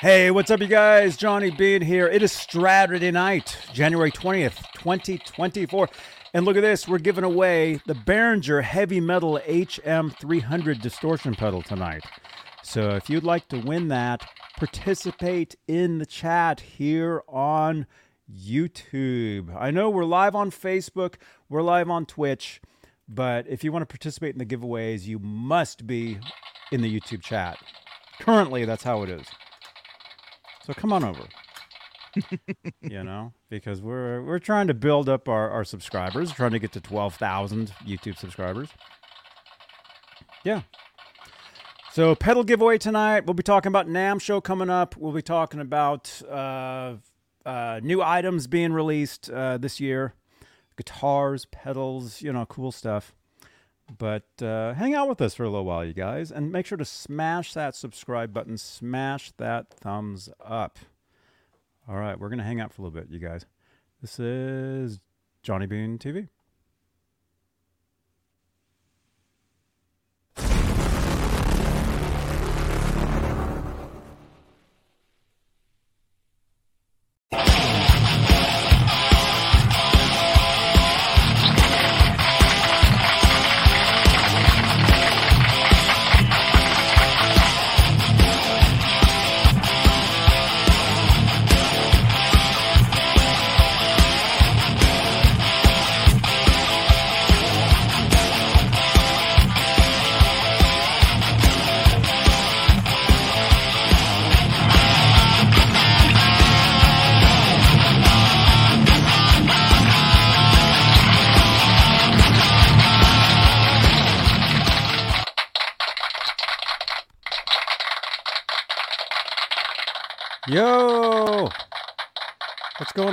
Hey, what's up, you guys? Johnny Bean here. It is Saturday night, January 20th, 2024. And look at this, we're giving away the Behringer Heavy Metal HM300 distortion pedal tonight. So if you'd like to win that, participate in the chat here on YouTube. I know we're live on Facebook, we're live on Twitch, but if you want to participate in the giveaways, you must be in the YouTube chat. Currently, that's how it is. So come on over. you know, because we're we're trying to build up our, our subscribers, trying to get to twelve thousand YouTube subscribers. Yeah. So pedal giveaway tonight. We'll be talking about NAMM show coming up. We'll be talking about uh, uh, new items being released uh, this year, guitars, pedals, you know, cool stuff. But uh, hang out with us for a little while, you guys, and make sure to smash that subscribe button, smash that thumbs up. All right, we're going to hang out for a little bit, you guys. This is Johnny Bean TV.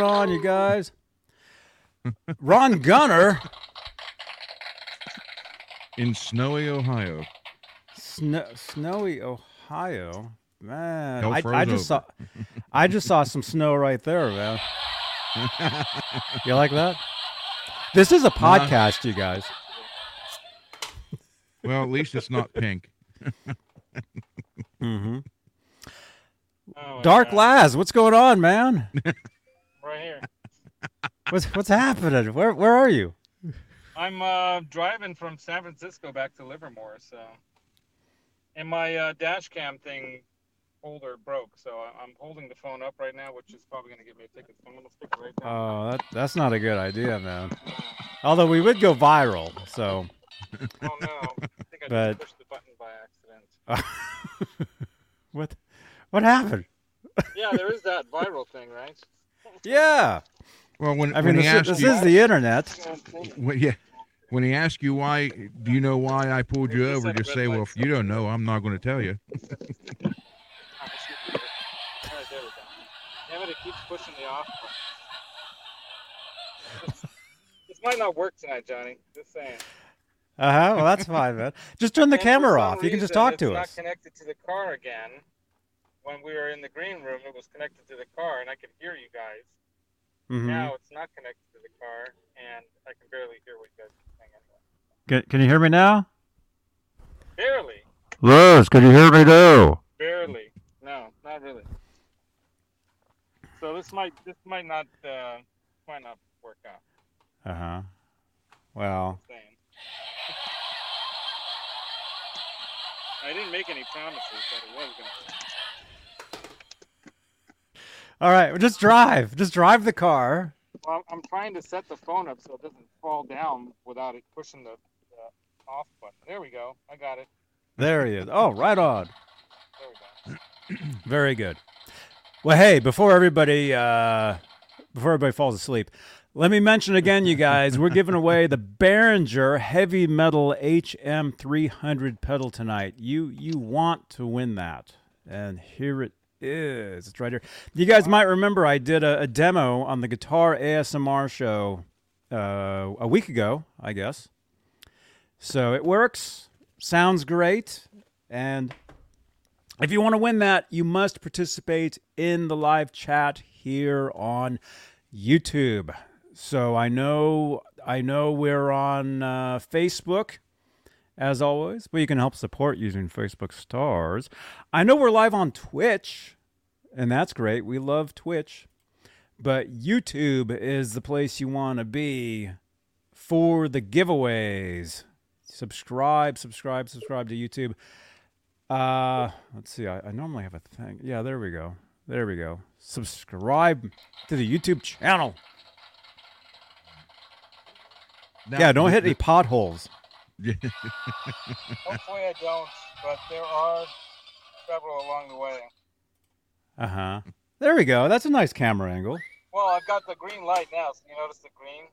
On, you guys? Ron Gunner, in snowy Ohio. Sno- snowy Ohio, man. Hell I, froze I just over. saw, I just saw some snow right there, man. You like that? This is a podcast, you guys. Well, at least it's not pink. Mm-hmm. Oh Dark God. Laz, what's going on, man? Right here. What's what's happening? Where where are you? I'm uh, driving from San Francisco back to Livermore, so and my uh, dash cam thing holder broke, so I'm holding the phone up right now, which is probably going to give me a ticket. So I'm going to stick it right down. Oh, that that's not a good idea, man. Although we would go viral, so. oh no! I think I but- just pushed the button by accident. what what happened? Yeah, there is that viral thing, right? Yeah, Well, when, I when mean he this, is, asked this you, is the internet. when, yeah, when he asked you why, do you know why I pulled you over? said Just say, well, if you don't know, I'm not going to tell you. Alright, there. Damn it, it keeps pushing the off. This might not work tonight, Johnny. Just saying. Uh huh. Well, that's fine, man. Just turn the And camera some off. You can just reason, talk it's to not us. connected to the car again. When we were in the green room, it was connected to the car, and I could hear you guys. Mhm. Now it's not connected to the car, and I can barely hear what you guys are saying anyway. Can, can you hear me now? Barely, Liz, can you hear me now? barely. No, not really. So this might this might not uh, might not work out. Uh huh. Well, I didn't make any promises that it was going to work. All right. Just drive. Just drive the car. Well, I'm trying to set the phone up so it doesn't fall down without it pushing the, the off button. There we go. I got it. There he is. Oh, right on. There we go. Very good. Well, hey, before everybody uh, before everybody falls asleep, let me mention again, you guys, we're giving away the Behringer Heavy Metal HM300 pedal tonight. You you want to win that, and here it is. It's right here. You guys might remember I did a, a demo on the Guitar ASMR show uh, a week ago, I guess. So it works, sounds great, and if you want to win that, you must participate in the live chat here on YouTube. So I know I know we're on uh, Facebook as always, but you can help support using Facebook stars. I know we're live on Twitch and that's great. We love Twitch, but YouTube is the place you want to be for the giveaways. Subscribe, subscribe, subscribe to YouTube. Uh, let's see. I, I normally have a thing. Yeah, there we go. There we go. Subscribe to the YouTube channel. Now, yeah, don't hit any potholes. Hopefully I don't, but there are several along the way. Uh huh. There we go. That's a nice camera angle. Well, I've got the green light now, so you notice the green?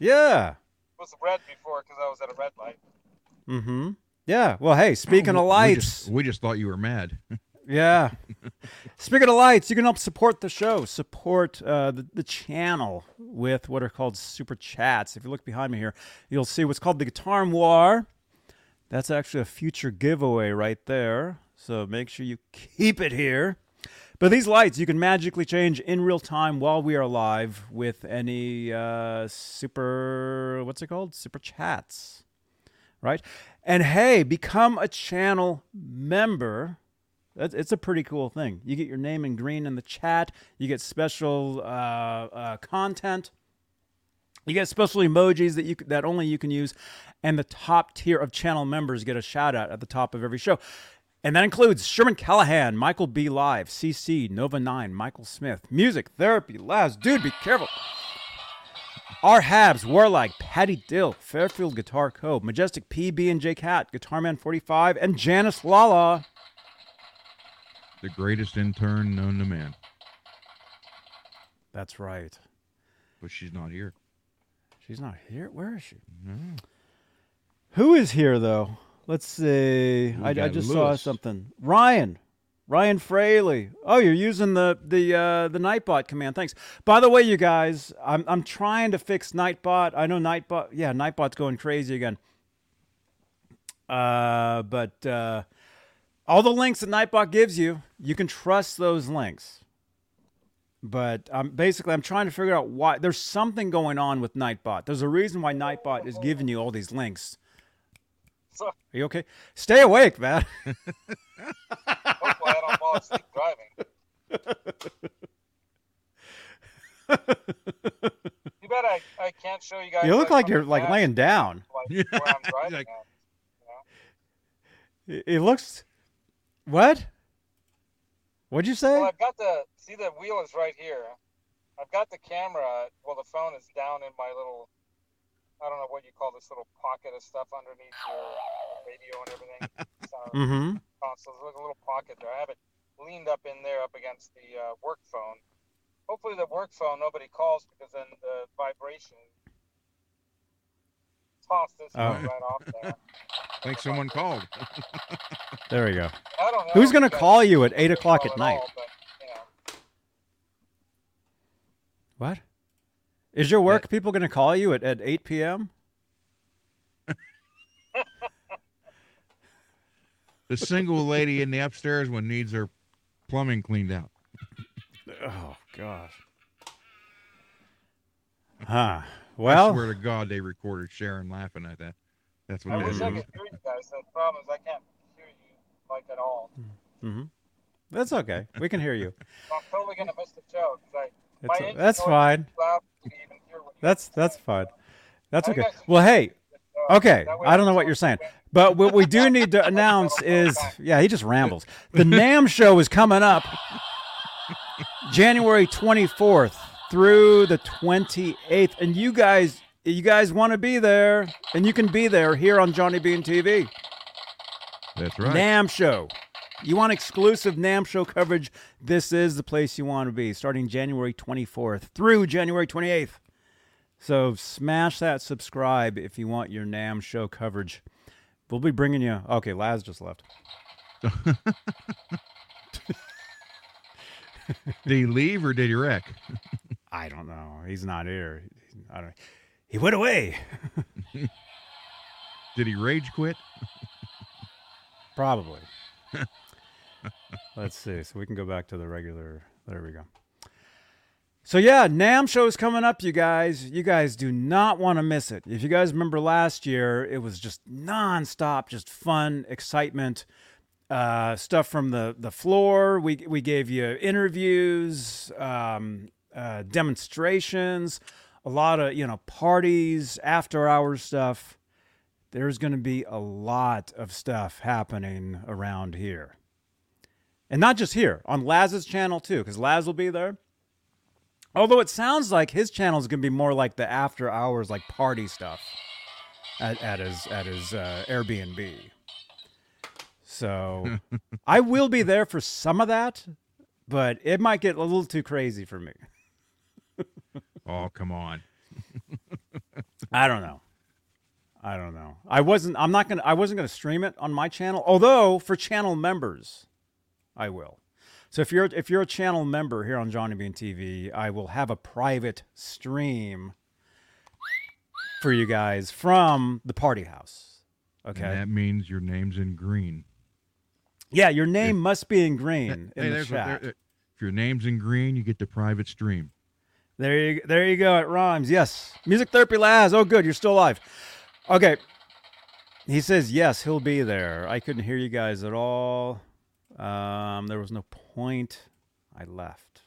Yeah. It was red before because I was at a red light. Mm hmm. Yeah. Well, hey, speaking of we lights. just, we just thought you were mad. Yeah. Speaking of lights, you can help support the show, support uh, the, the channel with what are called super chats. If you look behind me here, you'll see what's called the Guitar War. That's actually a future giveaway right there. So make sure you keep it here. But these lights you can magically change in real time while we are live with any uh, super, what's it called? Super chats. Right? And hey, become a channel member. That's, it's a pretty cool thing. You get your name in green in the chat. You get special uh, uh, content. You get special emojis that you that only you can use, and the top tier of channel members get a shout out at the top of every show. And that includes Sherman Callahan, Michael B. Live, CC, Nova 9, Michael Smith, Music, Therapy, Laz, Dude, be careful. R. Habs, Warlike, Patty Dill, Fairfield Guitar Co., Majestic PB and J Cat, Guitarman 45, and Janice Lala. The greatest intern known to man. That's right. But she's not here. She's not here. Where is she? No. Who is here though? Let's see. I, I just saw something. Ryan. Ryan Fraley. Oh, you're using the the uh, the Nightbot command. Thanks. By the way, you guys, I'm I'm trying to fix Nightbot. I know Nightbot. Yeah, Nightbot's going crazy again. Uh, but uh, all the links that Nightbot gives you, you can trust those links. But um, basically, I'm trying to figure out why. There's something going on with Nightbot. There's a reason why Nightbot is giving you all these links. So Are you okay? Stay awake, man. hopefully I don't fall asleep driving. Too bad I, I can't show you guys. You look like from you're like laying down. like where I'm driving Like- at. It it looks. What? What'd you say? Well, I've got the see the wheel is right here. I've got the camera. Well, the phone is down in my little. I don't know what you call this little pocket of stuff underneath your radio and everything. Mm-hmm. console. There's like a little pocket there. I have it leaned up in there, up against the uh, work phone. Hopefully, the work phone nobody calls because then the vibration toss this Oh. right off there. I think someone called. There we go. I don't know. Who's gonna call you at eight o'clock call at all, night? but, you know. What? Is your work people going to call you at, at 8 p.m.? The single lady in the upstairs one needs her plumbing cleaned out. Oh, gosh. Huh. I Well, swear to God, they recorded Sharon laughing at that. That's what I they wish I did. could hear you guys. The problem is I can't hear you like at all. hmm that's okay. We can hear you. I'm totally gonna miss the show because I. my It's, engine that's fine. is loud to even hear what you That's that's fine. That's okay. Well, hey, show. okay. I don't know what you're saying, but what we do need to announce is, yeah, he just rambles. The NAMM Show is coming up January 24th through the 28th, and you guys, you guys want to be there, and you can be there here on Johnny Bean TV. That's right. NAMM Show. You want exclusive NAMM Show coverage? This is the place you want to be, starting January 24th through January 28th. So smash that subscribe if you want your NAMM Show coverage. We'll be bringing you. Okay, Laz just left. Did he leave or did he wreck? I don't know. He's not here. I don't. Know. He went away. Did he rage quit? Probably. Let's see. So we can go back to the regular. There we go. So yeah, NAMM show is coming up, you guys. You guys do not want to miss it. If you guys remember last year, it was just nonstop, just fun, excitement. uh, stuff from the the floor. We we gave you interviews, um, uh, demonstrations, a lot of you know parties, after hours stuff. There's going to be a lot of stuff happening around here, and not just here on Laz's channel too, because Laz will be there. Although it sounds like his channel is going to be more like the after hours, like party stuff at, at his at his uh, Airbnb. So I will be there for some of that, but it might get a little too crazy for me. Oh, come on. I don't know. I don't know. I wasn't. I'm not gonna. I wasn't gonna stream it on my channel. Although for channel members, I will. So if you're if you're a channel member here on Johnny Bean TV, I will have a private stream for you guys from the party house. Okay. And that means your name's in green. Yeah, your name must be in green in Hey, the chat. there- if your name's in green, you get the private stream. There you there you go. It rhymes. Yes. Music therapy Laz. Oh good, you're still alive. Okay. He says yes, he'll be there. I couldn't hear you guys at all. Um, there was no point. I left.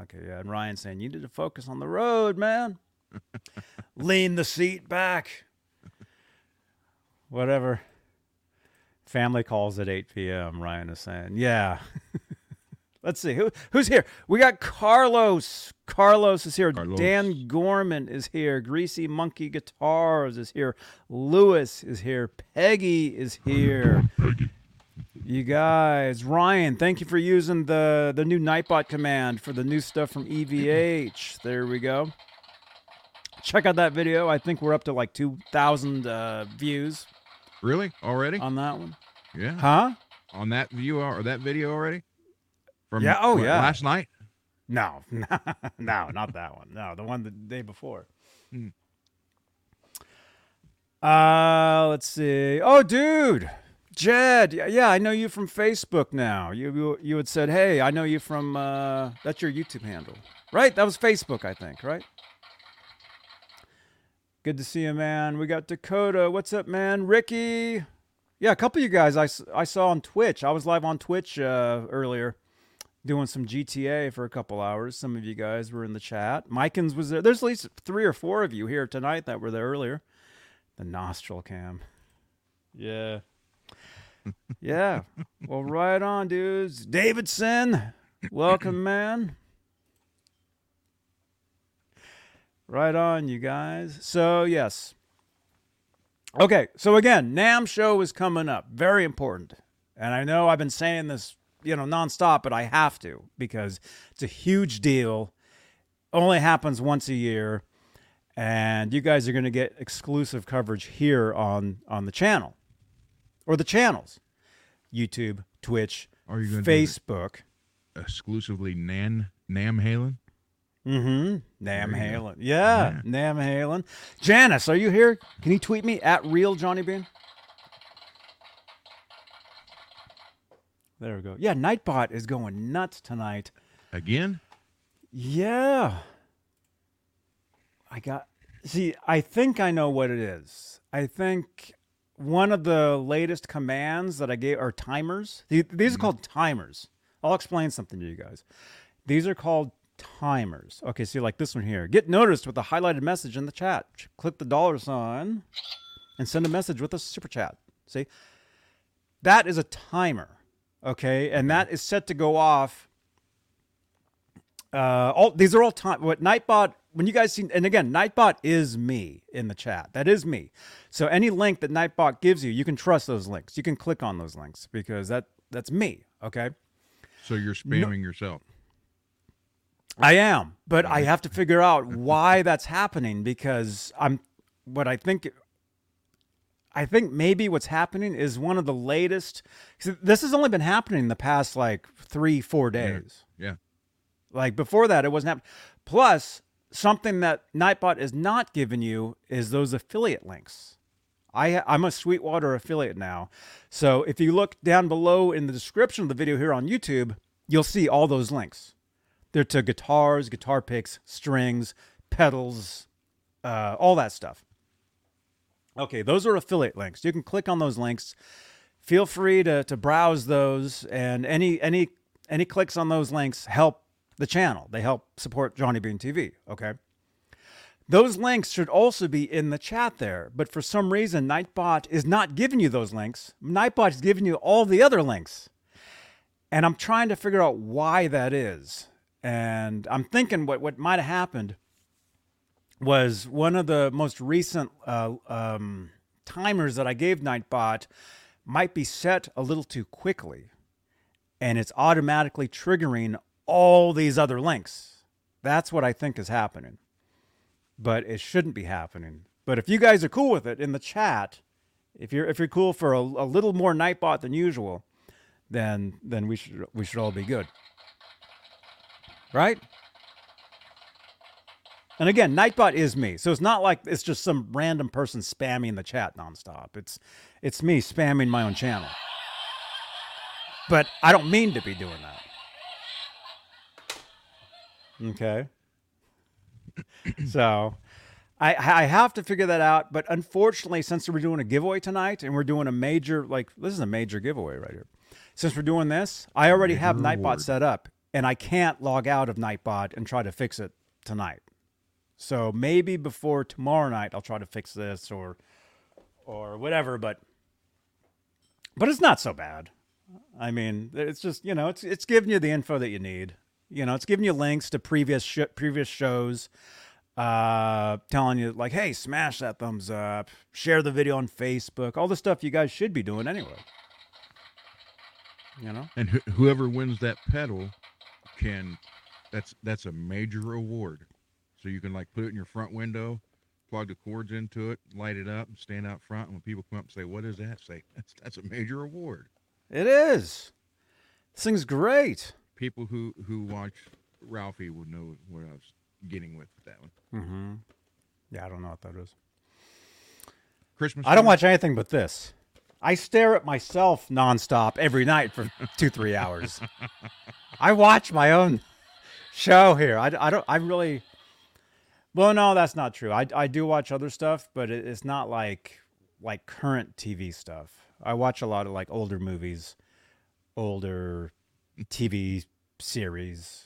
Okay, yeah. And Ryan saying you need to focus on the road, man. Lean the seat back. Whatever. Family calls at 8 p.m. Ryan is saying, yeah. Let's see who who's here. We got Carlos. Carlos is here. Carlos. Dan Gorman is here. Greasy Monkey Guitars is here. Lewis is here. Peggy is here. You guys, Ryan, thank you for using the the new Nightbot command for the new stuff from EVH. There we go. Check out that video. I think we're up to like two thousand uh, views Really? Already? on that one. yeah. Huh? On that view or that video already? From Yeah, oh, what, yeah. Last night? No, no, not that one. No, the one the day before. Hmm. Uh, let's see. Oh, dude, Jed. Yeah, yeah, I know you from Facebook now. You you, you had said, "Hey, I know you from uh, that's your YouTube handle, right? That was Facebook, I think, right?" Good to see you, man. We got Dakota. What's up, man? Ricky. Yeah, a couple of you guys I, I saw on Twitch. I was live on Twitch uh, earlier doing some GTA for a couple hours. Some of you guys were in the chat. Mikens was there. There's at least three or four of you here tonight that were there earlier. The nostril cam. Yeah. yeah. Well, right on, dudes. Davidson, welcome, man. Right on, you guys. So, yes. Okay, so again, NAMM show is coming up. Very important. And I know I've been saying this, you know, nonstop, but I have to because it's a huge deal. Only happens once a year. And you guys are going to get exclusive coverage here on on the channel. Or the channels. YouTube, Twitch, Are you going Facebook. exclusively Nan Nam Halen? Mm-hmm. Nam. Halen. Yeah, Yeah. Nam Halen. Janice, are you here? Can you tweet me at real Johnny Bean? There we go. Yeah, Nightbot is going nuts tonight. Again? Yeah. I got see, I think I know what it is. I think one of the latest commands that I gave are timers. The- These are mm-hmm. called timers. I'll explain something to you guys. These are called timers. Okay, see, like this one here. Get noticed with a highlighted message in the chat. Click the dollar sign and send a message with a super chat. See? That is a timer. Okay, and that is set to go off uh, all these are all time. What Nightbot? When you guys see, and again, Nightbot is me in the chat. That is me. So any link that Nightbot gives you, you can trust those links. You can click on those links because that that's me. Okay, So you're spamming yourself. I am, but I have to figure out why that's happening because I'm. What I think. I think maybe what's happening is one of the latest. This has only been happening in the past like three, four days. Yeah. Like before that, it wasn't happening. Plus, something that Nightbot is not giving you is those affiliate links. I I'm a Sweetwater affiliate now, so if you look down below in the description of the video here on YouTube, you'll see all those links. They're to guitars, guitar picks, strings, pedals, uh, all that stuff. Okay, those are affiliate links. You can click on those links, feel free to to browse those and any any any clicks on those links help the channel. They help support Johnny Bean TV. Okay. Those links should also be in the chat there, but for some reason, Nightbot is not giving you those links. Nightbot is giving you all the other links. And I'm trying to figure out why that is. And I'm thinking what, what might have happened was one of the most recent uh, um, timers that I gave Nightbot might be set a little too quickly. And it's automatically triggering all these other links. That's what I think is happening but it shouldn't be happening. But if you guys are cool with it in the chat, if you're if you're cool for a, a little more Nightbot than usual, then then we should we should all be good, right? And again, Nightbot is me, so it's not like it's just some random person spamming the chat nonstop. It's it's me spamming my own channel, but I don't mean to be doing that. Okay so I, I have to figure that out. But unfortunately, since we're doing a giveaway tonight and we're doing a major, like, this is a major giveaway right here. Since we're doing this, I already have Nightbot set up and I can't log out of Nightbot and try to fix it tonight. So maybe before tomorrow night, I'll try to fix this or, or whatever. But, but it's not so bad. I mean, it's just, you know, it's, it's giving you the info that you need. You know, it's giving you links to previous sh- previous shows, uh, telling you like, hey, smash that thumbs up, share the video on Facebook, all the stuff you guys should be doing anyway. You know, and wh- whoever wins that pedal can that's that's a major award. So you can like put it in your front window, plug the cords into it, light it up, and stand out front. And when people come up and say, "What is that?" say, "That's that's a major award." It is. This thing's great people who who watch Ralphie would know what I was getting with that one. Mm-hmm. Yeah, I don't know what that is. Christmas. I don't watch anything but this. I stare at myself nonstop every night for two, three hours. I watch my own show here. I, I don't. I really. Well, no, that's not true. I, I do watch other stuff, but it, it's not like like current TV stuff. I watch a lot of like older movies, older TV series,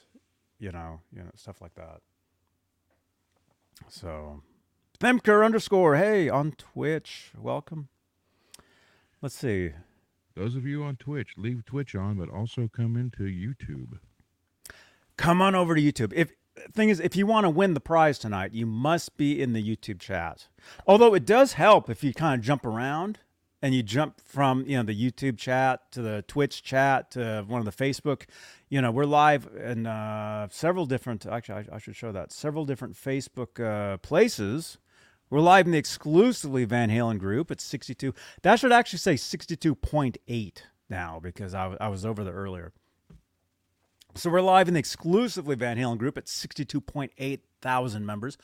you know, you know, stuff like that. So, Themker underscore, hey, on Twitch, welcome. Let's see. Those of you on Twitch, leave Twitch on, but also come into YouTube. Come on over to YouTube. If thing is, if you want to win the prize tonight, you must be in the YouTube chat. Although it does help if you kind of jump around and you jump from you know the YouTube chat to the Twitch chat to one of the Facebook, you know we're live in uh, several different. Actually, I, I, should show that several different Facebook uh, places. We're live in the exclusively Van Halen group at 62. That should actually say 62.8 now because I, I was over there earlier. So we're live in the exclusively Van Halen group at 62.8 thousand members.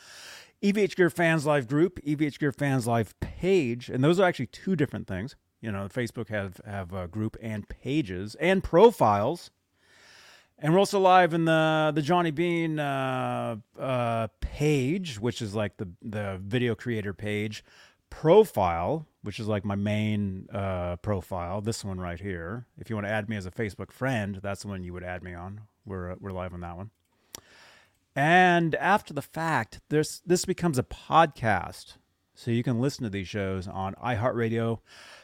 EVH Gear Fans Live group, EVH Gear Fans Live page, and those are actually two different things. You know, Facebook have have a group and pages and profiles, and we're also live in the the Johnny Bean uh, uh, page, which is like the the video creator page, profile, which is like my main uh, profile. This one right here. If you want to add me as a Facebook friend, that's the one you would add me on. We're we're live on that one. And after the fact, this this becomes a podcast. So you can listen to these shows on iHeartRadio,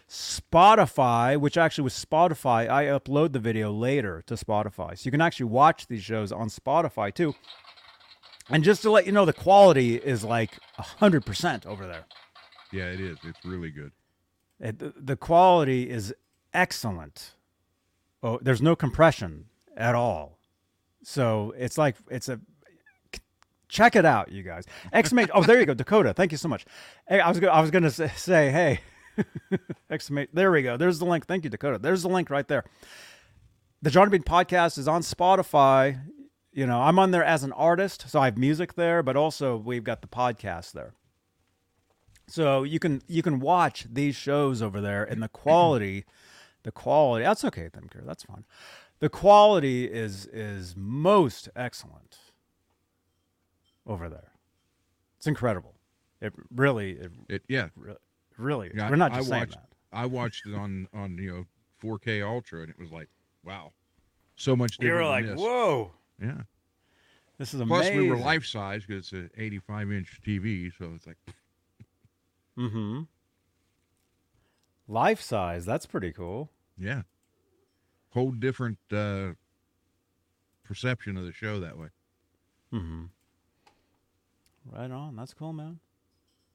Spotify, which actually with Spotify, I upload the video later to Spotify. So you can actually watch these shows on Spotify too. And just to let you know, the quality is like 100% over there. Yeah, it is. It's really good. It, the, quality is excellent. Oh, there's no compression at all. So it's like, it's a Check it out, you guys. Exclamation! oh, there you go, Dakota. Thank you so much. Hey, I was go- I was gonna say, say hey, exclamation! There we go. There's the link. Thank you, Dakota. There's the link right there. The John Bean podcast is on Spotify. You know, I'm on there as an artist, so I have music there, but also we've got the podcast there. So you can you can watch these shows over there, and the quality, the quality. That's okay, Themker. That's fine. The quality is is most excellent over there. It's incredible. It really, it, it yeah, really. yeah, we're not just I saying watched, that. I watched it on on you know 4K Ultra, and it was like, wow, so much different. You're than like, this. whoa, yeah. this is amazing. Plus, amazing. we were life size because it's an 85 inch TV, so it's like, Mm-hmm. Life size. That's pretty cool. yeah, whole different uh, perception of the show that way. Mm-hmm. Right on. That's cool, man.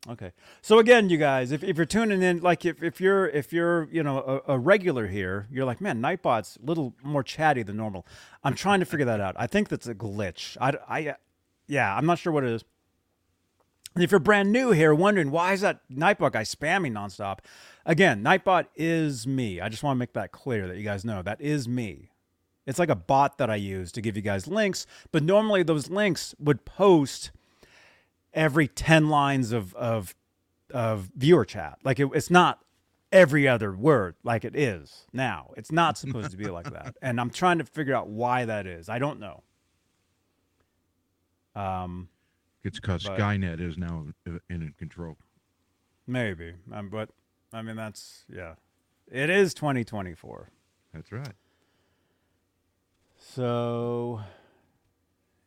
Okay. So again, you guys, if, if you're tuning in, like if, if you're if you're you know a, a regular here, you're like, man, Nightbot's a little more chatty than normal. I'm trying to figure that out. I think that's a glitch. I, I yeah, I'm not sure what it is. And if you're brand new here, wondering why is that Nightbot guy spamming nonstop? Again, Nightbot is me. I just want to make that clear that you guys know that is me. It's like a bot that I use to give you guys links, but normally those links would post every 10 lines of of of viewer chat. Like it, it's not every other word like it is now. It's not supposed to be like that. And I'm trying to figure out why that is. I don't know. Um It's because But- Skynet is now in in control. maybe. Um, but I mean that's yeah. It is 2024. That's right. So,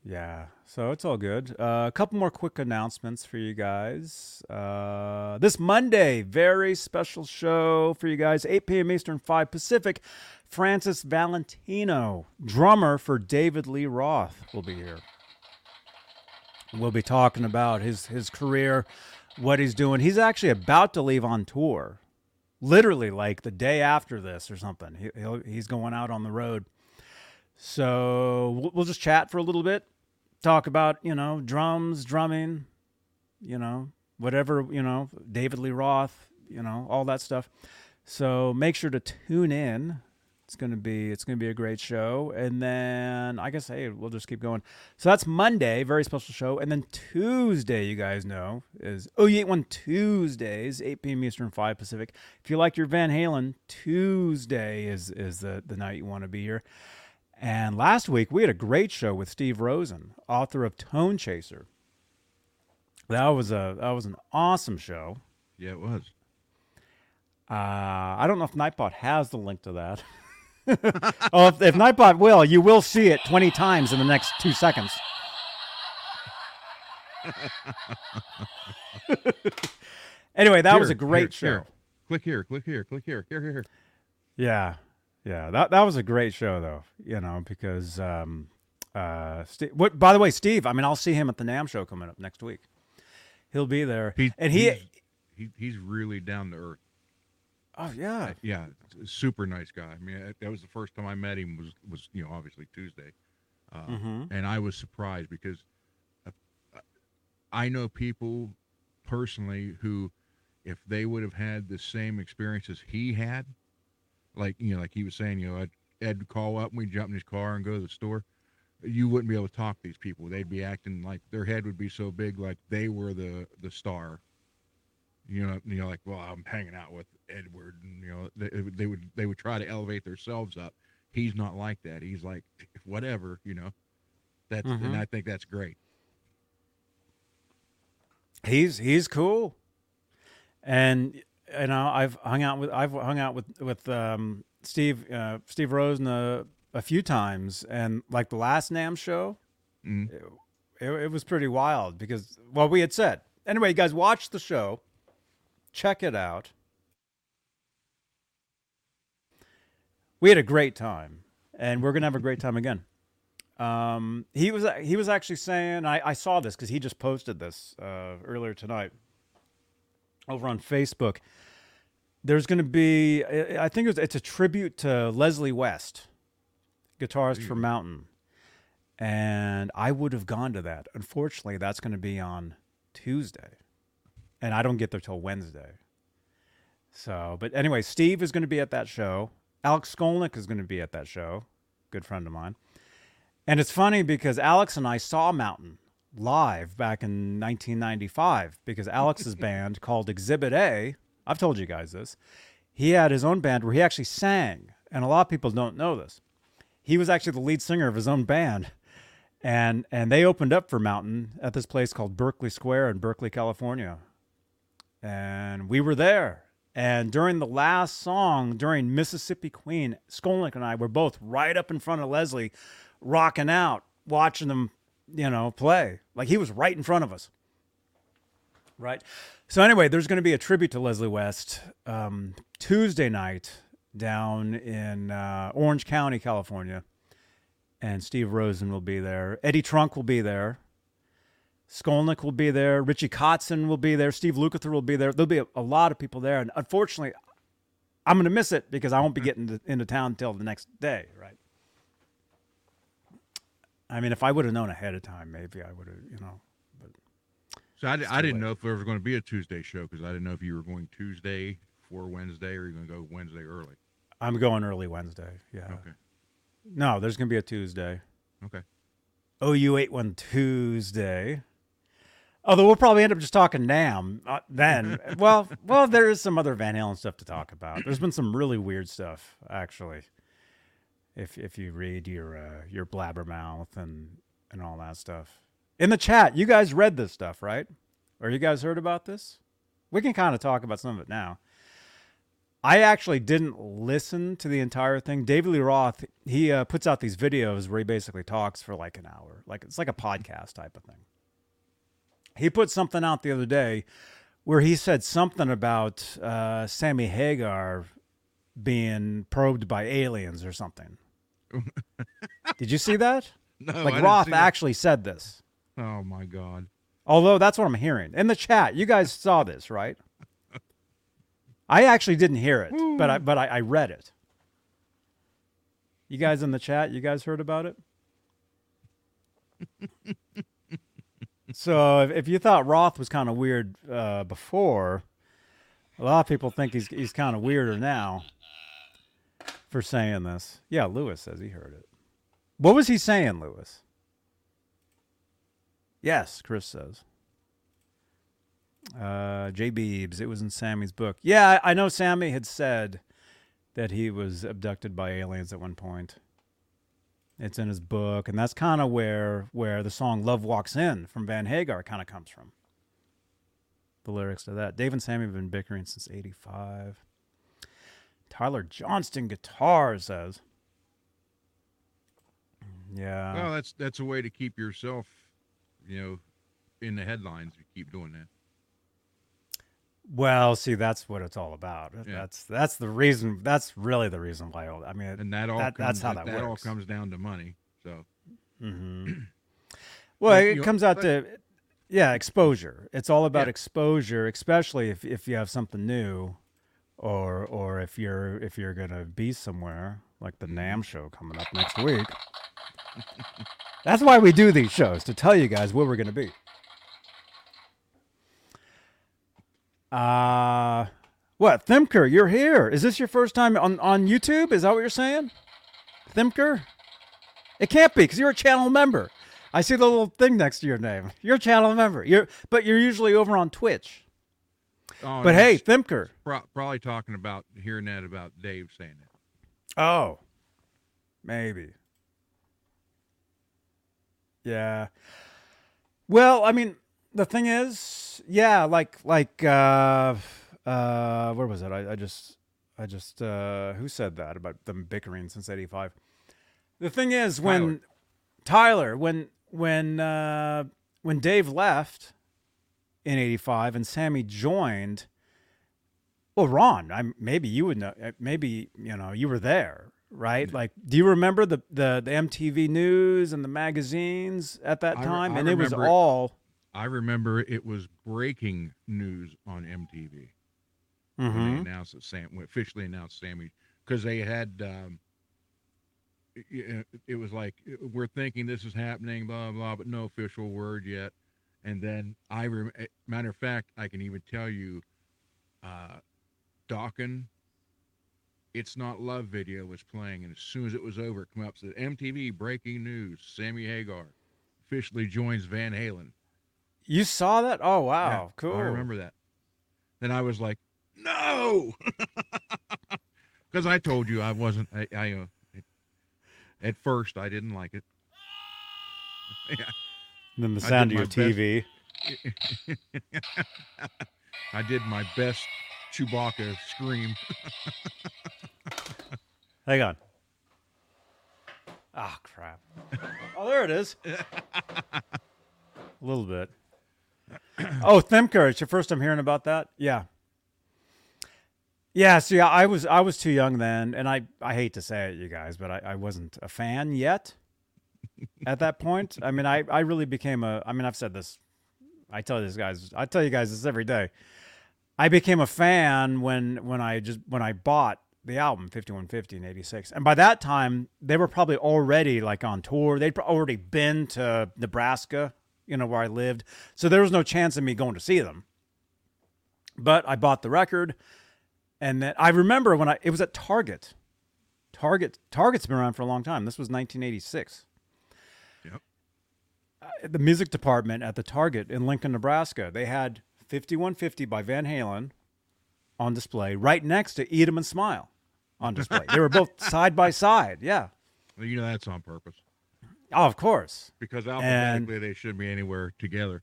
yeah, so it's all good. Uh, a couple more quick announcements for you guys. Uh, this Monday, very special show for you guys, 8 p.m. Eastern, 5 Pacific. Francis Valentino, drummer for David Lee Roth, will be here. We'll be talking about his his career, what he's doing. He's actually about to leave on tour, literally like the day after this or something. He, he's going out on the road. So we'll just chat for a little bit, talk about you know drums, drumming, you know whatever you know David Lee Roth, you know all that stuff. So make sure to tune in. It's gonna be it's gonna be a great show, and then I guess hey we'll just keep going. So that's Monday, very special show, and then Tuesday you guys know is oh you eight one Tuesdays, eight p.m. Eastern, five Pacific. If you like your Van Halen, Tuesday is is the the night you want to be here. And last week we had a great show with Steve Rosen, author of Tone Chaser. That was a that was an awesome show. Yeah, it was. Uh, I don't know if Nightbot has the link to that. oh, if, if Nightbot will, you will see it 20 times in the next two seconds. anyway, that was a great here, here. show. Click here, click here, click here, here, here, here. Yeah, yeah, that that was a great show though. You know because um, uh, Steve, what? By the way, Steve. I mean, I'll see him at the NAMM show coming up next week. He'll be there, He, and he. he's, he he's really down to earth. Oh yeah, Yeah, super nice guy. I mean, that was the first time I met him. Was was you know obviously Tuesday, uh, Mhm. and I was surprised because uh, I know people personally who, if they would have had the same experiences he had, like you know, like he was saying, you know, I'd, Ed would call up and we'd jump in his car and go to the store. You wouldn't be able to talk to these people. They'd be acting like their head would be so big, like they were the the star. You know, you know, like, well, I'm hanging out with Edward, and you know, they, they would they would try to elevate themselves up. He's not like that. He's like, whatever, you know. That's Mhm. and I think that's great. he's he's cool, and you know I've hung out with I've hung out with with um, Steve uh, Steve Rosen a, a few times, and like the last NAMM show, Mm. it, it was pretty wild because well we had said anyway. You guys watch the show, check it out. We had a great time, and we're gonna have a great time again. Um, he was he was actually saying I, I saw this because he just posted this uh, earlier tonight over on Facebook. There's going to be I think it was, it's a tribute to Leslie West, guitarist for Mountain, and I would have gone to that. Unfortunately, that's going to be on Tuesday, and I don't get there till Wednesday. So, but anyway, Steve is going to be at that show. Alex Skolnick is going to be at that show. Good friend of mine. And it's funny because Alex and I saw Mountain live back in 1995 because Alex's band called Exhibit A, I've told you guys this, he had his own band where he actually sang. And a lot of people don't know this. He was actually the lead singer of his own band. And and they opened up for Mountain at this place called Berkeley Square in Berkeley, California. And we were there. And during the last song, during Mississippi Queen, Skolnick and I were both right up in front of Leslie, rocking out, watching them, you know, play. Like he was right in front of us. Right. So anyway, there's going to be a tribute to Leslie West um, Tuesday night down in uh, Orange County, California, and Steve Rosen will be there. Eddie Trunk will be there. Skolnick will be there. Richie Kotzen will be there. Steve Lukather will be there. There'll be a, a lot of people there, and unfortunately, I'm going to miss it because I won't be mm-hmm. getting to, into town until the next day. Right. I mean, if I would have known ahead of time, maybe I would have, you know. So I, I didn't late. know if there was going to be a Tuesday show because I didn't know if you were going Tuesday for Wednesday or you're going to go Wednesday early. I'm going early Wednesday. Yeah. Okay. No, there's going to be a Tuesday. Okay. OU eight one Tuesday. Although we'll probably end up just talking NAMM uh, then. well, well, there is some other Van Halen stuff to talk about. There's been some really weird stuff actually. If if you read your uh, your blabbermouth and and all that stuff in the chat, you guys read this stuff, right? Or you guys heard about this? We can kind of talk about some of it now. I actually didn't listen to the entire thing. David Lee Roth, he uh, puts out these videos where he basically talks for like an hour. Like it's like a podcast type of thing. He put something out the other day where he said something about uh, Sammy Hagar being probed by aliens or something. Did you see that? No, like Roth actually said this. Oh my God. Although that's what I'm hearing in the chat. You guys saw this, right? I actually didn't hear it, but I but I, I read it. You guys in the chat, you guys heard about it? so if, if you thought Roth was kind of weird uh, before, a lot of people think he's he's kind of weirder now for saying this. Yeah, Lewis says he heard it. What was he saying, Lewis? Yes, Chris says. Uh, J. Beebs, it was in Sammy's book. Yeah, I, I know Sammy had said that he was abducted by aliens at one point. It's in his book, and that's kind of where where the song "Love Walks In" from Van Hagar kind of comes from. The lyrics to that. Dave and Sammy have been bickering since '85. Tyler Johnston guitar says. Yeah. well, that's that's a way to keep yourself, you know, in the headlines. You keep doing that. Well, see, that's what it's all about. Yeah. That's that's the reason. That's really the reason why. I mean, and that all That- comes, that's how that all works. comes down to money. So mhm. well, Like, it comes out to yeah, exposure. It's all about Yeah. exposure, especially if if you have something new, or or if you're if you're gonna be somewhere like the Mm-hmm. NAMM show coming up next week. That's why we do these shows to tell you guys where we're gonna be. Uh what, Thimker, you're here. Is this your first time on, on YouTube? Is that what you're saying? Thimker? It can't be because you're a channel member. I see the little thing next to your name. You're a channel member. You're but you're usually over on Twitch. oh, But hey, Thimker. pro- probably talking about hearing that about Dave saying that. Oh. Maybe. Yeah. Well, I mean, the thing is, yeah, like like uh uh where was it? I, I just I just uh who said that about them bickering since 85? The thing is when Tyler, when when uh when Dave left in 85 and Sammy joined well, Ron, I maybe you would know. uh, Maybe you know you were there, right? Like, do you remember the the, the MTV news and the magazines at that time? I and it was all. I remember it was breaking news on MTV when Mhm. they announced that Sam officially announced Sammy because they had um, it- it, it was like we're thinking this is happening, blah blah, but no official word yet. And then I rem- eh, matter of fact, I can even tell you, uh, Dokken. It's not love video was playing, and as soon as it was over, it come up said MTV breaking news: Sammy Hagar officially joins Van Halen. You saw that? Oh wow, Yeah, cool. I remember that. Then I was like, no, because I told you I wasn't. I, I uh, at first I didn't like it. yeah, And then the sound of your. TV. I did my best Chewbacca scream. Hang on. Ah, crap. Oh, there it is. A little bit. Oh, Thimker, it's your first time hearing about that? Yeah. Yeah, see, I was I was too young then, and I, I hate to say it, you guys, but I, I wasn't a fan yet at that point. I mean, I, I really became a. I mean, I've said this. I tell these guys. I tell you guys this every day. I became a fan when when I just when I bought the album 5150 and 86 and by that time they were probably already like on tour they'd already been to nebraska you know where i lived. So there was no chance of me going to see them. But i bought the record and then i remember when i it was at target. Target target's been around for a long time. This was 1986 Yep. Uh, the music department at the target in lincoln nebraska they had 5150 by van halen on display right next to eat 'em and smile on display. They were both side by side yeah. Well, you know that's on purpose oh of course because alphabetically they should be anywhere together.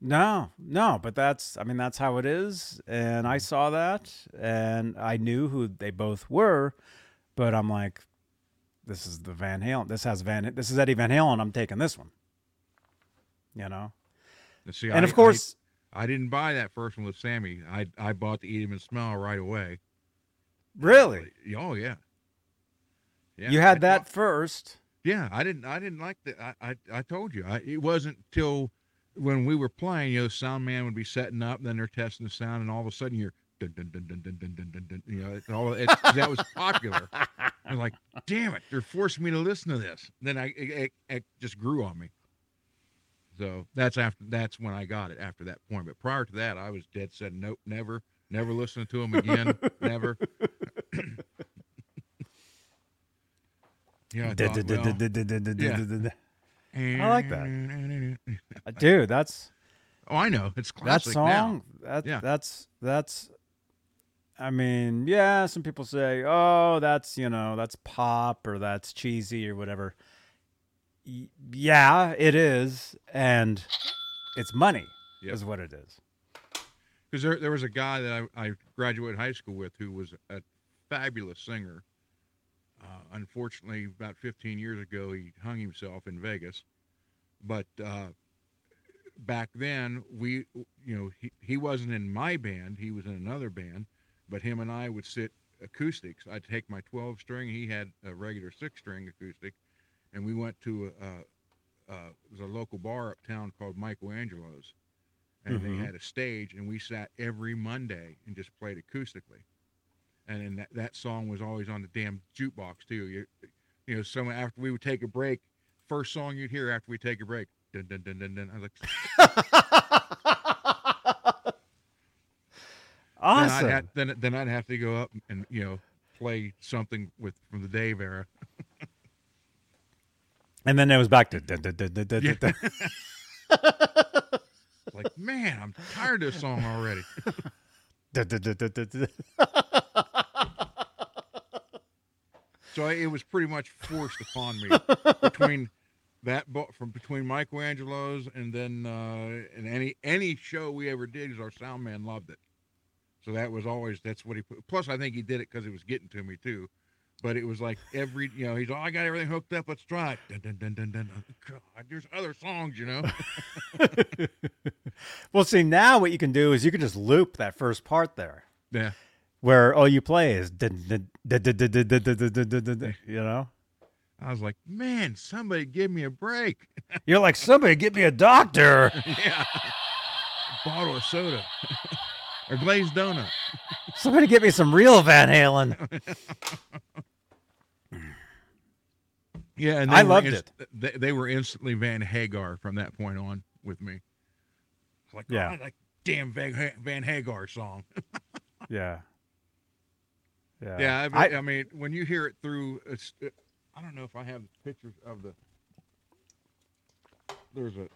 No, no, but that's I mean that's how it is and I mm-hmm. saw that and I knew who they both were, but I'm like this is the Van Halen. This has Van this is Eddie Van Halen. I'm taking this one. You know. And see, and I- of course I, I didn't buy that first one with Sammy. I I bought the Eat 'em and Smile right away. really Oh yeah. Yeah. you I had that thought- first. Yeah, I didn't. I didn't like that. I, I I told you. I, it wasn't till when we were playing. You know, sound man would be setting up, then they're testing the sound, and all of a sudden you're dun dun dun dun dun dun dun dun. dun you know, it's all it's, that was popular. I'm like, damn it, they're forcing me to listen to this. Then I it, it, it just grew on me. So that's after that's when I got it after that point. But prior to that, I was dead set. Nope, never, never listening to them again. never. Yeah, I thought, well, I like that. Dude, that's Oh, I know. It's that classic song that Yeah. that's that's I mean, yeah, some people say, "Oh, that's, you know, that's pop or that's cheesy or whatever." Y- yeah, it is, and it's money Yep. is what it is. Because there, there was a guy that I, I graduated high school with who was a fabulous singer. Uh, unfortunately, about 15 years ago, he hung himself in Vegas. But uh, back then, we, you know, he, he wasn't in my band. He was in another band. But him and I would sit acoustics. I'd take my 12 string. He had a regular six string acoustic. And we went to a, a, a, was a local bar uptown called Michelangelo's. And Mhm. they had a stage, and we sat every Monday and just played acoustically. And then that, that song was always on the damn jukebox too. You, you know, so after we would take a break, first song you'd hear after we take a break, dun dun dun dun dun. I was like, awesome. then, I'd have, then then I'd have to go up and you know play something with from the Dave era. and then it was back to dun, dun, dun, dun, dun, Yeah. dun. Like, man, I'm tired of this song already. Dun, dun, dun, dun, dun, dun. So it was pretty much forced upon me between that bo- from between Michelangelo's and then uh, and any any show we ever did, our sound man loved it. So that was always that's what he put. Plus, I think he did it because it was getting to me too. But it was like every you know he's all I got everything hooked up. Let's try it. Dun, dun, dun, dun, dun. God, there's other songs, you know. well, see, now what you can do is you can just loop that first part there. yeah where all you play is you know. I was like, man, somebody give me a break. You're like, somebody get me a doctor. yeah. A bottle of soda or glazed donut. somebody get me some real Van Halen. yeah. And I loved inst- it. They, they, were instantly Van Hagar from that point on with me. Like, yeah. Oh, like, damn Van, Van Hagar song. yeah yeah Yeah, I, I, I mean, when you hear it through, it's. It, I don't know if I have pictures of the. There's a,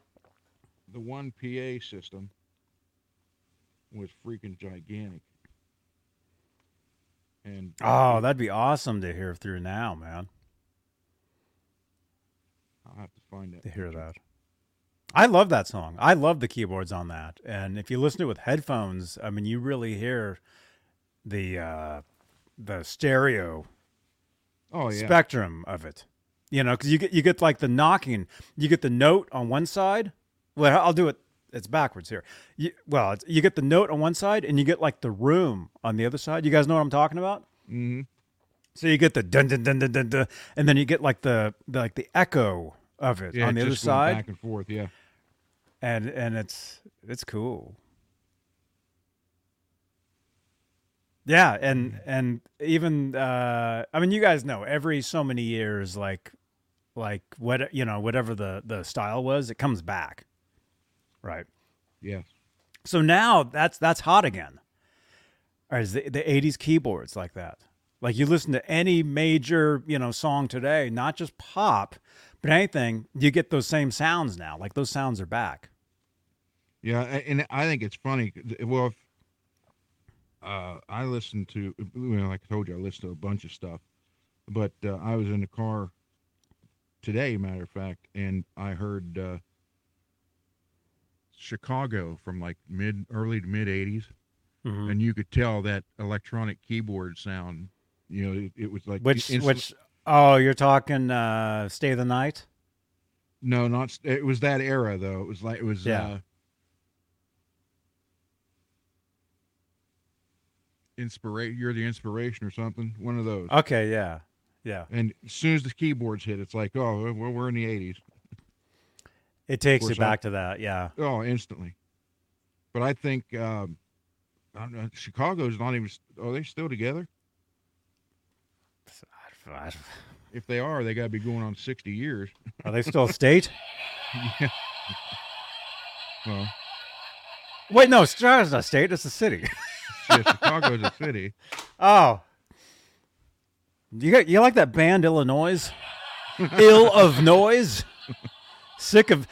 the one PA system was freaking gigantic. And oh that'd be awesome to hear through now man I'll have to find that. to hear that i love that song i love the keyboards on that and if you listen to it with headphones i mean you really hear the uh, the stereo Oh yeah. spectrum of it. You know, because you get you get like the knocking, you get the note on one side. Well, I'll do it. It's backwards here. You, well, it's, you get the note on one side, and you get like the room on the other side. You guys know what I'm talking about? hmm So you get the dun dun dun dun dun, dun and then you get like the, the like the echo of it Yeah, on the other side, back and forth. Yeah. and and it's it's cool. Yeah, and and even uh I mean you guys know every so many years like like what you know whatever the the style was it comes back. Right. Yeah. So now that's that's hot again. Or is the the 80s keyboards like that. Like you listen to any major, you know, song today, not just pop, but anything, you get those same sounds now. Like those sounds are back. Yeah, and I think it's funny. Well, if, uh, I listened to, well, like I told you, I listened to a bunch of stuff, but uh, I was in the car today, matter of fact, and I heard uh, Chicago from like mid, early to mid '80s, Mhm. and you could tell that electronic keyboard sound. You know, it, it was like Which instant- which oh, you're talking uh Stay the Night? No, not. It was that era though. It was like it was. Yeah. Inspiration. You're the inspiration or something. One of those. Okay, yeah. Yeah. And as soon as the keyboards hit, it's like, oh, well, we're in the '80s. It takes you back to that, yeah. Oh, instantly. But I think um, I don't know, Chicago's not even. Are they still together? If they are, they got to be going on 60 years. Are they still a state? Well, Wait, no, Chicago's not a state, it's a city. yeah, Chicago's a city. Oh. You got you like that band Illinois? Ill of Noise? Sick of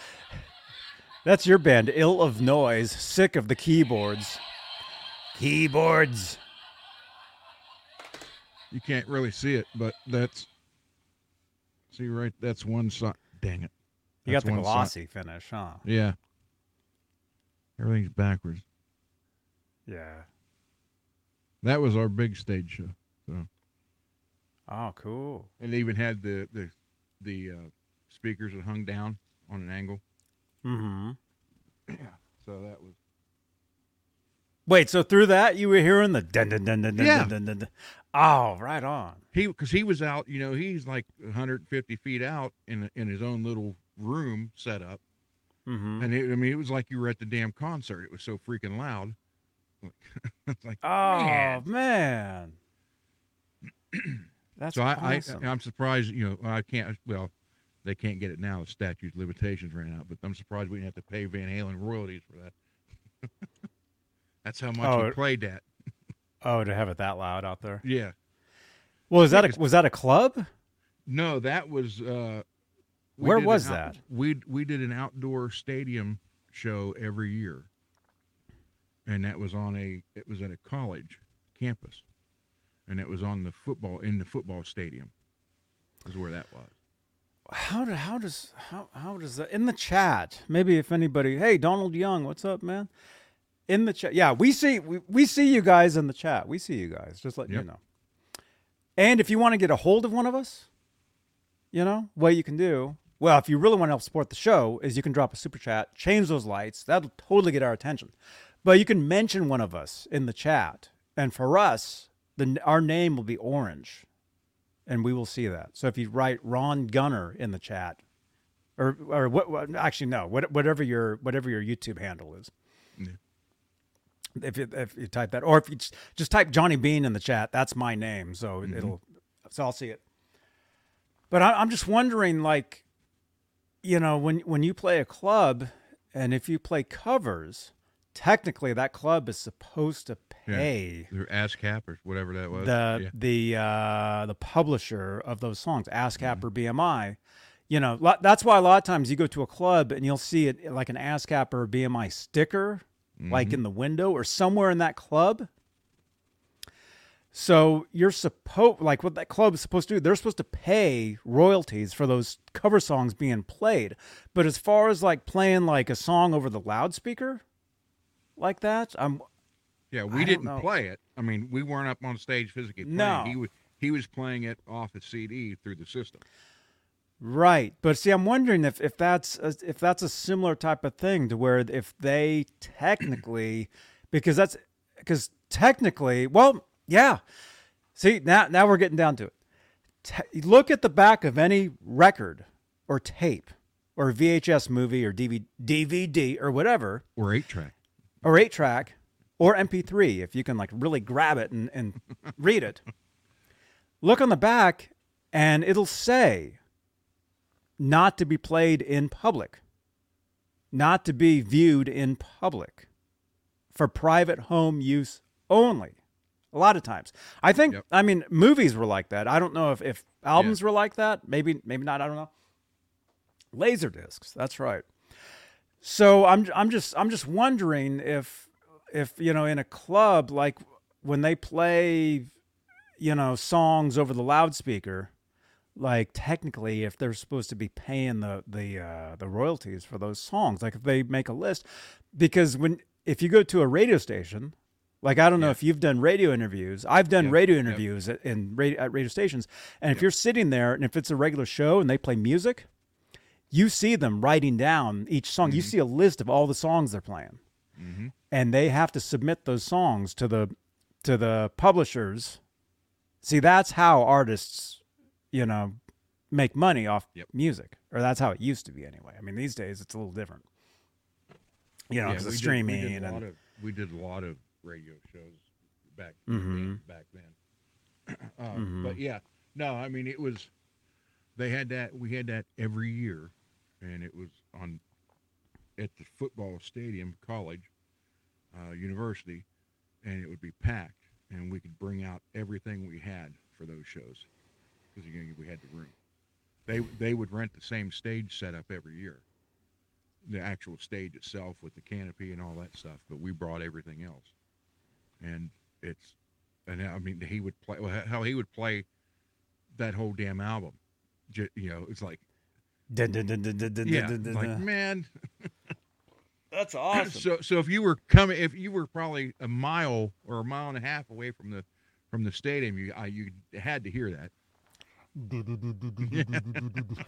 That's your band, Ill of Noise, sick of the keyboards. Keyboards. You can't really see it, but that's. See right, that's one side. Dang it. You got the one side. glossy finish, huh? Yeah. Everything's backwards. Yeah. That was our big stage show. Oh, cool. It even had the the the uh, speakers that hung down on an angle. Mm-hmm. Yeah. So that was Wait, so through that you were hearing the dun dun dun dun dun Yeah. dun dun dun. dun. Oh, right on. he because he was out. You know, he's like 150 feet out in in his own little room set up, Mm-hmm. and it, I mean, it was like you were at the damn concert. It was so freaking loud. It's like Oh Man. man. That's so I, awesome. I I'm surprised. You know, I can't. Well, they can't get it now. The statute of limitations ran out, but I'm surprised we didn't have to pay Van Halen royalties for that. That's how much Oh, we played that. oh, to have it that loud out there. Yeah. Well, is that a, was that a club? No, that was. uh Where was out- that? We we did an outdoor stadium show every year, and that was on a. It was at a college campus, and it was on the football in the football stadium. Is where that was. How do, how does how how does that in the chat? Maybe if anybody, hey Donald Young, what's up, man? In the chat, yeah, we see we, we see you guys in the chat. We see you guys. Just letting Yep. you know. And if you want to get a hold of one of us, you know what you can do. Well, if you really want to help support the show, is you can drop a super chat, change those lights. That'll totally get our attention. But you can mention one of us in the chat, and for us, the our name will be orange and we will see that. So if you write Ron Gunner in the chat, or or what, what actually no, what, whatever your whatever your YouTube handle is. Yeah. If you if you type that, or if you just, just type Johnny Bean in the chat, that's my name, so mm-hmm. it'll so I'll see it. But I, I'm just wondering, like, you know, when when you play a club, and if you play covers, technically that club is supposed to pay Their ASCAP or whatever that was. the yeah. the uh, the publisher of those songs, ASCAP Mm-hmm. or BMI. You know, that's why a lot of times you go to a club and you'll see it like an ASCAP or BMI sticker, like Mm-hmm. in the window or somewhere in that club. So you're supposed like what that club is supposed to do. They're supposed to pay royalties for those cover songs being played. But as far as like playing like a song over the loudspeaker, like that, I'm Yeah, we didn't know. play it. I mean, we weren't up on stage physically playing. No. He was he was playing it off a CD through the system. Right, but see, I'm wondering if if that's a, if that's a similar type of thing to where if they technically, because that's because technically, well, yeah. See, now now we're getting down to it. Te- look at the back of any record or tape or VHS movie or DVD, DVD or whatever Or eight track. Or eight track or MP3 if you can like really grab it and, and read it. Look on the back and it'll say not to be played in public, not to be viewed in public, for private home use only. A lot of times. I think Yep. I mean movies were like that. I don't know if, if albums were like that. Maybe maybe not, I don't know. Laser discs, that's right. So I'm I'm just I'm just wondering if if you know in a club like when they play you know songs over the loudspeaker like technically if they're supposed to be paying the the uh, the royalties for those songs like if they make a list because when if you go to a radio station like I don't know Yeah. if you've done radio interviews I've done radio interviews at, in radio, at radio stations and if you're sitting there and if it's a regular show and they play music you see them writing down each song you see a list of all the songs they're playing Mm-hmm. and they have to submit those songs to the to the publishers. See, that's how artists, you know, make money off Yep. music, or that's how it used to be anyway. I mean, these days it's a little different. You know, Yeah, because we of streaming we did, a lot and of we did a lot of radio shows back Mhm. back then. um, But yeah, no, I mean it was. They had that. We had that every year, and it was on at the football stadium, college, uh, university, and it would be packed, and we could bring out everything we had for those shows because we had the room. They they would rent the same stage setup every year the actual stage itself with the canopy and all that stuff, but we brought everything else. And it's, and I mean, he would play, well, how he would play that whole damn album. You know, it's like, Dun, dun, dun, dun, dun, dun, yeah, dun, dun, like, dun. man. that's awesome. So, so if you were coming, if you were probably a mile or a mile and a half away from the, from the stadium, you, I, you had to hear that.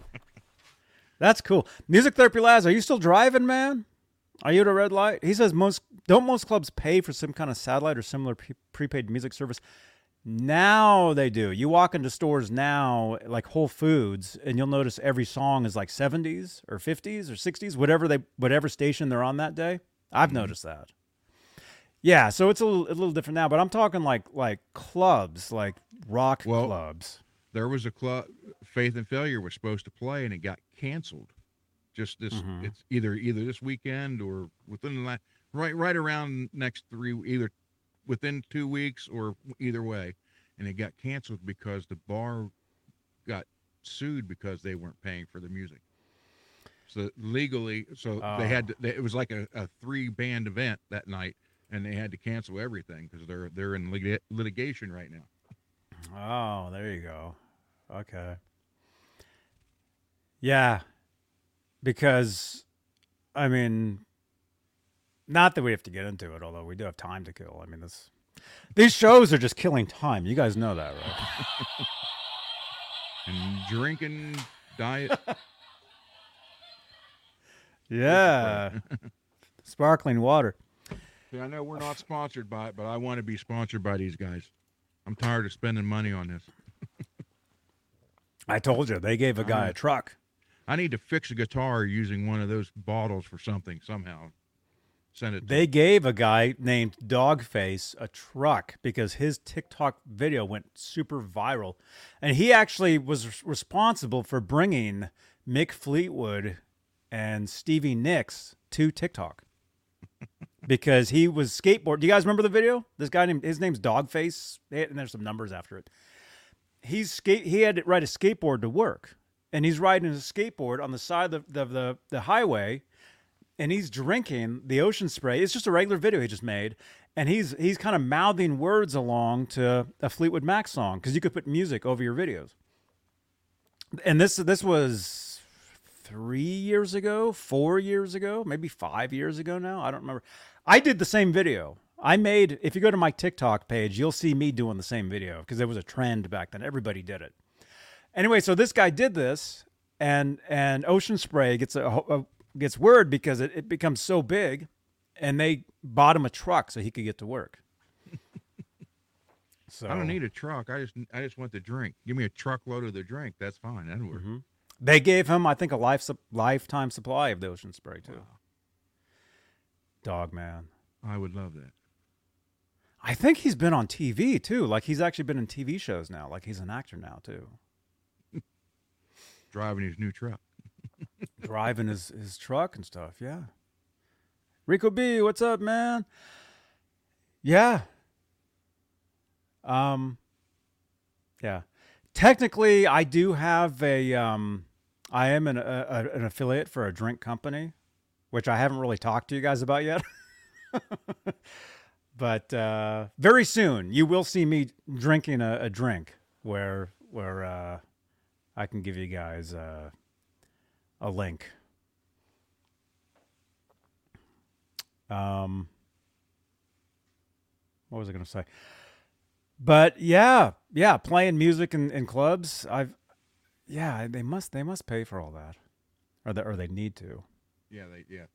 That's cool. Music therapy Laz, are you still driving, man? Are you at a red light? He says most don't most clubs pay for some kind of satellite or similar pre- prepaid music service. Now they do. You walk into stores now, like Whole Foods, and you'll notice every song is like 70s or 50s or 60s, whatever they whatever station they're on that day. I've noticed that. Yeah, so it's a little, a little different now, but I'm talking like like clubs, like rock Well, clubs. there was a club faith and failure was supposed to play and it got canceled just this Mhm. it's either either this weekend or within the last right right around next three either within two weeks or either way and it got canceled because the bar got sued because they weren't paying for the music so legally so they had to, they, it was like a, a three band event that night and they had to cancel everything because they're they're in lit- litigation right now Oh, there you go. Okay. Yeah. Because I mean not that we have to get into it, although we do have time to kill. I mean this these shows are just killing time. You guys know that, right? and drinking diet Yeah. Sparkling water. See, I know we're not sponsored by it, but I want to be sponsored by these guys. I'm tired of spending money on this. I told you they gave a guy Uh-huh. a truck. I need to fix a guitar using one of those bottles for something somehow. Send it. To They gave a guy named Dogface a truck because his TikTok video went super viral. And he actually was responsible for bringing Mick Fleetwood and Stevie Nicks to TikTok because he was skateboard. Do you guys remember the video? This guy named his name's Dogface, and there's some numbers after it. He's skate. He had to ride a skateboard to work, and he's riding his skateboard on the side of the, the, the, the highway and he's drinking the ocean spray. It's just a regular video he just made, and he's he's kind of mouthing words along to a Fleetwood Mac song because you could put music over your videos. And this this was three years ago, four years ago, maybe five years ago now. I don't remember. I did the same video. I made. If you go to my TikTok page, you'll see me doing the same video because it was a trend back then. Everybody did it. Anyway, so this guy did this, and and Ocean Spray gets a, a gets word because it, it becomes so big, and they bought him a truck so he could get to work. so I don't need a truck. I just I just want the drink. Give me a truckload of the drink. That's fine. That'll work. Mhm. They gave him, I think, a life sup- lifetime supply of the Ocean Spray too. Dog man. I would love that. I think he's been on TV too. Like he's actually been in TV shows now. Like he's an actor now too. Driving his new truck. Driving his, his truck and stuff. Yeah. Rico B, what's up, man? Yeah. Um yeah. Technically I do have a um I am an a, an affiliate for a drink company, which I haven't really talked to you guys about yet. but uh, very soon you will see me drinking a, a drink where where uh, I can give you guys uh, a link. Um, what was I going to say? But yeah, yeah, playing music in, in clubs. I've yeah, they must they must pay for all that, or they, or they need to. Yeah, they yeah.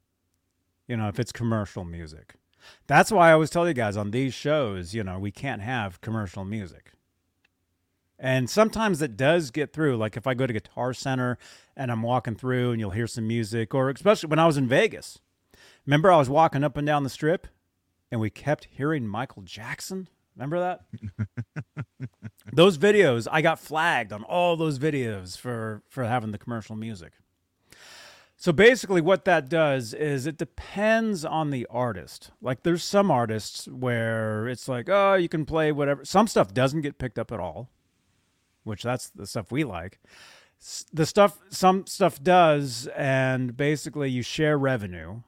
You know, if it's commercial music. That's why I always tell you guys on these shows, you know, we can't have commercial music. And sometimes it does get through. Like if I go to Guitar Center and I'm walking through and you'll hear some music, or especially when I was in Vegas. Remember, I was walking up and down the strip and we kept hearing Michael Jackson? Remember that? those videos, I got flagged on all those videos for, for having the commercial music. So basically, what that does is it depends on the artist. Like, there's some artists where it's like, oh, you can play whatever. Some stuff doesn't get picked up at all, which that's the stuff we like. The stuff, some stuff does, and basically, you share revenue.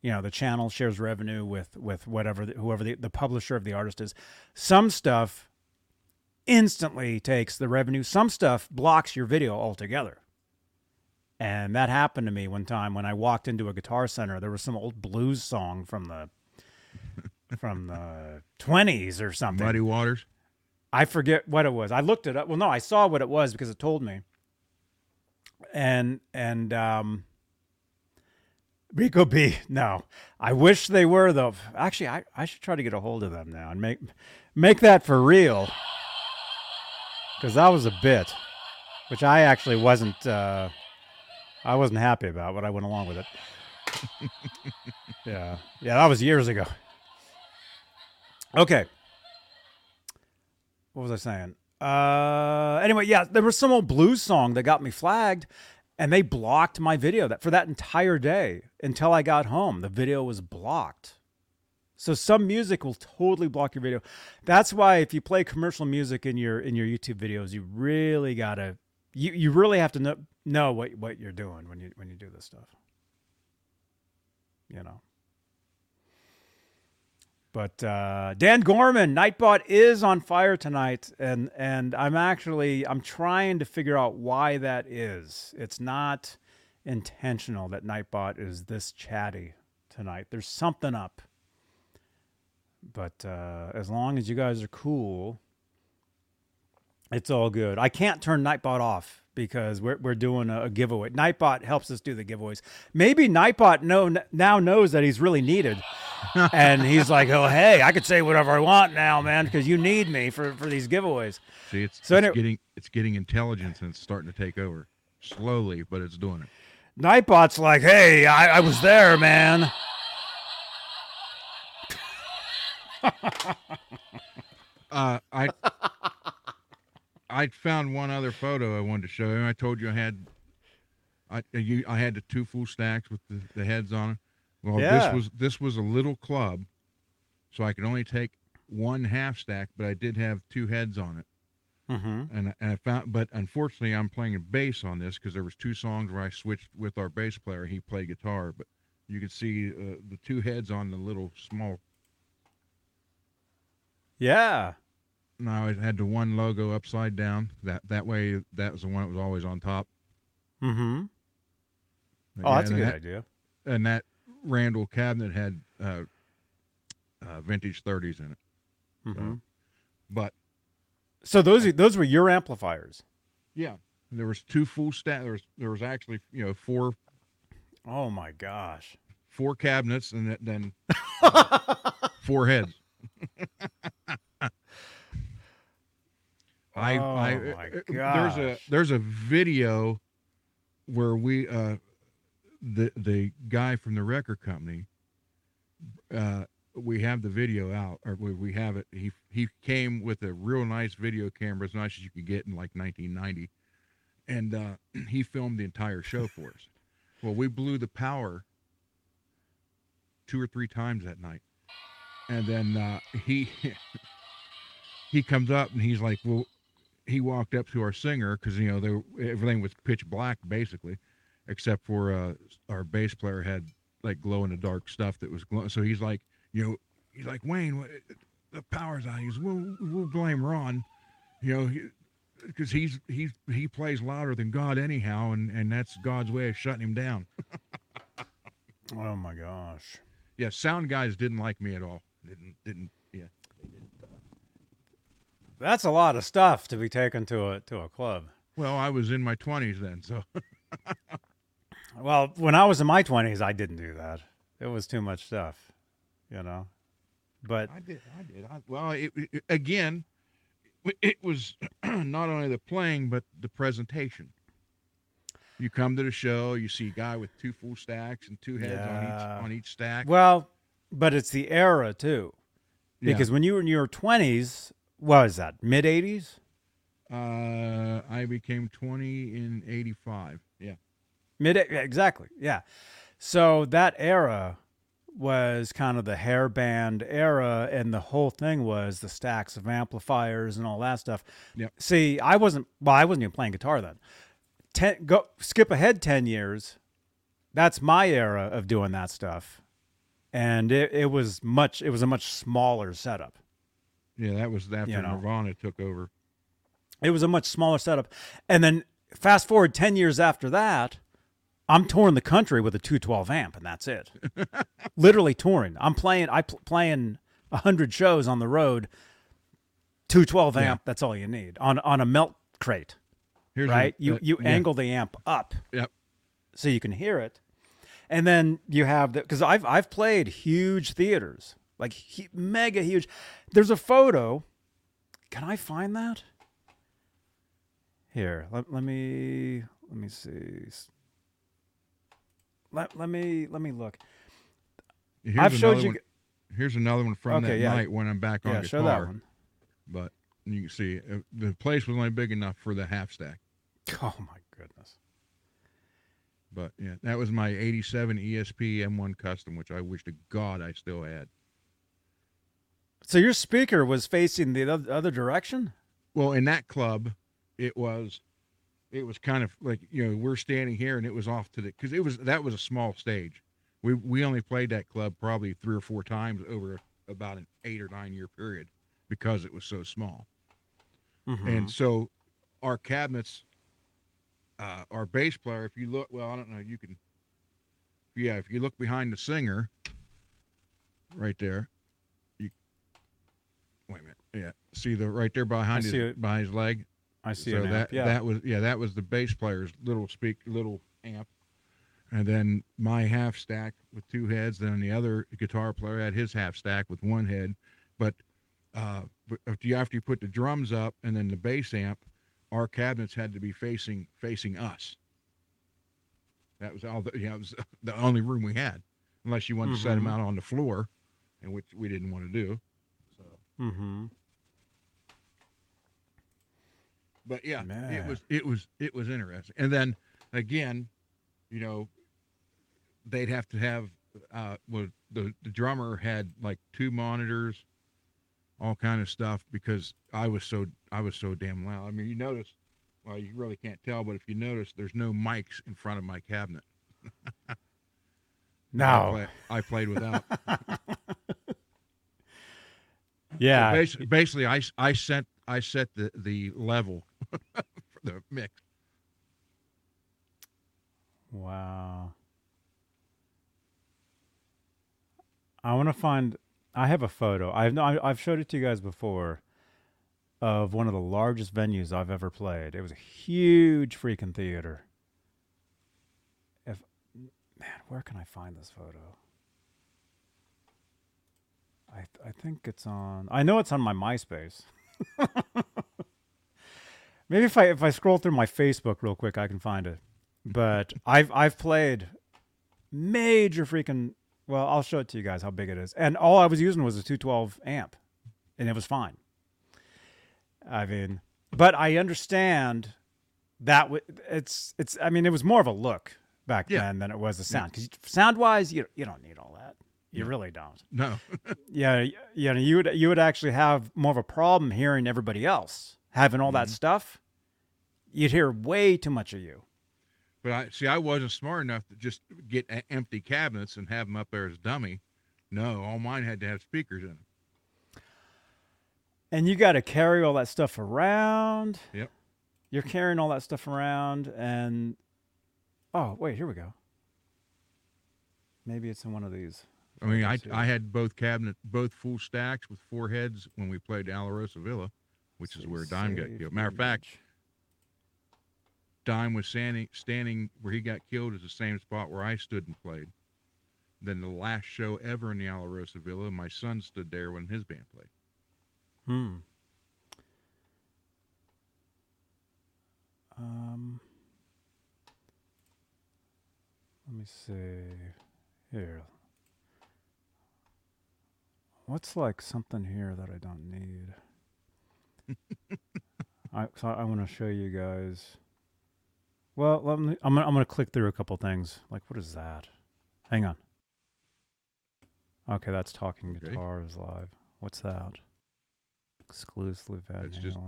You know, the channel shares revenue with with whatever whoever the, the publisher of the artist is. Some stuff instantly takes the revenue. Some stuff blocks your video altogether. And that happened to me one time when I walked into a guitar center. There was some old blues song from the from the twenties or something. Muddy Waters. I forget what it was. I looked it up. Well, no, I saw what it was because it told me. And and um Rico B. No, I wish they were though. Actually, I, I should try to get a hold of them now and make make that for real. Because that was a bit, which I actually wasn't. Uh, I wasn't happy about, but I went along with it. yeah, yeah, that was years ago. Okay. What was I saying? Uh, anyway, yeah, there was some old blues song that got me flagged, and they blocked my video that for that entire day until I got home. The video was blocked. So some music will totally block your video. That's why if you play commercial music in your in your YouTube videos, you really gotta you, you really have to know know what what you're doing when you when you do this stuff. You know. But uh, Dan Gorman, Nightbot is on fire tonight, and and I'm actually I'm trying to figure out why that is. It's not intentional that Nightbot is this chatty tonight. There's something up. But uh, as long as you guys are cool, it's all good. I can't turn Nightbot off because we're we're doing a, a giveaway. Nightbot helps us do the giveaways. Maybe Nightbot know now knows that he's really needed, and he's like, "Oh, hey, I could say whatever I want now, man, because you need me for for these giveaways." See, it's, So it's anyway- getting it's getting intelligence and it's starting to take over slowly, but it's doing it. Nightbot's like, "Hey, I, I was there, man." Uh, I I found one other photo I wanted to show you. I told you I had I you, I had the two full stacks with the, the heads on it. Well, Yeah. this was this was a little club, so I could only take one half stack, but I did have two heads on it. Mm-hmm. and and I found, but unfortunately, I'm playing a bass on this because there was two songs where I switched with our bass player. He played guitar, but you could see uh, the two heads on the little small. Yeah. Now it had the one logo upside down. That that way, that was the one that was always on top. Mm-hmm. But Oh, yeah, that's a good that, idea. And that Randall cabinet had uh, uh, vintage 30s in it. Mm-hmm. But So those are- those were your amplifiers. yeah, there was two full stack. There was there was actually you know four Oh my gosh. four cabinets and then- then four heads. I, Oh, I my uh, there's a there's a video where we uh the the guy from the record company uh we have the video out or we, we have it. He he came with a real nice video camera as nice as you could get in like 1990 and uh he filmed the entire show for us. Well we blew the power two or three times that night. And then uh he he comes up and he's like well he walked up to our singer because you know they, were- everything was pitch black basically, except for uh, our bass player had like glow in the dark stuff that was glowing. So he's like, you know, he's like Wayne, what, the power's out. He's we'll we'll blame Ron, you know, because he's he's he plays louder than God anyhow, and and that's God's way of shutting him down. Oh my gosh. Yeah, sound guys didn't like me at all. Didn't didn't. That's a lot of stuff to be taken to a to a club. Well, I was in my twenties then, so Well, when I was in my 20s, I didn't do that. It was too much stuff, you know. But I did. I did. I, well, it, it- again, it was not only the playing but the presentation. You come to the show, you see a guy with two full stacks and two heads Yeah. on each on each stack. well, but it's the era too. Yeah. Because when you were in your 20s, what was that? Mid 80s? uh, I became twenty in '85. Yeah, Mid exactly. Yeah. So that era was kind of the hairband era and the whole thing was the stacks of amplifiers and all that stuff. Yep. See, I wasn't well, I wasn't even playing guitar then. Ten, go skip ahead 10 years. That's my era of doing that stuff. And it, it was much it was a much smaller setup. Yeah. That was after You know. Nirvana took over. It was a much smaller setup. And then fast forward 10 years after that, I'm touring the country with a 212 amp and that's it. Literally touring. I'm playing I pl- playing 100 shows on the road. 212 Yeah. amp, that's all you need. On on a melt crate, Here's a- right? you uh, you yeah. angle the amp up Yep. so you can hear it. And then you have the cuz I've I've played huge theaters. Like he, mega huge. There's a photo. Can I find that? Here, let, let me let me see. Let, let me let me look. Here's I've showed another you. One, here's another one from Okay, that yeah. night when I'm back on Yeah, guitar. show that one. But you can see uh, the place was only big enough for the half stack. Oh my goodness. But yeah, that was my 87 ESP M1 Custom, which I wish to God I still had. So your speaker was facing the other direction? Well, in that club, it was, it was kind of like, you know, we're standing here and it was off to the, cause it was, that was a small stage. We, we only played that club probably three or four times over about an eight or nine year period because it was so small. Mm-hmm. And so our cabinets, uh, our bass player, if you look, well, I don't know, you can, yeah, if you look behind the singer right there, you, wait a minute. Yeah. See the, right there behind I his, behind his leg. I see so an that, amp. Yeah. that was, yeah, that was the bass player's little speak, little amp. And then my half stack with two heads. Then the other guitar player had his half stack with one head. But uh, after you after you put the drums up and then the bass amp, our cabinets had to be facing facing us. That was all. The, yeah, it was the only room we had, unless you wanted to set them Mhm. out on the floor, and which we didn't want to do. So, mm-hmm. But yeah, it was it was it was interesting. And then again, you know, they'd have to have uh, well, the the drummer had like two monitors, all kind of stuff because I was so I was so damn loud. I mean, you notice, well, you really can't tell, but if you notice, there's no mics in front of my cabinet. I, No. play, I played without. Yeah. basically, basically, I I sent I set the the level for the mix. Wow. I want to find I have a photo. I've I've showed it to you guys before of one of the largest venues I've ever played. It was a huge freaking theater. If man, where can I find this photo? I th- I think it's on. I know it's on my MySpace. Maybe if I if I scroll through my Facebook real quick, I can find it. But I've I've played major freaking. Well, I'll show it to you guys how big it is. And all I was using was a 212 amp, and it was fine. I mean, but I understand that w- it's it's. I mean, it was more of a look back Yeah. then than it was a sound. Because sound wise, you you don't need all that. You No. really don't. No. Yeah, you know, you would you would actually have more of a problem hearing everybody else having all that Mhm. stuff. You'd hear way too much of you. But I see, I wasn't smart enough to just get a- empty cabinets and have them up there as dummy. No, all mine had to have speakers in them. And you got to carry all that stuff around. Yep. You're carrying all that stuff around, and oh wait, here we go. Maybe it's in one of these. I mean, I. I had both cabinet, both full stacks with four heads when we played Alrosa Villa, which is where Dime got killed. Matter of fact. Dime was standing standing where he got killed is the same spot where I stood and played. Then the last show ever in the Alrosa Villa, my son stood there when his band played. Hmm. Um. Let me see. Here. What's like something here that I don't need? I so I want to show you guys. Well, let me. I'm gonna I'm gonna click through a couple things. Like, what is that? Hang on. Okay, that's talking guitars live. What's that? Exclusively Van That's just-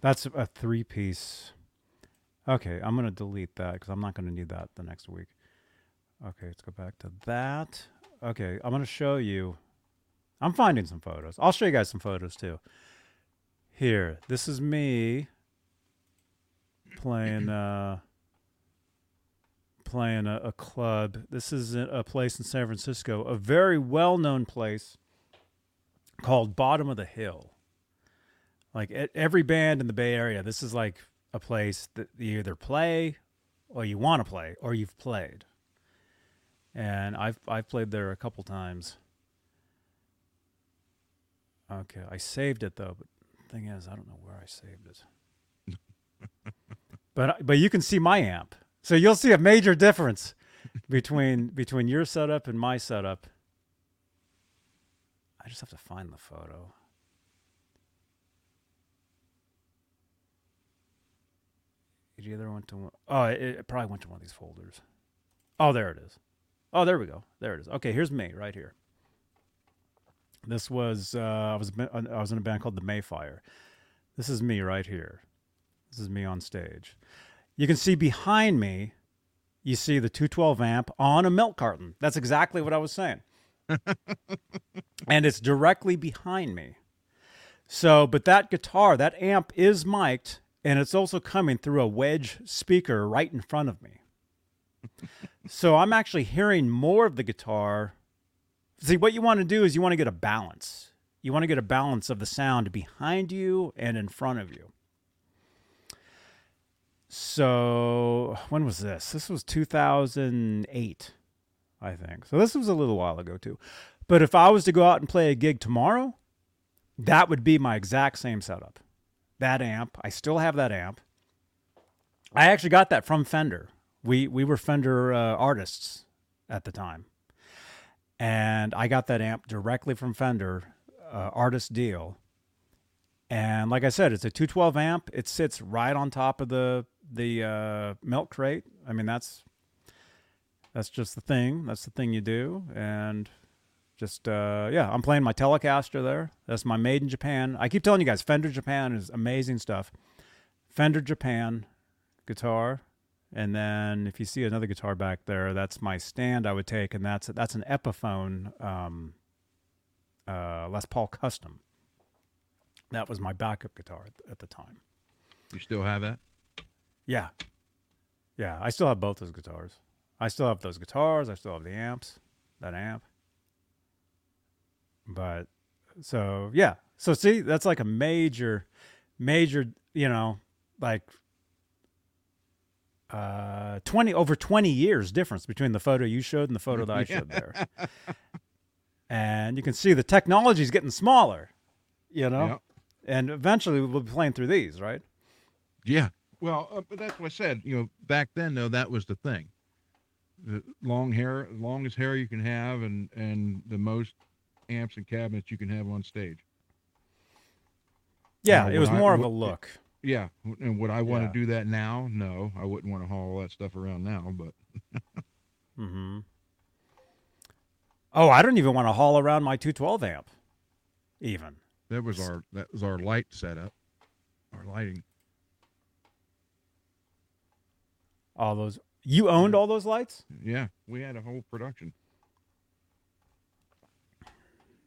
That's a three piece. Okay, I'm gonna delete that because I'm not gonna need that the next week. Okay, let's go back to that. Okay, I'm gonna show you. I'm finding some photos. I'll show you guys some photos too. Here, this is me playing uh playing a, a club. This is a place in San Francisco, a very well-known place called Bottom of the Hill. Like every band in the Bay Area, this is like a place that you either play or you want to play or you've played. And I've I've played there a couple times. Okay, I saved it though, but the thing is, I don't know where I saved it. but but you can see my amp, so you'll see a major difference between between your setup and my setup. I just have to find the photo. It either went to one, oh, it, it probably went to one of these folders. Oh, there it is. Oh, there we go. There it is. Okay, here's me right here. This was uh, I was I was in a band called the Mayfire. This is me right here. This is me on stage. You can see behind me, you see the 212 amp on a milk carton. That's exactly what I was saying. and it's directly behind me. So, but that guitar, that amp is mic'd, and it's also coming through a wedge speaker right in front of me. so I'm actually hearing more of the guitar. See, what you want to do is you want to get a balance. You want to get a balance of the sound behind you and in front of you. So, when was this? This was 2008, I think. So, this was a little while ago, too. But if I was to go out and play a gig tomorrow, that would be my exact same setup. That amp, I still have that amp. I actually got that from Fender. We we were Fender uh, artists at the time, and I got that amp directly from Fender, uh, artist deal. And like I said, it's a 212 amp. It sits right on top of the the uh, milk crate. I mean, that's that's just the thing. That's the thing you do, and just uh, yeah, I'm playing my Telecaster there. That's my made in Japan. I keep telling you guys, Fender Japan is amazing stuff. Fender Japan guitar, and then if you see another guitar back there, that's my stand I would take, and that's that's an Epiphone um, uh, Les Paul Custom. That was my backup guitar at, at the time. You still have that? Yeah, yeah, I still have both those guitars. I still have those guitars. I still have the amps, that amp. But so yeah. So see, that's like a major, major, you know, like uh 20 over 20 years difference between the photo you showed and the photo that I showed there. and you can see the technology is getting smaller, you know? Yep. And eventually we'll be playing through these, right? Yeah. Well, uh, but that's what I said. You know, back then though, that was the thing. The long hair, longest hair you can have, and and the most amps and cabinets you can have on stage. Yeah, it was I- more of a look. Yeah. And would I want Yeah. to do that now? No, I wouldn't want to haul all that stuff around now. But Mm-hmm. Oh, I don't even want to haul around my 212 amp, even. that was our that was our light setup, our lighting. All those. You owned all those lights? Yeah, we had a whole production.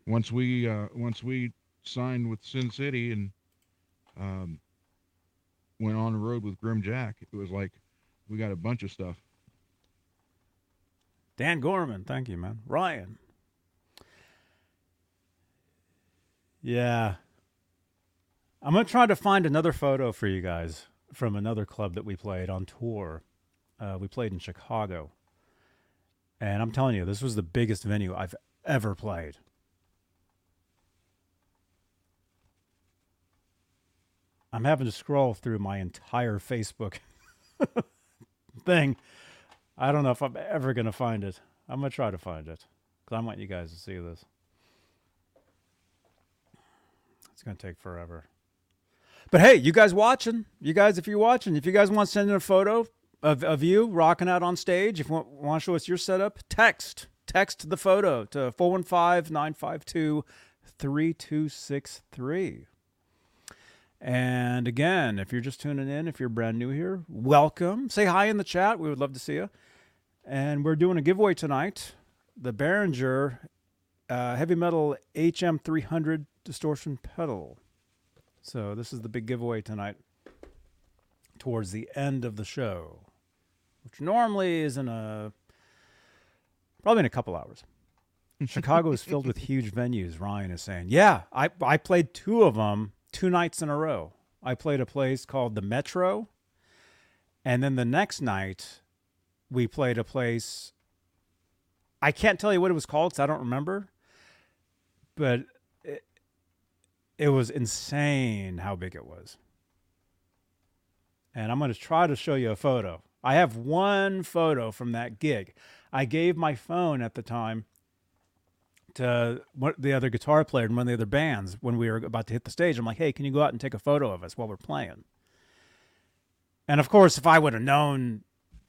Once we uh, once we signed with Sin City and um, went on the road with Grim Jack, it was like we got a bunch of stuff. Dan Gorman, thank you, man. Ryan. Yeah. I'm going to try to find another photo for you guys from another club that we played on tour. Uh, we played in Chicago. And I'm telling you, this was the biggest venue I've ever played. I'm having to scroll through my entire Facebook thing. I don't know if I'm ever going to find it. I'm going to try to find it because I want you guys to see this. It's going to take forever. But hey, you guys watching? You guys, if you're watching, if you guys want to send in a photo of, of you rocking out on stage, if you want, want to show us your setup, text. Text the photo to 415 952 3263. And again, if you're just tuning in, if you're brand new here, welcome. Say hi in the chat. We would love to see you. And we're doing a giveaway tonight the Behringer uh, Heavy Metal HM300 Distortion Pedal. So, this is the big giveaway tonight towards the end of the show, which normally is in a probably in a couple hours. Chicago is filled with huge venues, Ryan is saying. Yeah, I, I played two of them two nights in a row. I played a place called the Metro. And then the next night, we played a place. I can't tell you what it was called because I don't remember. But it, it was insane how big it was. And I'm going to try to show you a photo. I have one photo from that gig. I gave my phone at the time to one, the other guitar player in one of the other bands when we were about to hit the stage. I'm like, hey, can you go out and take a photo of us while we're playing? And of course, if I would have known,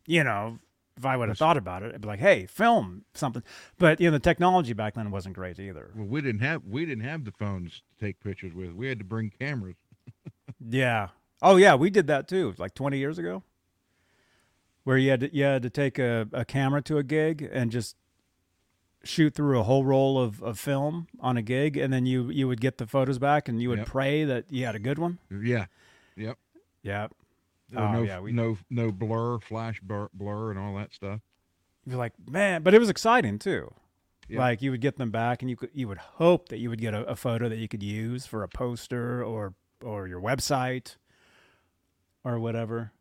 you know, if I would have thought about it, I'd be like, hey, film something. But you know, the technology back then wasn't great either. Well, we didn't have we didn't have the phones to take pictures with. We had to bring cameras. Yeah. Oh yeah, we did that too, like 20 years ago, where you had to, you had to take a, a camera to a gig and just shoot through a whole roll of, of film on a gig, and then you you would get the photos back, and you would Yep. pray that you had a good one. Yeah, yep. yep Oh, no yeah, we- no no blur, flash blur, blur, and all that stuff. You're like, man, but it was exciting too. Yeah. Like you would get them back, and you could you would hope that you would get a, a photo that you could use for a poster or or your website or whatever.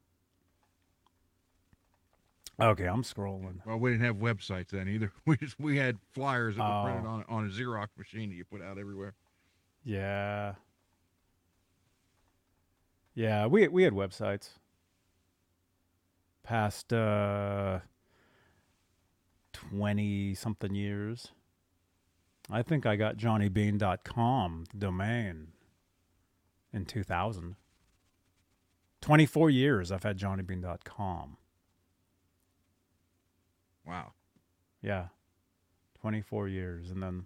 Okay, I'm scrolling. Well, we didn't have websites then either. We just we had flyers that were printed Oh. on on a Xerox machine that you put out everywhere. Yeah. Yeah, we we had websites. Past uh 20 something years. I think I got johnnybean.com domain in 2000. 24 years I've had johnnybean.com. Wow. Yeah. 24 years and then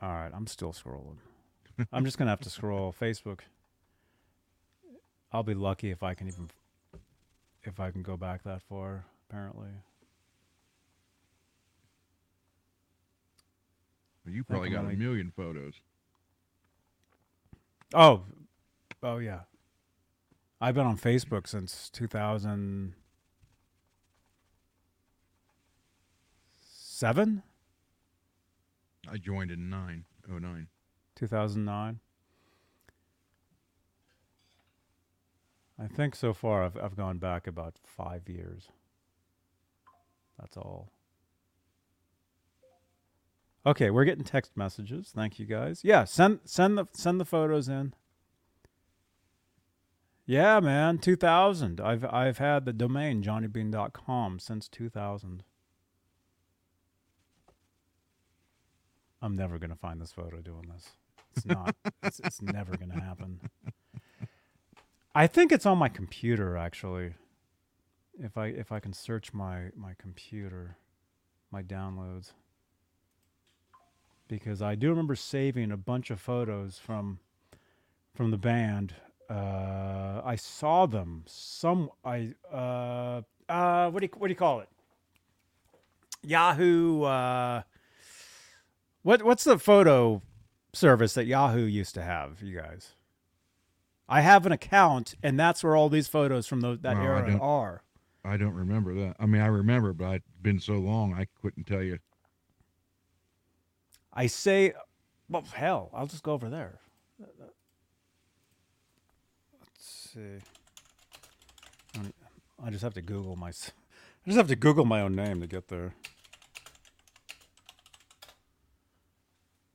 All right, I'm still scrolling. I'm just going to have to scroll Facebook. I'll be lucky if I can even if I can go back that far apparently. Well, you probably got a million photos. Oh. Oh yeah. I've been on Facebook since 2007. I joined in nine oh nine. 2009. I think so far I've I've gone back about five years. That's all. Okay, we're getting text messages. Thank you guys. Yeah, send send the send the photos in. Yeah, man, 2000. I've I've had the domain johnnybean.com since 2000. I'm never to find this photo doing this. It's not. it's, it's never to happen. I think it's on my computer actually. If I if I can search my my computer, my downloads. Because I do remember saving a bunch of photos from from the band. Uh, I saw them. Some I uh uh what do you what do you call it? Yahoo. Uh, what what's the photo service that Yahoo used to have? You guys. I have an account, and that's where all these photos from the, that I era don't- are. I don't remember that. I mean, I remember, but it's been so long I couldn't tell you. I say, well, hell, I'll just go over there. Let's see. I just have to Google my. I just have to Google my own name to get there.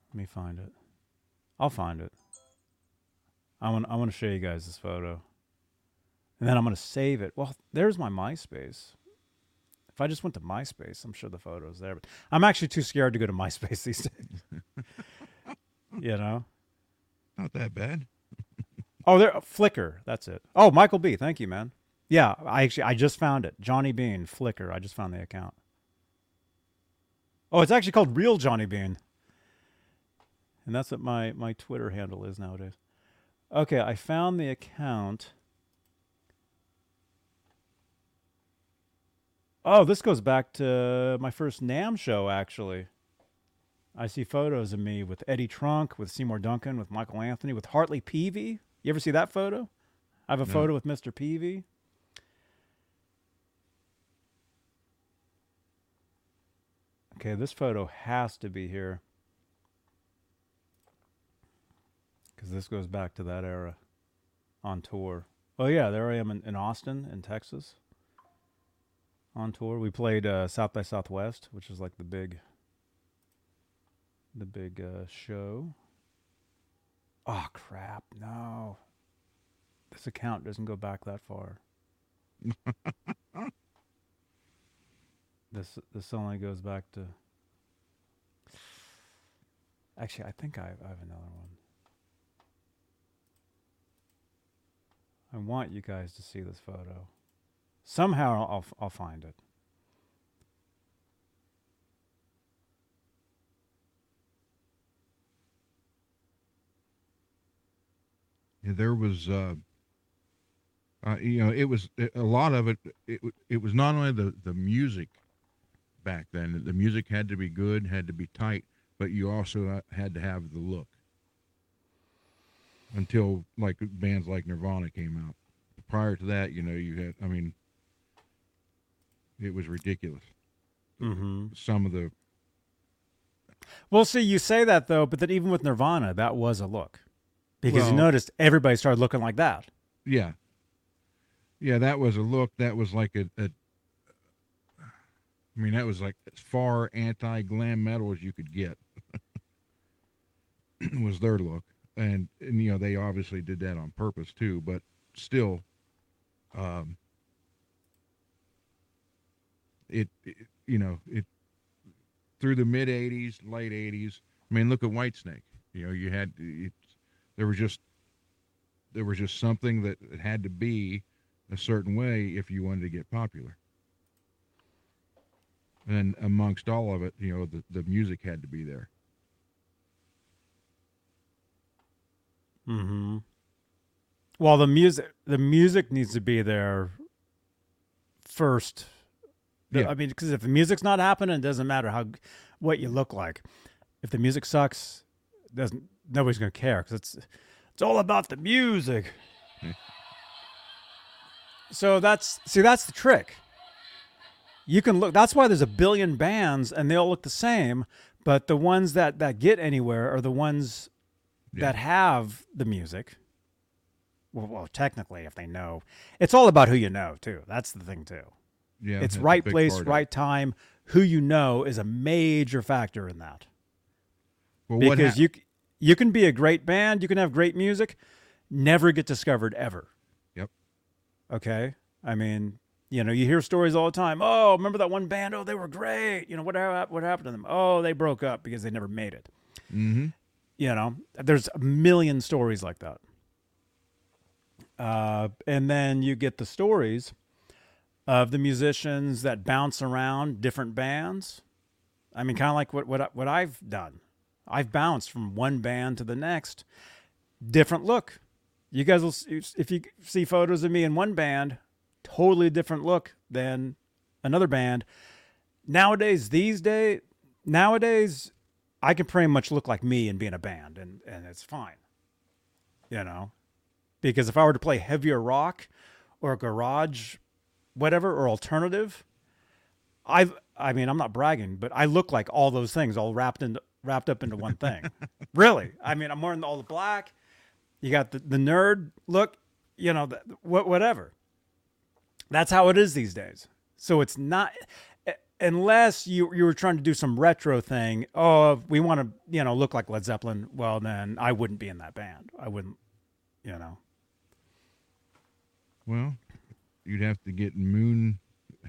Let me find it. I'll find it. I want. I want to show you guys this photo, and then I'm going to save it. Well, there's my MySpace. If I just went to MySpace, I'm sure the photo's there. But I'm actually too scared to go to MySpace these days. you know. Not that bad. Oh, there Flickr. That's it. Oh, Michael B. Thank you, man. Yeah, I actually I just found it. Johnny Bean Flickr. I just found the account. Oh, it's actually called Real Johnny Bean. And that's what my my Twitter handle is nowadays. Okay, I found the account. Oh, this goes back to my first NAMM show actually. I see photos of me with Eddie Trunk, with Seymour Duncan, with Michael Anthony, with Hartley Peavy. You ever see that photo? I have a No. photo with Mr. Peavy. Okay, this photo has to be here. Because this goes back to that era on tour. Oh, yeah, there I am in, in Austin, in Texas. On tour. We played uh, South by Southwest, which is like the big the big uh, show. Oh crap! No, this account doesn't go back that far. this this only goes back to. Actually, I think I, I have another one. I want you guys to see this photo. Somehow I'll I'll find it. Yeah, there was, uh, uh, you know, it was a lot of it. It it was not only the the music back then. The music had to be good, had to be tight, but you also uh, had to have the look. Until like bands like Nirvana came out. Prior to that, you know, you had. I mean, it was ridiculous. Mm-hmm. Some of the Well, see, you say that though, but then even with Nirvana, that was a look, because you noticed everybody started looking like that. Yeah. Yeah, that was a look. That was like a, a I mean, that was like as far anti glam metal as you could get. was their look. And, and you know, they obviously did that on purpose too, but still um it, it you know, it through the mid 80s, late 80s. I mean, look at Whitesnake. You know, you had it, there was just there was just something that it had to be a certain way if you wanted to get popular. And amongst all of it, you know, the, the music had to be there. Mm-hmm. Well, the music, the music needs to be there first. Yeah. I mean, because if the music's not happening, it doesn't matter how what you look like. If the music sucks, doesn't nobody's gonna care because it's it's all about the music. So that's see, that's the trick. You can look. That's why there's a billion bands and they all look the same. But the ones that that get anywhere are the ones Yeah. that have the music. Well, well, technically, if they know, it's all about who you know too. That's the thing too. Yeah, it's right place, part of it. right time. Who you know is a major factor in that. Well, because hap- you you can be a great band, you can have great music, never get discovered ever. Yep. Okay. I mean, you know, you hear stories all the time. Oh, remember that one band? Oh, they were great. You know what what happened to them? Oh, they broke up because they never made it. Mhm. You know, there's a million stories like that. Uh, and then you get the stories of the musicians that bounce around different bands. I mean, kind of like what what what I've done. I've bounced from one band to the next, different look. You guys will, if you see photos of me in one band, totally different look than another band. Nowadays, these days, nowadays, I can pretty much look like me and be in a band, and and it's fine. You know, because if I were to play heavier rock or garage, whatever, or alternative, I I mean I'm not bragging, but I look like all those things all wrapped into wrapped up into one thing. really, I mean I'm wearing all the black. You got the, the nerd look, you know, the, what whatever. That's how it is these days. So it's not unless you you were trying to do some retro thing. Oh, we want to you know look like Led Zeppelin. Well, then I wouldn't be in that band. I wouldn't, you know. Well, you'd have to get moon,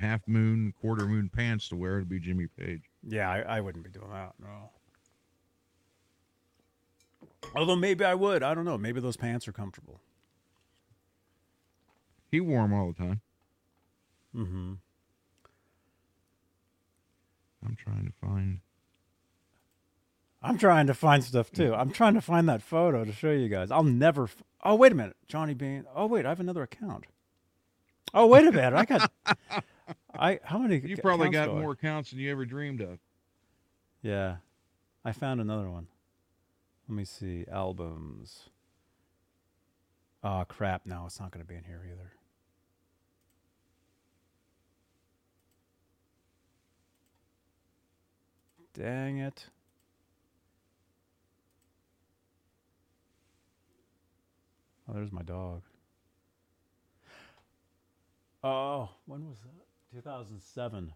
half moon, quarter moon pants to wear to be Jimmy Page. Yeah, I, I wouldn't be doing that. No. Although maybe I would. I don't know. Maybe those pants are comfortable. He wore them all the time. Mm-hmm. I'm trying to find. I'm trying to find stuff too. Hmm. I'm trying to find that photo to show you guys. I'll never. F- oh wait a minute, Johnny Bean. Oh wait, I have another account. Oh wait a minute, I got. I how many? You probably got more accounts than you ever dreamed of. Yeah, I found another one. Let me see albums. Oh crap! No, it's not going to be in here either. Dang it. Oh, there's my dog. Oh, when was that? 2007.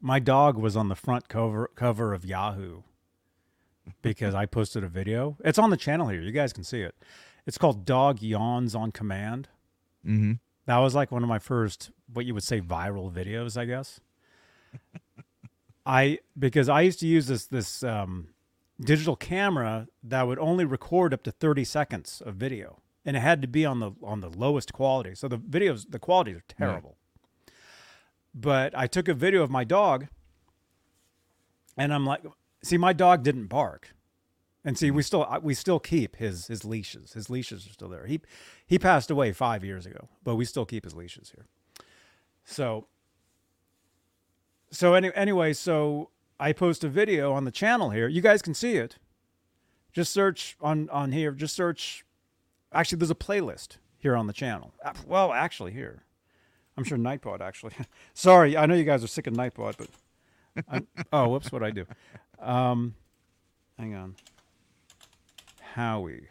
My dog was on the front cover cover of Yahoo because I posted a video. It's on the channel here. You guys can see it. It's called Dog Yawns on Command. Mm-hmm. That was like one of my first, what you would say, viral videos, I guess. I because I used to use this this um, digital camera that would only record up to thirty seconds of video, and it had to be on the on the lowest quality. So the videos, the quality are terrible. But I took a video of my dog, and I'm like, see, my dog didn't bark. And see, we still we still keep his his leashes. His leashes are still there. He he passed away five years ago, but we still keep his leashes here. So so any, anyway, so I post a video on the channel here. You guys can see it. Just search on on here. Just search. Actually, there's a playlist here on the channel. Uh, Well, actually, here. I'm sure Nightbot actually. Sorry, I know you guys are sick of Nightbot, but I, oh, whoops, what I do? Um, hang on. Howie.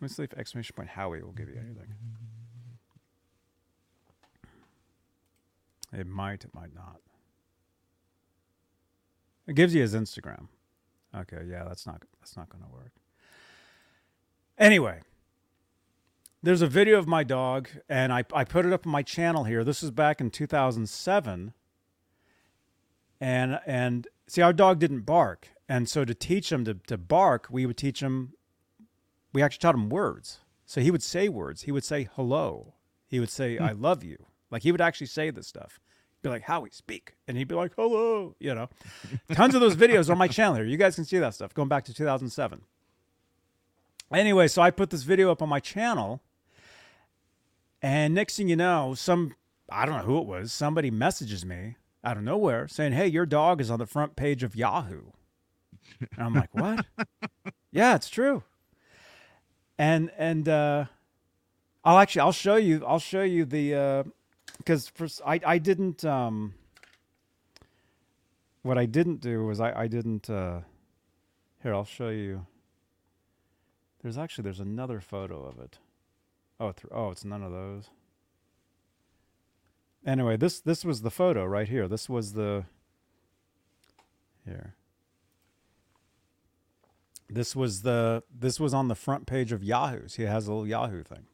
Let me see if exclamation point Howie will give you anything. It might, it might not. It gives you his Instagram. Okay, yeah, that's not that's not going to work. Anyway, there's a video of my dog, and I I put it up on my channel here. This is back in 2007, and and see our dog didn't bark, and so to teach him to to bark, we would teach him. We actually taught him words, so he would say words. He would say hello. He would say hmm. I love you. Like he would actually say this stuff be like, Howie, speak. And he'd be like, hello, you know. Tons of those videos on my channel here. You guys can see that stuff going back to 2007. Anyway, so I put this video up on my channel. And next thing you know, some, I don't know who it was, somebody messages me out of nowhere saying, hey, your dog is on the front page of Yahoo. And I'm like, what? yeah, it's true. And, and, uh, I'll actually, I'll show you, I'll show you the, uh, because for I I didn't um what I didn't do was I I didn't. Uh, here, I'll show you. There's actually there's another photo of it. Oh, th- oh, it's none of those. Anyway, this this was the photo right here. This was the here. This was the this was on the front page of Yahoo's. He has a little Yahoo thing.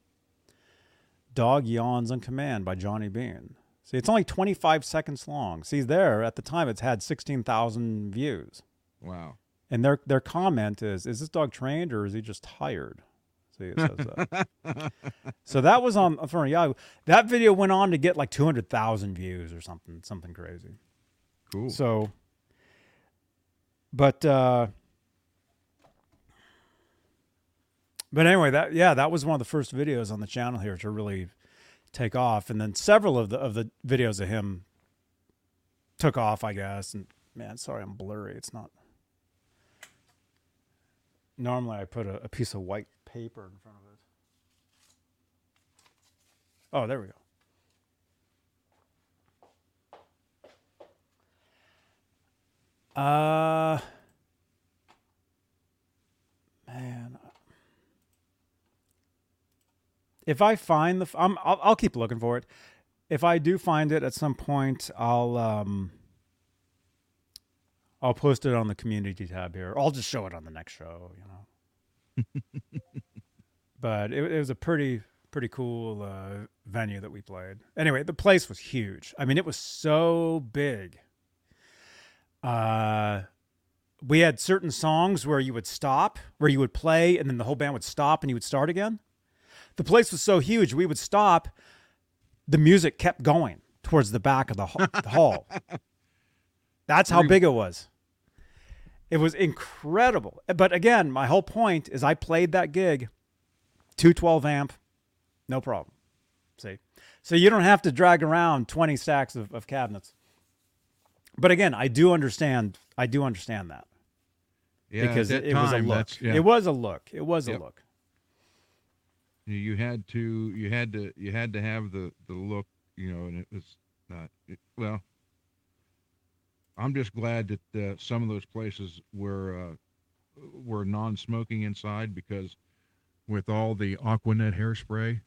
Dog yawns on command by Johnny Bean. See, it's only 25 seconds long. See, there at the time it's had 16,000 views. Wow. And their their comment is, "Is this dog trained or is he just tired?" See, it says that. so that was on from Yahoo. That video went on to get like 200,000 views or something, something crazy. Cool. So, but uh, but anyway, that yeah, that was one of the first videos on the channel here to really take off, and then several of the of the videos of him took off, I guess. And man, sorry, I'm blurry. It's not. Normally, I put a, a piece of white paper in front of it. Oh, there we go. Uh, man, if I find the, I'm, I'll, I'll keep looking for it. If I do find it at some point, I'll, um, I'll post it on the community tab here. I'll just show it on the next show, you know. but it, it was a pretty, pretty cool uh, venue that we played. Anyway, the place was huge. I mean, it was so big uh, we had certain songs where you would stop, where you would play, and then the whole band would stop and you would start again. The place was so huge, we would stop. The music kept going towards the back of the, the hall. That's how big it was. It was incredible. But again, my whole point is I played that gig, 212 amp, no problem. See? So you don't have to drag around 20 stacks of, of cabinets. But again, I do understand. I do understand that yeah, because that it, it was a look. yeah. It was a look. It was Yep. a look. You- had to you had to you had to have the the look you know and it was not it, well i'm just glad that uh, some of those places were uh, were non-smoking inside because with all the Aqua Net hairspray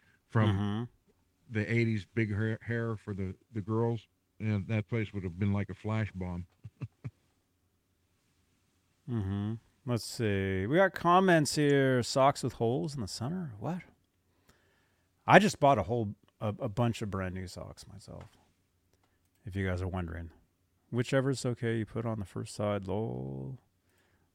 from Mhm. the 80s big hair, hair for the the girls and that place would have been like a flash bomb Mm-hmm. Let's see. We got comments here. Socks with holes in the center. What? I just bought a whole a, a bunch of brand new socks myself. If you guys are wondering, whichever's okay, you put on the first side. Lol.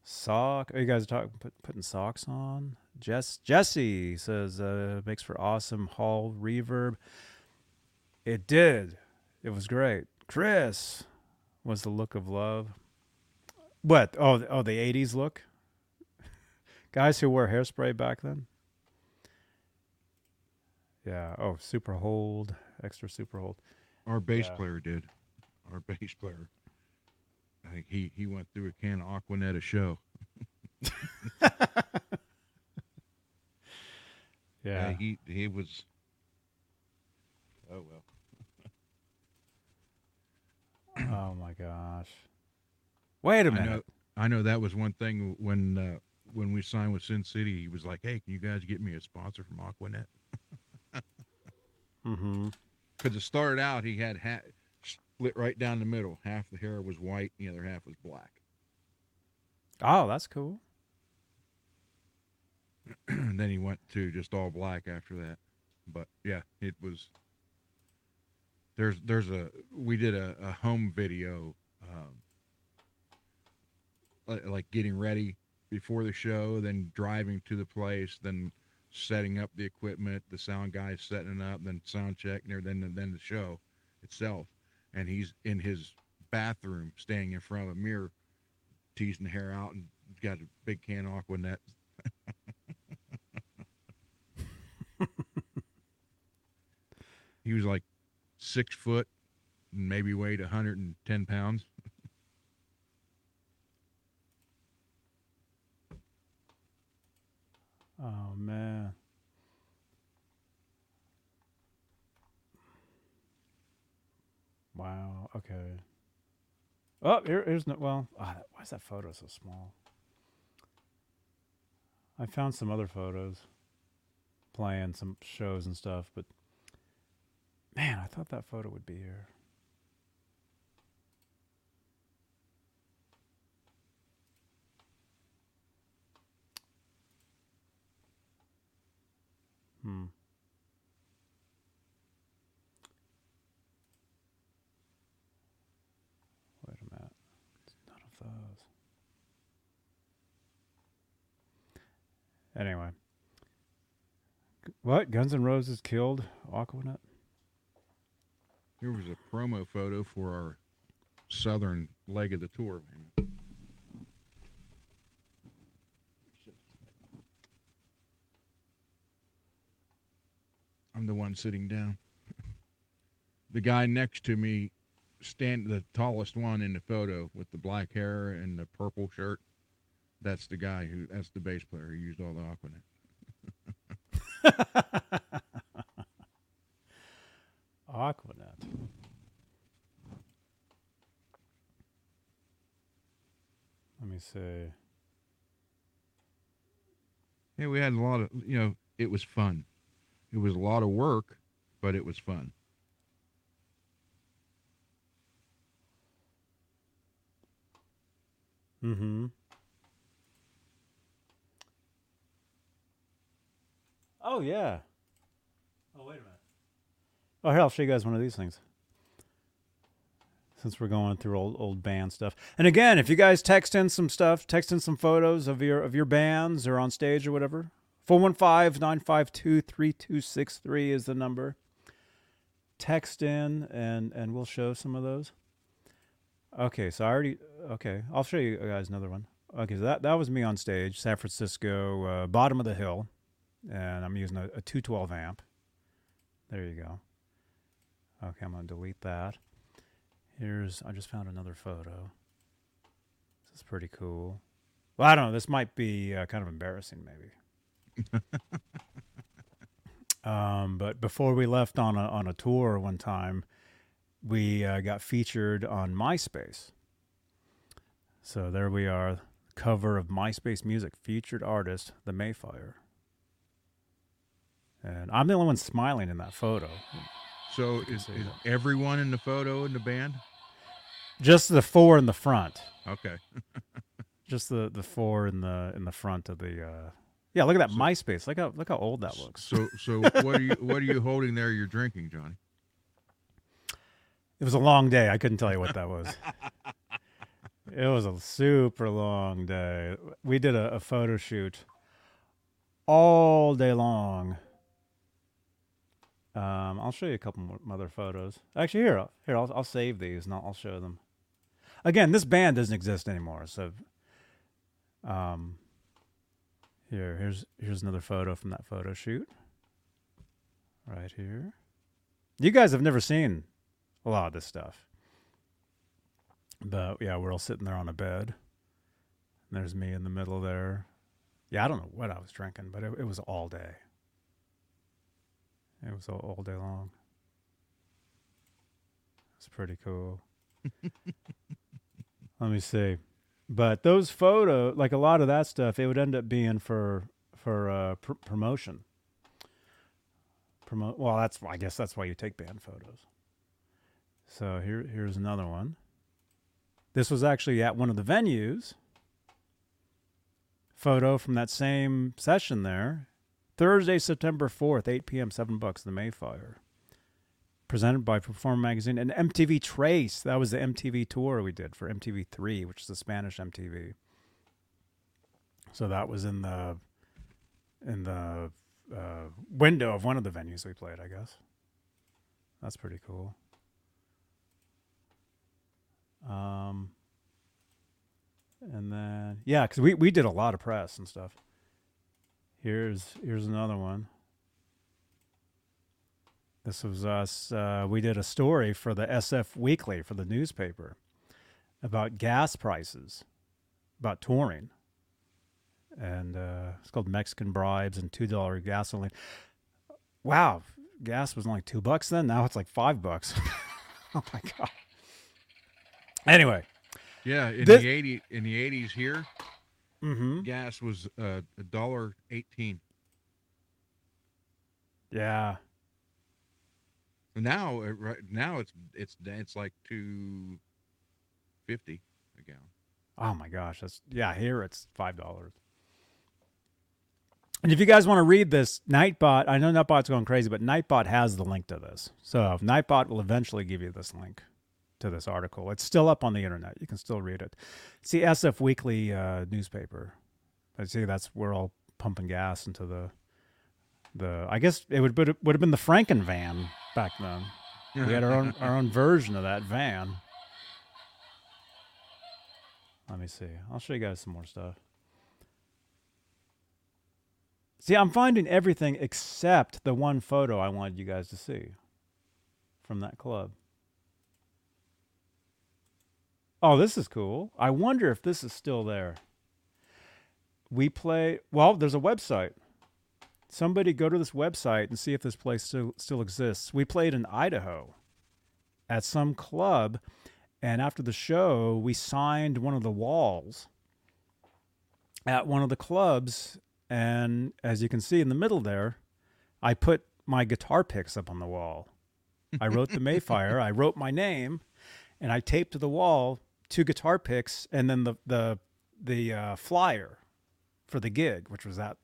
Sock. Oh, you guys are talking put, putting socks on. Jess Jesse says uh, makes for awesome hall reverb. It did. It was great. Chris was the look of love. What? Oh, oh, the '80s look. Guys who wore hairspray back then. Yeah. Oh, super hold, extra super hold. Our bass Yeah. player did. Our bass player. I think he he went through a can of Aqua Net a show. Yeah. he he was. Oh well. oh my gosh. Wait a minute. know. I know that was one thing when uh, when we signed with Sin City. He was like, "Hey, can you guys get me a sponsor from Aqua Net?" Mm-hmm. Because it started out, he had ha- split right down the middle. Half the hair was white, the other half was black. Oh, that's cool. and then he went to just all black after that. But yeah, it was. There's there's a we did a, a home video, um, li- Uh, like getting ready before the show, then driving to the place, then setting up the equipment, the sound guy setting it up, then sound check, and then then then the show itself, and he's in his bathroom, standing in front of a mirror, teasing the hair out, and got a big can of Aqua Net He was like six foot, and maybe weighed 110 pounds. Oh man. Wow. Okay. Oh, here, here's no. Well, ah, why is that photo so small? I found some other photos playing some shows and stuff, but man, I thought that photo would be here. Hmm. Wait a minute. It's none of those. Anyway. What? Guns N' Roses killed Aqua Net? Here was a promo photo for our southern leg of the tour. man. I'm the one sitting down. The guy next to me, stand the tallest one in the photo with the black hair and the purple shirt. That's the guy who. That's the bass player who used all the Aqua Net. Aqua Net. Let me see. Yeah, we had a lot of. You know, it was fun. It was a lot of work, but it was fun. Mm-hmm. Oh yeah. Oh wait a minute. Oh here, I'll show you guys one of these things. Since we're going through old old band stuff. And again, if you guys text in some stuff, text in some photos of your of your bands or on stage or whatever. 415-952-3263 is the number. Text in and and we'll show some of those. Okay, so I already okay. I'll show you guys another one. Okay, so that that was me on stage, San Francisco, uh, bottom of the hill, and I'm using a, a 212 amp. There you go. Okay, I'm gonna delete that. Here's I just found another photo. This is pretty cool. Well, I don't know. This might be uh, kind of embarrassing, maybe. um, but before we left on a on a tour one time, we uh, got featured on MySpace. So there we are, cover of MySpace Music, featured artist, The Mayfire. And I'm the only one smiling in that photo. So is, is everyone in the photo in the band? Just the four in the front. Okay. Just the, the four in the in the front of the uh Yeah, look at that So- MySpace. Look how look how old that looks. So so what are you what are you holding there? You're drinking, Johnny. It was a long day. I couldn't tell you what that was. it was a super long day. We did a, a photo shoot all day long. Um, I'll show you a couple more other photos. Actually, here, here, I'll, I'll save these and I'll, I'll show them. Again, this band doesn't exist anymore, so um, here, here's here's another photo from that photo shoot. Right here. You guys have never seen a lot of this stuff. But yeah, we're all sitting there on a bed. And there's me in the middle there. Yeah, I don't know what I was drinking, but it, it was all day. It was all, all day long. It's pretty cool. Let me see. But those photo, like a lot of that stuff, it would end up being for for uh, pr- promotion. Promote. Well, that's I guess that's why you take band photos. So here here's another one. This was actually at one of the venues. Photo from that same session there. Thursday, September 4th, 8 p.m., 7 bucks, the Mayfire. Presented by Perform Magazine and MTV Tr3s. That was the MTV tour we did for MTV3, which is the Spanish MTV. So that was in the in the uh, window of one of the venues we played, I guess. That's pretty cool. Um, and then yeah, because we we did a lot of press and stuff. Here's here's another one. This was us. Uh, we did a story for the SF Weekly for the newspaper about gas prices, about touring, and uh, it's called Mexican bribes and two dollar gasoline. Wow, gas was only two bucks then. Now it's like five bucks. oh my god. Anyway, Yeah, in This- the eighty in the eighties here, Mm-hmm. gas was uh, a dollar eighteen. Yeah. Now, uh, right now it's it's it's like two fifty a gallon. Oh my gosh, that's yeah. Here it's five dollars. And if you guys want to read this, Nightbot, I know Nightbot's going crazy, but Nightbot has the link to this. So Nightbot will eventually give you this link to this article. It's still up on the internet. You can still read it. It's the SF Weekly uh, newspaper. I see that's we're all pumping gas into the the. I guess it would would would have been the Franken van back then. We had our own our own version of that van. Let me see. I'll show you guys some more stuff. See, I'm finding everything except the one photo I wanted you guys to see from that club. Oh, this is cool. I wonder if this is still there. We play, well, there's a website. Somebody go to this website and see if this place still, still exists. We played in Idaho at some club, and after the show, we signed one of the walls at one of the clubs. And as you can see in the middle there, I put my guitar picks up on the wall. I wrote the Mayfire, I wrote my name, and I taped to the wall two guitar picks and then the the the uh, flyer for the gig, which was that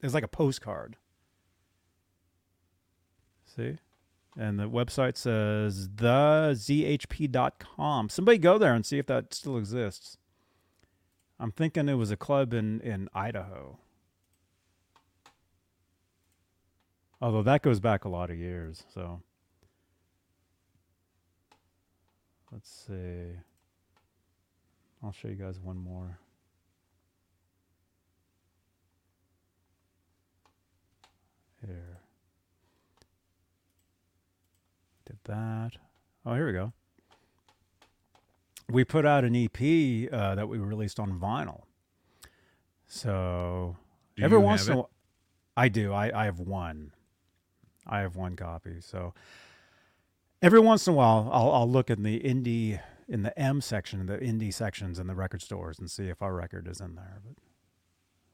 it was like a postcard. See? And the website says thezhp.com. Somebody go there and see if that still exists. I'm thinking it was a club in, in Idaho. Although that goes back a lot of years, so let's see. I'll show you guys one more. Here. Did that. Oh, here we go. We put out an EP uh, that we released on vinyl. So Do every once in a while, I do. I, I have one. I have one copy. So every once in a while, I'll, I'll look in the indie in the M section, in the indie sections in the record stores, and see if our record is in there. But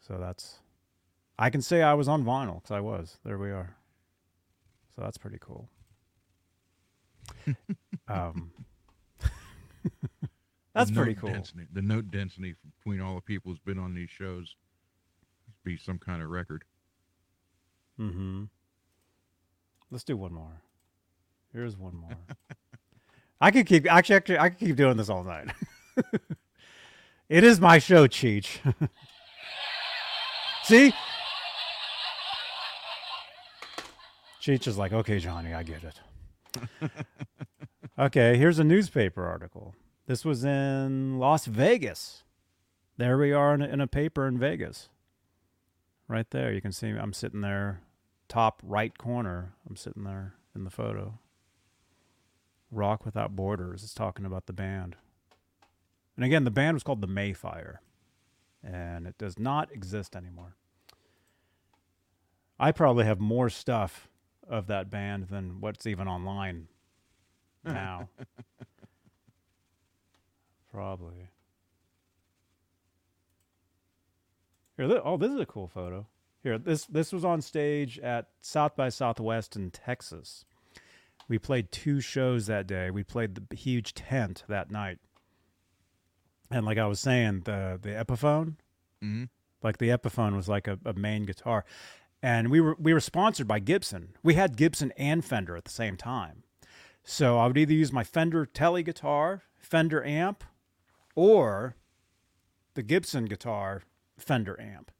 so that's I can say I was on vinyl because I was. There we are. So that's pretty cool. um, that's pretty cool. Density, the note density between all the people who's been on these shows be some kind of record. Mm-hmm. Let's do one more. Here's one more. I could keep actually, actually I could keep doing this all night. it is my show, Cheech. See? Cheech is like, okay, Johnny, I get it. okay, here's a newspaper article. This was in Las Vegas. There we are in a, in a paper in Vegas. Right there. You can see I'm sitting there, top right corner. I'm sitting there in the photo. Rock Without Borders is talking about the band. And again, the band was called the Mayfire, and it does not exist anymore. I probably have more stuff of that band than what's even online now. probably. Here, oh, this is a cool photo. Here, this this was on stage at South by Southwest in Texas. We played two shows that day. We played the huge tent that night. And like I was saying, the the Epiphone, Mm-hmm. like the Epiphone was like a, a main guitar. And we were we were sponsored by Gibson. We had Gibson and Fender at the same time. So I would either use my Fender Tele guitar, Fender amp, or the Gibson guitar, Fender amp.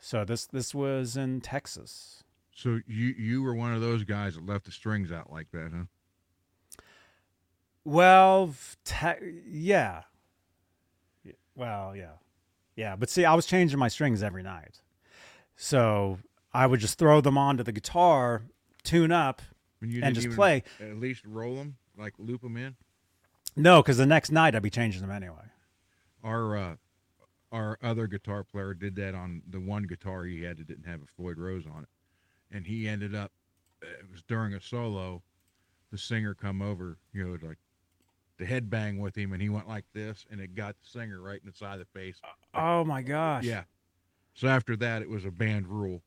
So this this was in Texas. So you you were one of those guys that left the strings out like that, huh? Well, te- yeah. Well, yeah. Yeah, but see, I was changing my strings every night. So I would just throw them onto the guitar, tune up, and just play. At least roll them, like loop them in. No, because the next night I'd be changing them anyway. Our uh, our other guitar player did that on the one guitar he had that didn't have a Floyd Rose on it, and he ended up. Uh, it was during a solo. The singer come over, you know, like to headbang with him, and he went like this, and it got the singer right in the side of the face. Oh my gosh. Yeah. So after that, it was a band rule.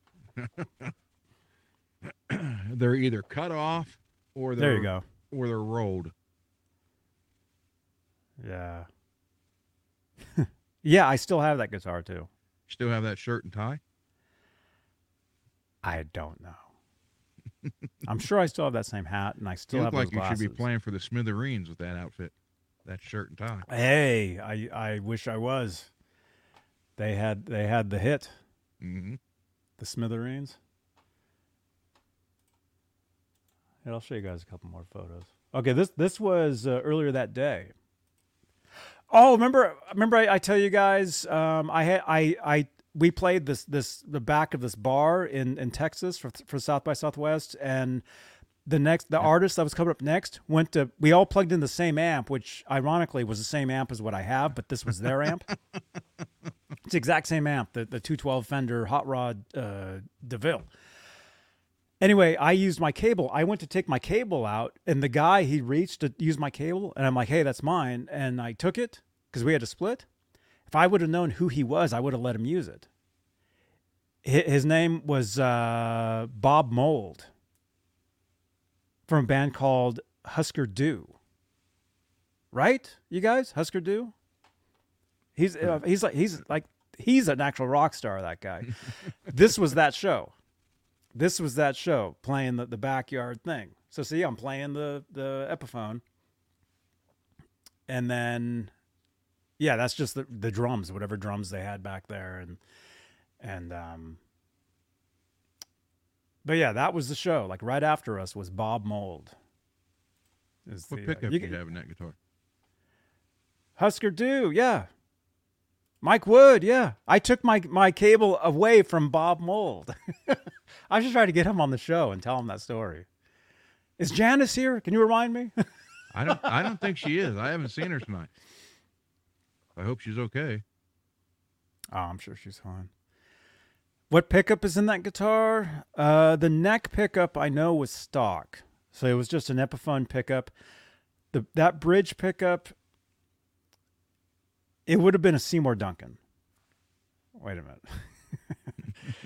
they're either cut off or they're There you go. or they're rolled. Yeah. yeah, I still have that guitar too. Still have that shirt and tie? I don't know. I'm sure I still have that same hat, and I still you have look like those you should be playing for the Smithereens with that outfit, that shirt and tie. Hey, I I wish I was. They had they had the hit, hmm the Smithereens. And I'll show you guys a couple more photos. Okay, this this was uh, earlier that day. Oh, remember remember I, I tell you guys um, I had I I we played this this the back of this bar in in Texas for for South by Southwest and the next the artist that was coming up next went to we all plugged in the same amp which ironically was the same amp as what I have but this was their amp. It's the exact same amp, the, the 212 Fender Hot Rod uh, DeVille. Anyway, I used my cable. I went to take my cable out, and the guy he reached to use my cable, and I'm like, "Hey, that's mine." And I took it because we had to split. If I would have known who he was, I would have let him use it. His name was uh, Bob Mould from a band called Husker Du. Right, you guys, Husker Du. He's uh, he's like he's like he's an actual rock star. That guy. this was that show. This was that show playing the, the backyard thing. So see, I'm playing the the Epiphone, and then yeah, that's just the the drums, whatever drums they had back there, and and um. But yeah, that was the show. Like right after us was Bob Mould. Is What the, uh, pickup you you, can- have in that guitar? Husker Du, yeah. Mike Wood, yeah. I took my my cable away from Bob Mould. I should try to get him on the show and tell him that story. Is Janice here? Can you remind me? I don't. I don't think she is. I haven't seen her tonight. I hope she's okay. Oh, I'm sure she's fine. What pickup is in that guitar? Uh, the neck pickup I know was stock, so it was just an Epiphone pickup. The that bridge pickup, it would have been a Seymour Duncan. Wait a minute.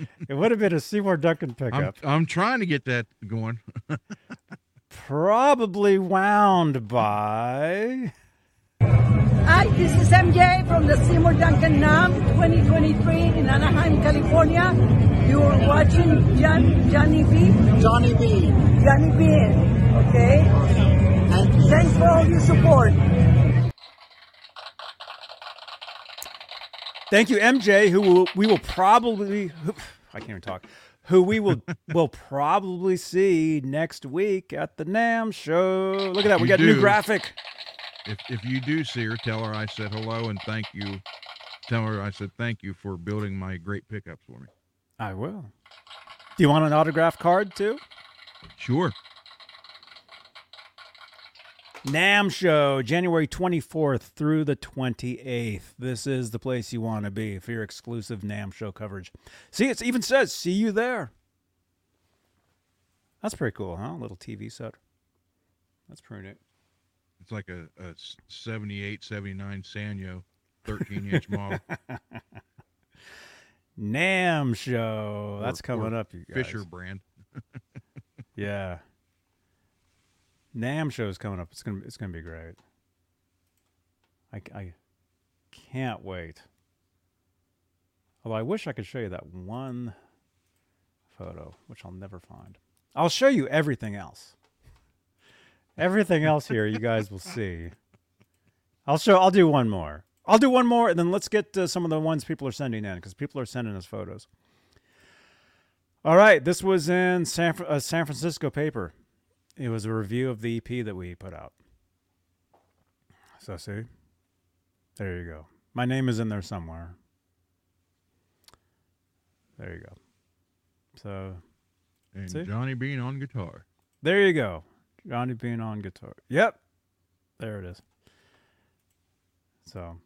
it would have been a Seymour Duncan I'm, pickup, I'm trying to get that going. probably wound by. Hi, this is MJ from the Seymour Duncan NAMM 2023 in Anaheim, California. You're watching John, Johnny B. Johnny B. Johnny B. Okay? Thank you. Thanks for all your support. Thank you, MJ. Who will, we will probably who, I can't even talk. Who we will will probably see next week at the NAMM show. Look at that, we You got a new graphic. If if you do see her, tell her I said hello and thank you. Tell her I said thank you for building my great pickups for me. I will. Do you want an autograph card too? Sure. NAMM show, January 24th through the 28th. This is the place you want to be for your exclusive NAMM show coverage. See, it even says, see you there. That's pretty cool, huh? little TV set. That's pretty neat. It's like a 78, 79 Sanyo, 13 inch model. NAMM show. That's Or- coming or up, you guys. Fisher brand. Yeah. NAMM show is coming up. It's gonna it's gonna be great. I, I can't wait. Although I wish I could show you that one photo, which I'll never find. I'll show you everything else. Everything else here, you guys will see. I'll show. I'll do one more. I'll do one more, and then let's get to some of the ones people are sending in because people are sending us photos. All right, this was in San a uh, San Francisco paper. It was a review of the EP that we put out. So see, there you go. My name is in there somewhere. There you go. So And See? Johnny Bean on guitar. there you go. Johnny Bean on guitar. Yep. There it is. So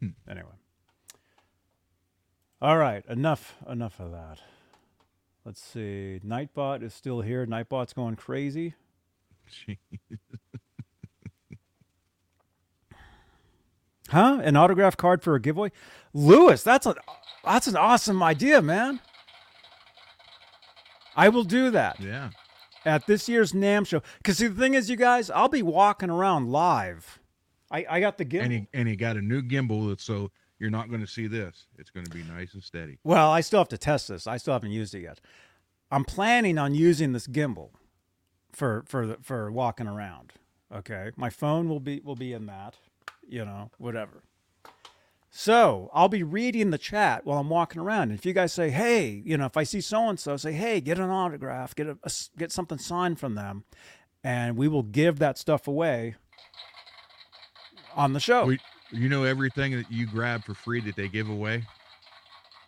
Hmm. anyway. All right, enough enough of that. Let's see. Nightbot is still here. Nightbot's going crazy. Gee, Huh? An autograph card for a giveaway? Lewis, that's a that's an awesome idea, man. I will do that yeah. at this year's NAMM show. Because see, the thing is, you guys, I'll be walking around live. I, I got the gimbal. And he and he got a new gimbal that's so you're not going to see this. It's going to be nice and steady. Well, I still have to test this. I still haven't used it yet. I'm planning on using this gimbal for for the, for walking around. Okay, my phone will be will be in that, you know, whatever. So I'll be reading the chat while I'm walking around. And if you guys say, "Hey," you know, if I see so and so, say, "Hey, get an autograph, get a get something signed from them," and we will give that stuff away on the show. We, you know everything that you grab for free that they give away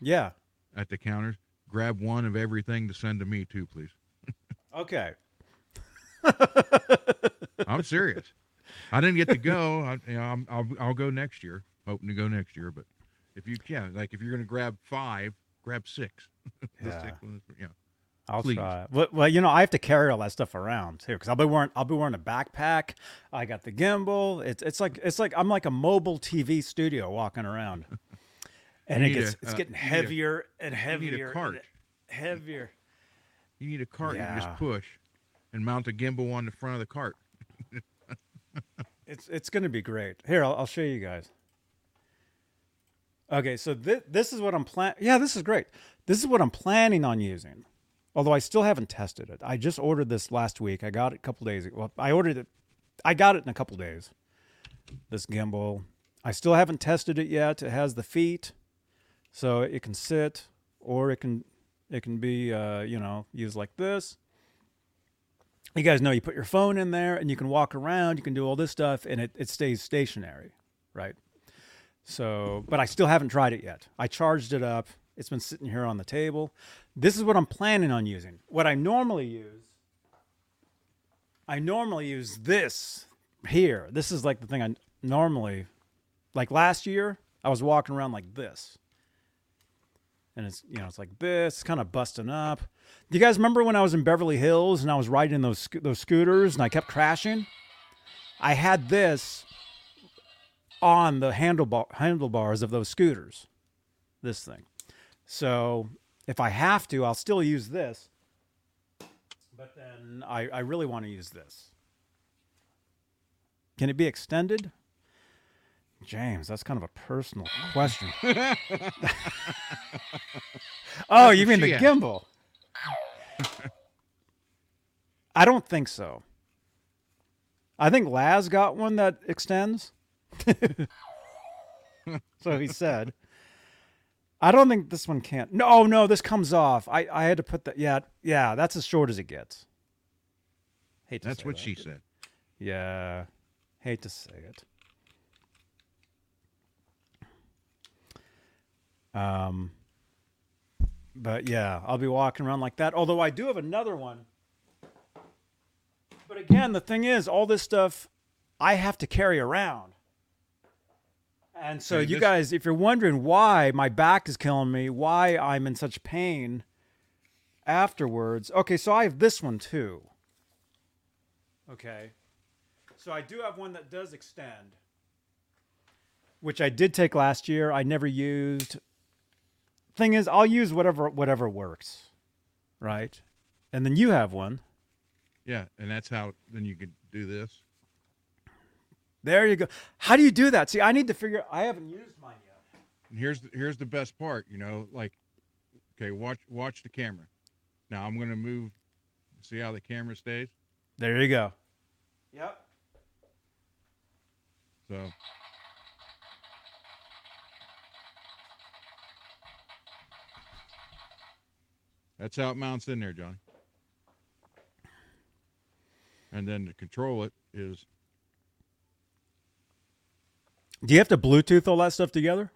yeah. at the counters. Grab one of everything to send to me too, please. Okay. I'm serious. I didn't get to go. I, you know, I'm, I'll I'll go next year. Hoping to go next year, but if you can, like if you're going to grab five, grab six. Yeah. six ones, yeah. I'll Please. try. Well, well, you know, I have to carry all that stuff around too because I'll be wearing I'll be wearing a backpack. I got the gimbal. It's it's like it's like I'm like a mobile TV studio walking around, and You it gets a, it's uh, getting you need a- heavier and You heavier. need a cart. Heavier. You need a cart. You just push and mount a gimbal on the front of the cart. It's it's gonna be great. Here, I'll, I'll show you guys. Okay, so thi- this is what I'm plan. Yeah, this is great. This is what I'm planning on using. Although I still haven't tested it. I just ordered this last week. I got it a couple days. Well, I ordered it. I got it in a couple days. This gimbal. I still haven't tested it yet. It has the feet, so it can sit, or it can it can be uh, you know used like this you guys know you put your phone in there and you can walk around, you can do all this stuff, and it, it stays stationary, right? So, but I still haven't tried it yet. I charged it up. It's been sitting here on the table. This is what I'm planning on using. What I normally use, I normally use this here. This is like the thing I normally, like last year, I was walking around like this. And it's, you know, it's like this, kind of busting up. Do you guys remember when I was in Beverly Hills and I was riding those those scooters and I kept crashing? I had this on the handlebar handlebars of those scooters. This thing. So if I have to, I'll still use this. But then I, I really want to use this. Can it be extended? James, that's kind of a personal question. oh, you mean the gimbal? I don't think so. I think Laz got one that extends. so he said. I don't think this one can't. No, no, this comes off. I, I had to put that. Yeah, yeah, that's as short as it gets. Hate to That's what that. she said. Yeah, hate to say it. Um, but yeah, I'll be walking around like that. Although I do have another one. But again, the thing is, all this stuff I have to carry around. And so, you this- guys, if you're wondering why my back is killing me, why I'm in such pain afterwards, okay, so I have this one too. Okay. So I do have one that does extend, which I did take last year. I never used. Thing is, I'll use whatever whatever works, right? And then you have one. Yeah, and that's how then you could do this. There you go. How do you do that? See, I need to figure. I haven't used mine yet. And here's the, here's the best part, you know, like okay, watch watch the camera. Now I'm going to move see how the camera stays. There you go. Yep. So That's how it mounts in there, Johnny. And then to control it is Do you have to Bluetooth all that stuff together?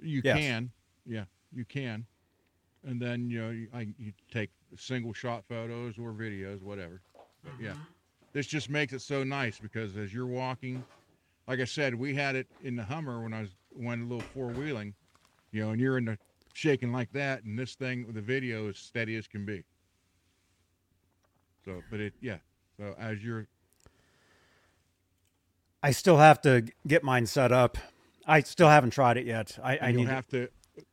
you Yes. can, yeah, you can, and then you know you, I, you take single shot photos or videos, whatever. But yeah, uh-huh. this just makes it so nice because as you're walking, like I said, we had it in the Hummer when I was went a little four wheeling, you know, and you're in the shaking like that, and this thing, the video is steady as can be. So, but it, yeah, So as you're I still have to get mine set up. I still haven't tried it yet. I, I need have to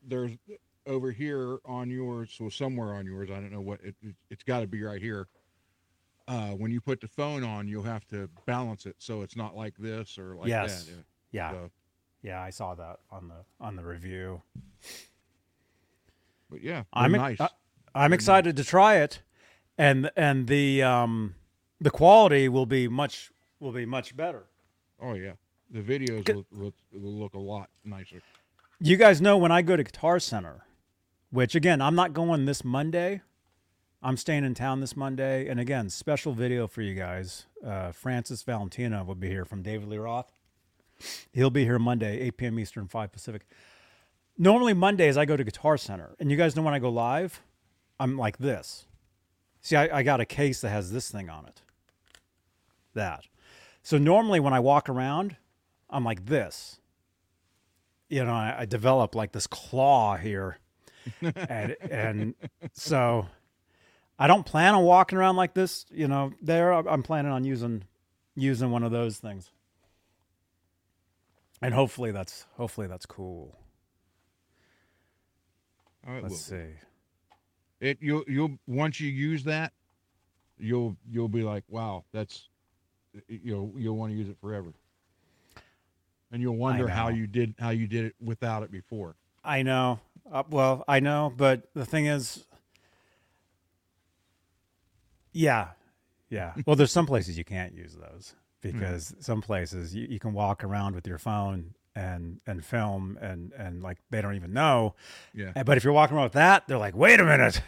there's over here on yours so somewhere on yours i don't know what it, it, it's got to be right here uh when you put the phone on you'll have to balance it so it's not like this or like Yes. that yeah, So, yeah. I saw that on the on the review. but yeah I'm nice I, I'm excited to try it, and and the um the quality will be much will be much better. Oh yeah the videos will, will, will look a lot nicer You guys know when I go to Guitar Center, which again I'm not going this Monday. I'm staying in town this Monday, and again special video for you guys. Uh, Francis Valentino will be here from David Lee Roth. He'll be here Monday, 8 p.m. Eastern, 5 Pacific. Normally Mondays I go to Guitar Center, and you guys know when I go live, I'm like this. See, I, I got a case that has this thing on it. That. So normally when I walk around, I'm like this. You know, I, I develop like this claw here, and and so I don't plan on walking around like this. You know, there I'm planning on using using one of those things, and hopefully that's hopefully that's cool. oh, it Let's will. see. it you'll you'll once you use that you'll you'll be like wow that's you'll you'll want to use it forever and you'll wonder how you did how you did it without it before I know. Uh, well, I know, but the thing is, yeah, yeah. Well, there's some places you can't use those because some places you, you can walk around with your phone and and film and and like they don't even know. yeah But if you're walking around with that, they're like, "Wait a minute,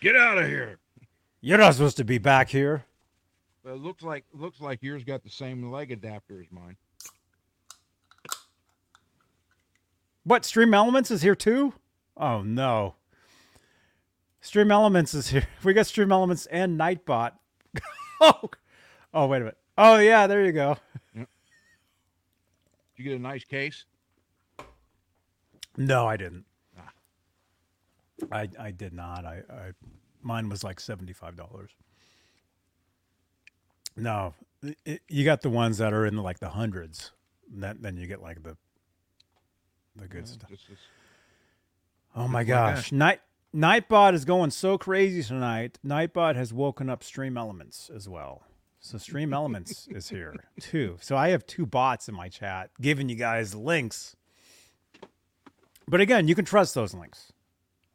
get out of here you're not supposed to be back here." But it looks like looks like yours got the same leg adapter as mine. What Stream Elements is here too? Oh no. Stream Elements is here. We got Stream Elements and Nightbot. oh, oh, wait a minute. Oh yeah, there you go. Did you get a nice case? No, I didn't. Ah. I I did not. I, I mine was like seventy five dollars. No, it, you got the ones that are in like the hundreds. Then then you get like the the good stuff. Just- just- Oh my Stuff like gosh, Night Nightbot is going so crazy tonight. Nightbot has woken up Stream Elements as well. So Stream Elements is here too. So I have two bots in my chat giving you guys links. But again, you can trust those links.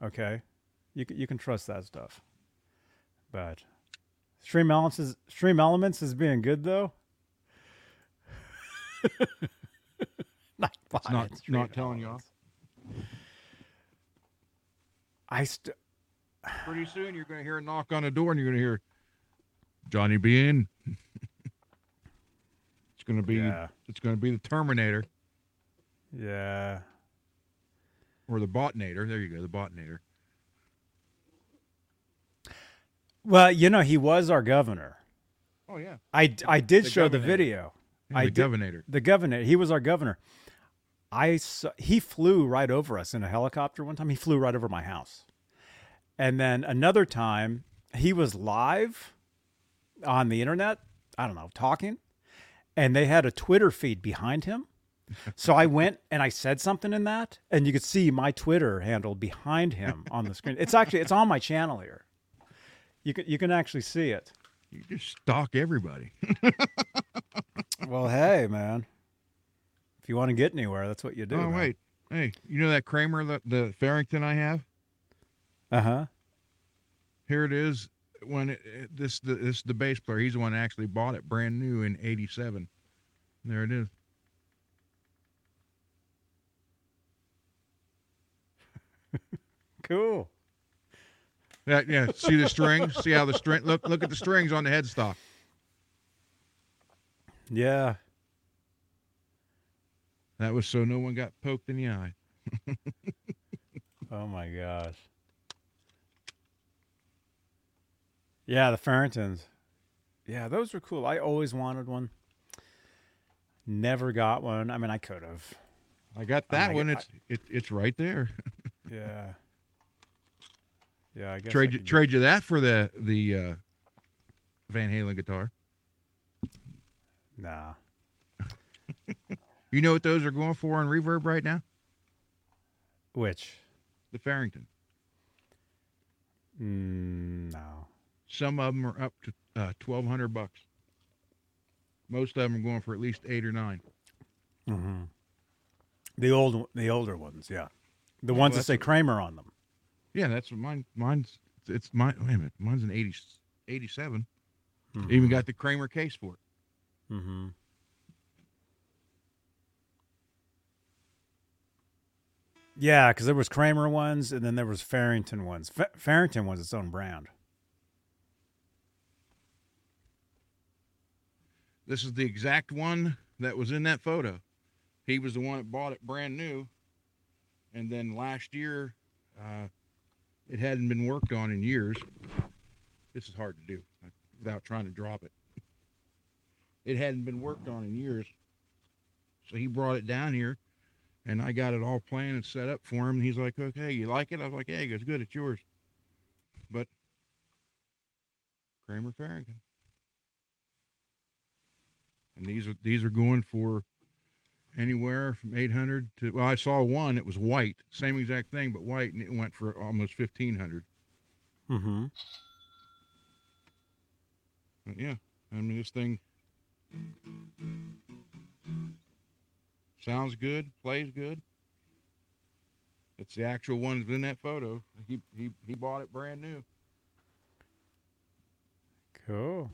Okay, you can, you can trust that stuff. But Stream Elements is Stream Elements is being good though. Nightbot It's not and not telling you off. I st- Pretty soon you're going to hear a knock on the door and you're going to hear Johnny B in. it's going to be Yeah. it's going to be the Terminator yeah. or the Botnator. There you go, the Botnator. Well, you know, he was our governor. Oh yeah, I, I did The show the governor. video. I the did- Governator. The governor, he was our governor. I saw, he flew right over us in a helicopter one time. He flew right over my house. And then another time, he was live on the internet, I don't know, talking, and they had a Twitter feed behind him. So I went and I said something in that, and you could see my Twitter handle behind him on the screen. It's actually it's on my channel here. You can you can actually see it. You just stalk everybody. Well, hey, man. If you want to get anywhere, that's what you do. oh wait, hey, you know that Kramer, the, the Ferrington I have? Uh huh. Here it is. When it, it- this the this the bass player, he's the one that actually bought it brand new in '87. There it is. Cool. Yeah, yeah. See the strings? See how the string? Look, look at the strings on the headstock. Yeah. That was so no one got poked in the eye. Oh my gosh. Yeah, the Ferringtons. Yeah, those were cool. I always wanted one. Never got one. I mean, I could have. I got I that one. get- It's it, it's right there. Yeah. Yeah, I guess. I trade you could trade you that for the the uh Van Halen guitar. Nah. You know what those are going for on reverb right now? Which? The Ferrington. Mm, no. Some of them are up to uh, twelve hundred bucks. Most of them are going for at least eight or nine. Mm-hmm. The old, the older ones, yeah. The ones that say Kramer on them. Yeah, that's what mine. Mine's it's mine. Wait a minute, mine's an 80, 87. Mhm. Even got the Kramer case for it. Mm-hmm. Yeah, because there was Kramer ones, and then there was Ferrington ones. Fa- Ferrington was its own brand. This is the exact one that was in that photo. He was the one that bought it brand new, and then last year, uh, it hadn't been worked on in years. This is hard to do without trying to drop it. It hadn't been worked on in years, so he brought it down here, and I got it all planned and set up for him. And he's like, "Okay, you like it?" I was like, "Yeah." He goes, "Good, it's yours." But Kramer Ferrington and these are these are going for anywhere from 800 to well i saw one it was white same exact thing but white and it went for almost 1500 Mm-hmm. But yeah i mean this thing sounds good plays good it's the actual one that's in that photo he he, he bought it brand new Cool.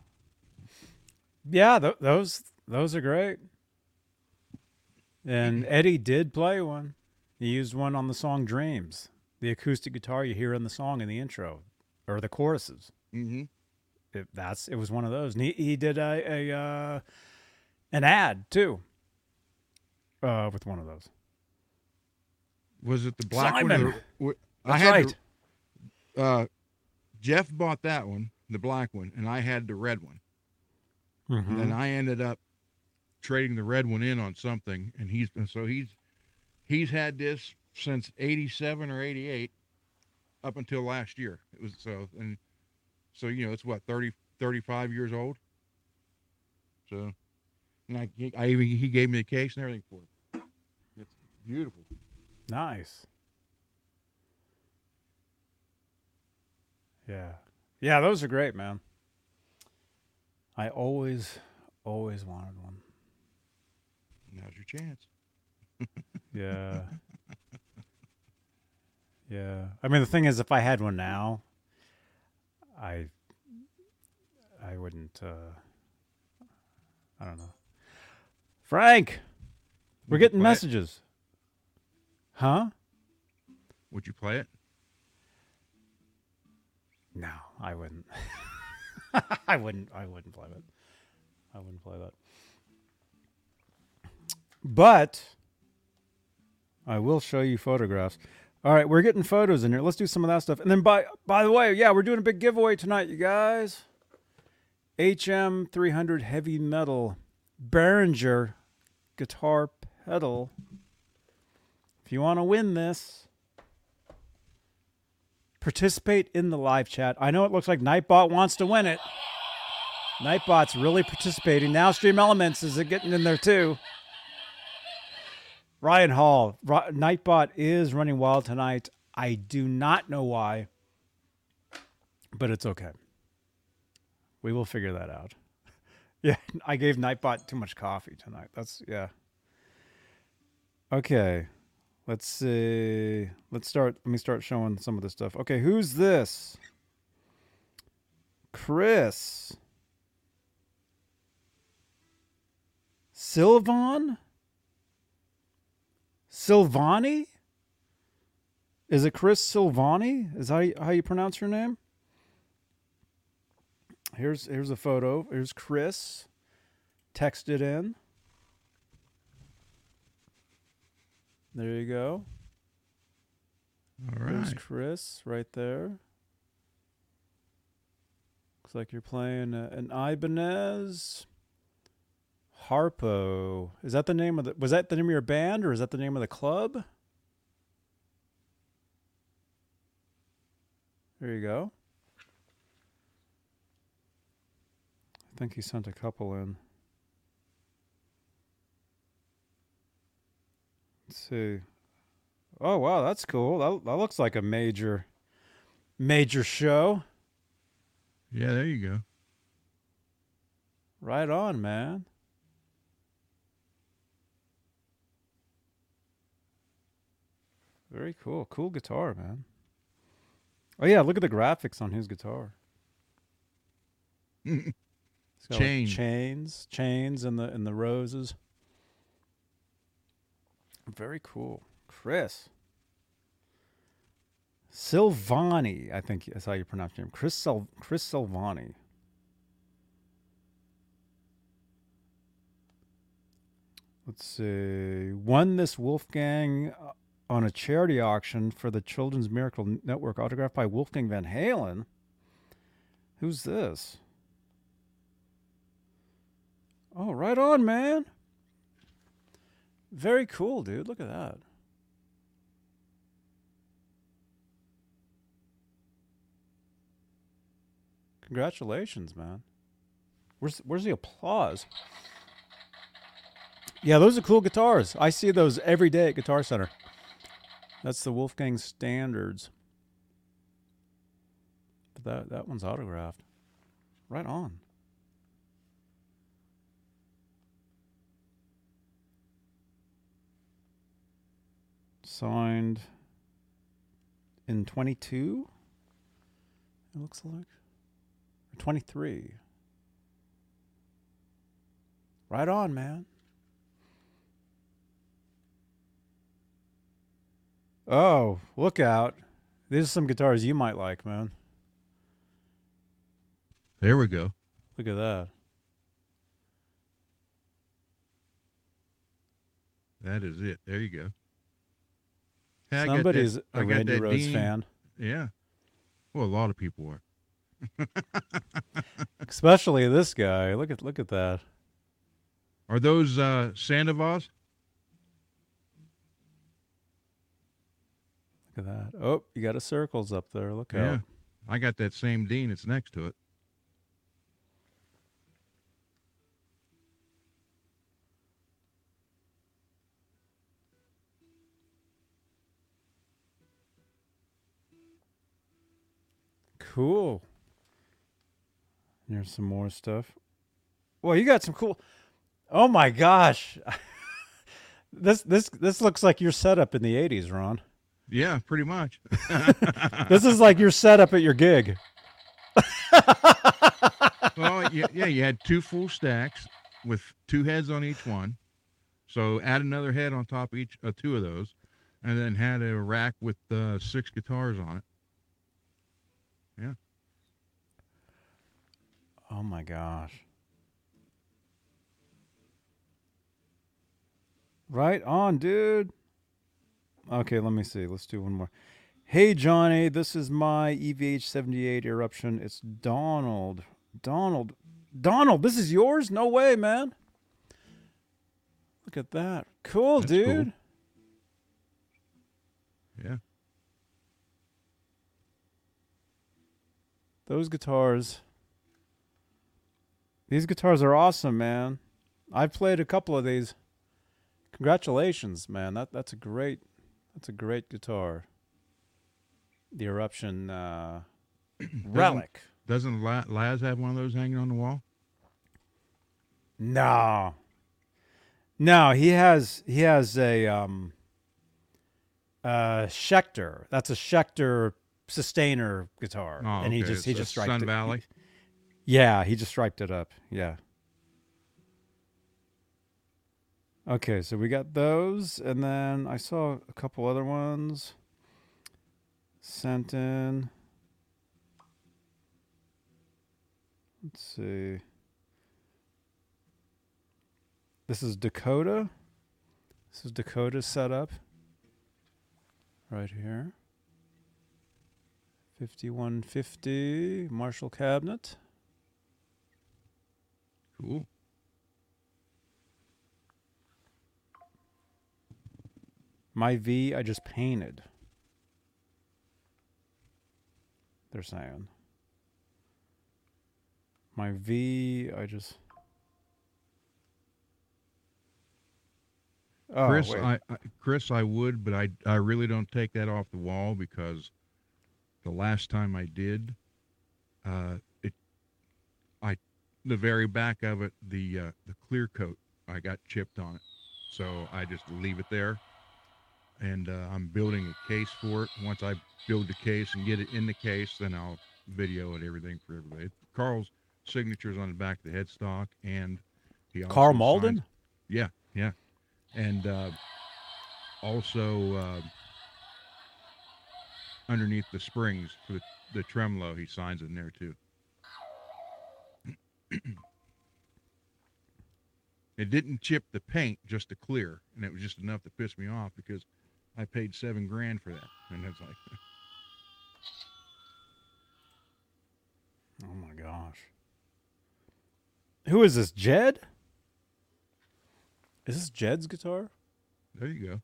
Yeah, th- those those are great. And Eddie did play one. He used one on the song "Dreams," the acoustic guitar you hear in the song in the intro or the choruses. mm-hmm It, that's it was one of those. And he, he did a, a uh, an ad too uh, with one of those. was it the black Simon. one or, or- i had right. the- uh jeff bought that one the black one and i had the red one Mm-hmm. And then I ended up trading the red one in on something, and he's and so he's he's had this since '87 or '88 up until last year. It was so and so you know it's what 30 35 years old. So, and I I even he gave me the case and everything for it. It's beautiful. Nice. Yeah. Yeah, those are great, man. I always, always wanted one. Now's your chance. Yeah. yeah. I mean, the thing is, if I had one now, I, I wouldn't. Uh, I don't know. Frank, we're getting play it? messages. Huh? Would you play it? No, I wouldn't. I wouldn't. I wouldn't play that. I wouldn't play that. But I will show you photographs. All right, we're getting photos in here. Let's do some of that stuff. And then by by the way, yeah, we're doing a big giveaway tonight, you guys. HM 300 heavy metal Behringer guitar pedal. If you want to win this, participate in the live chat. I know it looks like Nightbot wants to win it. Nightbot's really participating. Now Stream Elements is getting in there too. Ryan Hall, Nightbot is running wild tonight. I do not know why, but it's okay. We will figure that out. Yeah, I gave Nightbot too much coffee tonight. That's yeah. Okay. Let's see. Let's start. Let me start showing some of this stuff. Okay, who's this? Chris. Sylvan? Silvani? Is it Chris Silvani? Is how you, how you pronounce your name? Here's here's a photo. Here's Chris. Texted in. There you go. All There's. Chris right there. Looks like you're playing uh, an Ibanez Harpo. Is that the name of the? Was that the name of your band, or is that the name of the club? There you go. I think he sent a couple in. Let's see. Oh wow, that's cool. That that looks like a major major show. Yeah, there you go. Right on, man. Very cool. Cool guitar, man. Oh yeah, look at the graphics on his guitar. It's like, chains, chains, and the and the roses. Very cool, Chris Silvani. I think that's how you pronounce your name, Chris Sil- Chris Silvani. Let's see. Won this Wolfgang on a charity auction for the Children's Miracle Network, autographed by Wolfgang Van Halen. Who's this? Oh, right on, man. Very cool, dude. Look at that. Congratulations, man. Where's where's the applause? Yeah, those are cool guitars. I see those every day at Guitar Center. That's the Wolfgang Standards. But that that one's autographed. Right on. Signed in 22. It looks like. Or 23. Right on, man. Oh, look out. These are some guitars you might like, man. There we go. Look at that. That is it. There you go. Hey, I got that- Somebody's I Randy Rhoads Dean- fan. Yeah. Well, a lot of people are. Especially this guy. Look at look at that. Are those uh, Sandoval's? Look at that. Oh, you got a circles up there. Look Yeah. out. I got that same Dean. It's next to it. Cool. Here's some more stuff. Well, you got some cool. Oh my gosh. this this this looks like your setup in the 80s, Ron. Yeah, pretty much. This is like your setup at your gig. well, yeah, yeah, you had two full stacks with two heads on each one. So add another head on top of each, uh, two of those, and then had a rack with uh, six guitars on it. Yeah. Oh my gosh. Right on, dude. Okay, let me see. Let's do one more. Hey, Johnny, this is my EVH 78 eruption. It's Donald. Donald. Donald, this is yours? No way, man. Look at that. Cool, That's cool. dude. Yeah. Those guitars. These guitars are awesome, man. I've played a couple of these. Congratulations, man. That that's a great that's a great guitar. The Eruption uh, Relic. Doesn't La- Laz have one of those hanging on the wall? No. No, he has he has a um uh Schecter. That's a Schecter sustainer guitar. Oh, and he okay. just he It's just striped Sun it. Valley. Yeah, he just striped it up. Yeah. Okay, so we got those, and then I saw a couple other ones sent in. Let's see. This is Dakota. This is Dakota's setup. Right here. 5150 Marshall cabinet. Cool. My V, I just painted. They're saying. My V, I just. Oh, Chris. I, I Chris, I would, but I I really don't take that off the wall because the last time I did, uh, it, I, the very back of it, the uh, the clear coat, I got chipped on it, so I just leave it there, and uh, I'm building a case for it. Once I build the case and get it in the case, then I'll video it everything for everybody. Carl's signatures on the back of the headstock, and he Carl signs- Malden? yeah, yeah, and uh, also uh, underneath the springs for the, the tremolo, he signs in there too. it didn't chip the paint, just the clear, and it was just enough to piss me off because I paid seven grand for that, and it's like, Oh my gosh. Who is this? Jed? Is this Jed's guitar? there you go.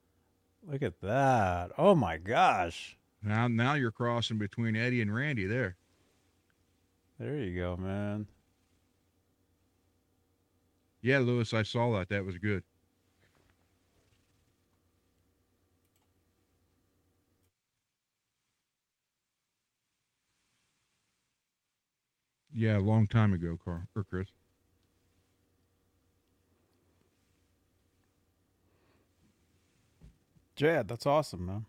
Look at that. Oh my gosh. Now, now you're crossing between Eddie and Randy there. There you go, man. Yeah, Lewis, I saw that. That was good. Yeah, a long time ago, Carl or Chris. Jed, that's awesome, man.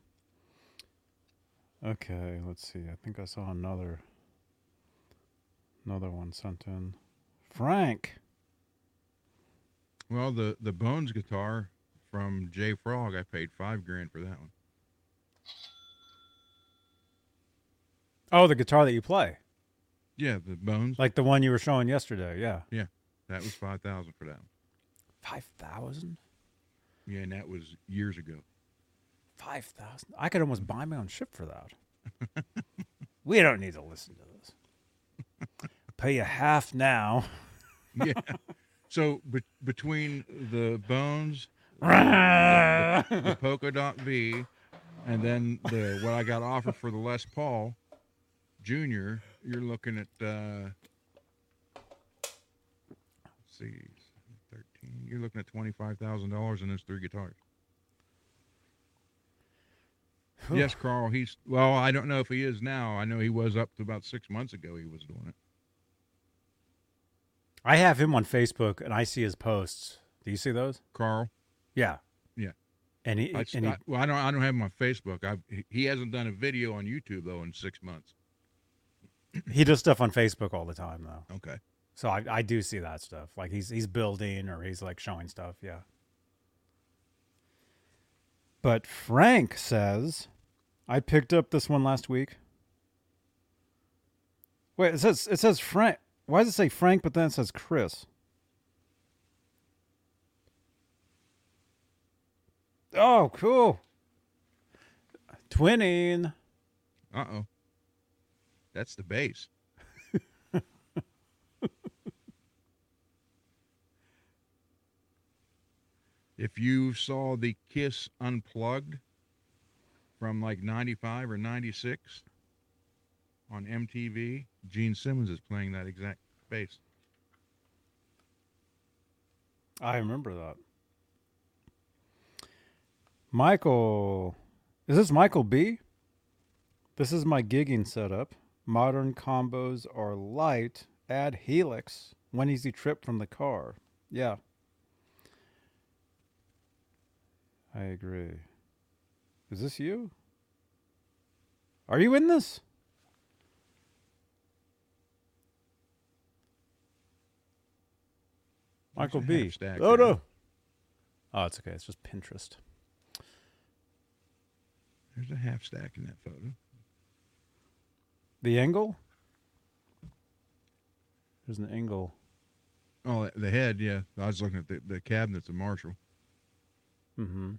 Okay, let's see. I think I saw another another one sent in. Frank. Well, the the Bones guitar from Jay Frog, I paid five grand for that one. Oh, the guitar that you play. Yeah, the Bones. Like the one you were showing yesterday. Yeah. Yeah, that was five thousand for that one. 5,000? Yeah, and that was years ago. 5,000. I could almost buy my own ship for that. we don't need to listen to this. Pay you half now. Yeah. so be- between the Bones, yeah, the Polka Dot V, and then the what I got offered for the Les Paul Junior, you're looking at uh, let's see, thirteen. You're looking at twenty five thousand dollars in those three guitars. yes, Carl. He's well. I don't know if he is now. I know he was up to about six months ago. He was doing it. I have him on Facebook and I see his posts. Do you see those? Carl. Yeah. Yeah. And he, I, and he well, I don't. I don't have him on Facebook. I he hasn't done a video on YouTube though in six months. He does stuff on Facebook all the time though. Okay. So I, I do see that stuff. Like he's he's building or he's like showing stuff, yeah. But Frank says I picked up this one last week. Wait, it says it says Frank. Why does it say Frank but then it says Chris? Oh, cool. Twinning. Uh oh. That's the bass. if you saw the Kiss Unplugged from like 95 or 96 on MTV, Gene Simmons is playing that exact bass. I remember that. Michael, is this Michael B? This is my gigging setup. Modern combos are light. Add Helix. One easy trip from the car. Yeah. I agree. Is this you? Are you in this? Michael a B. half Oh no. Oh, it's okay. It's just Pinterest. There's a half stack in that photo. The angle? There's an angle. Oh, the head, yeah. I was looking at the, the cabinets of Marshall. Mm-hmm.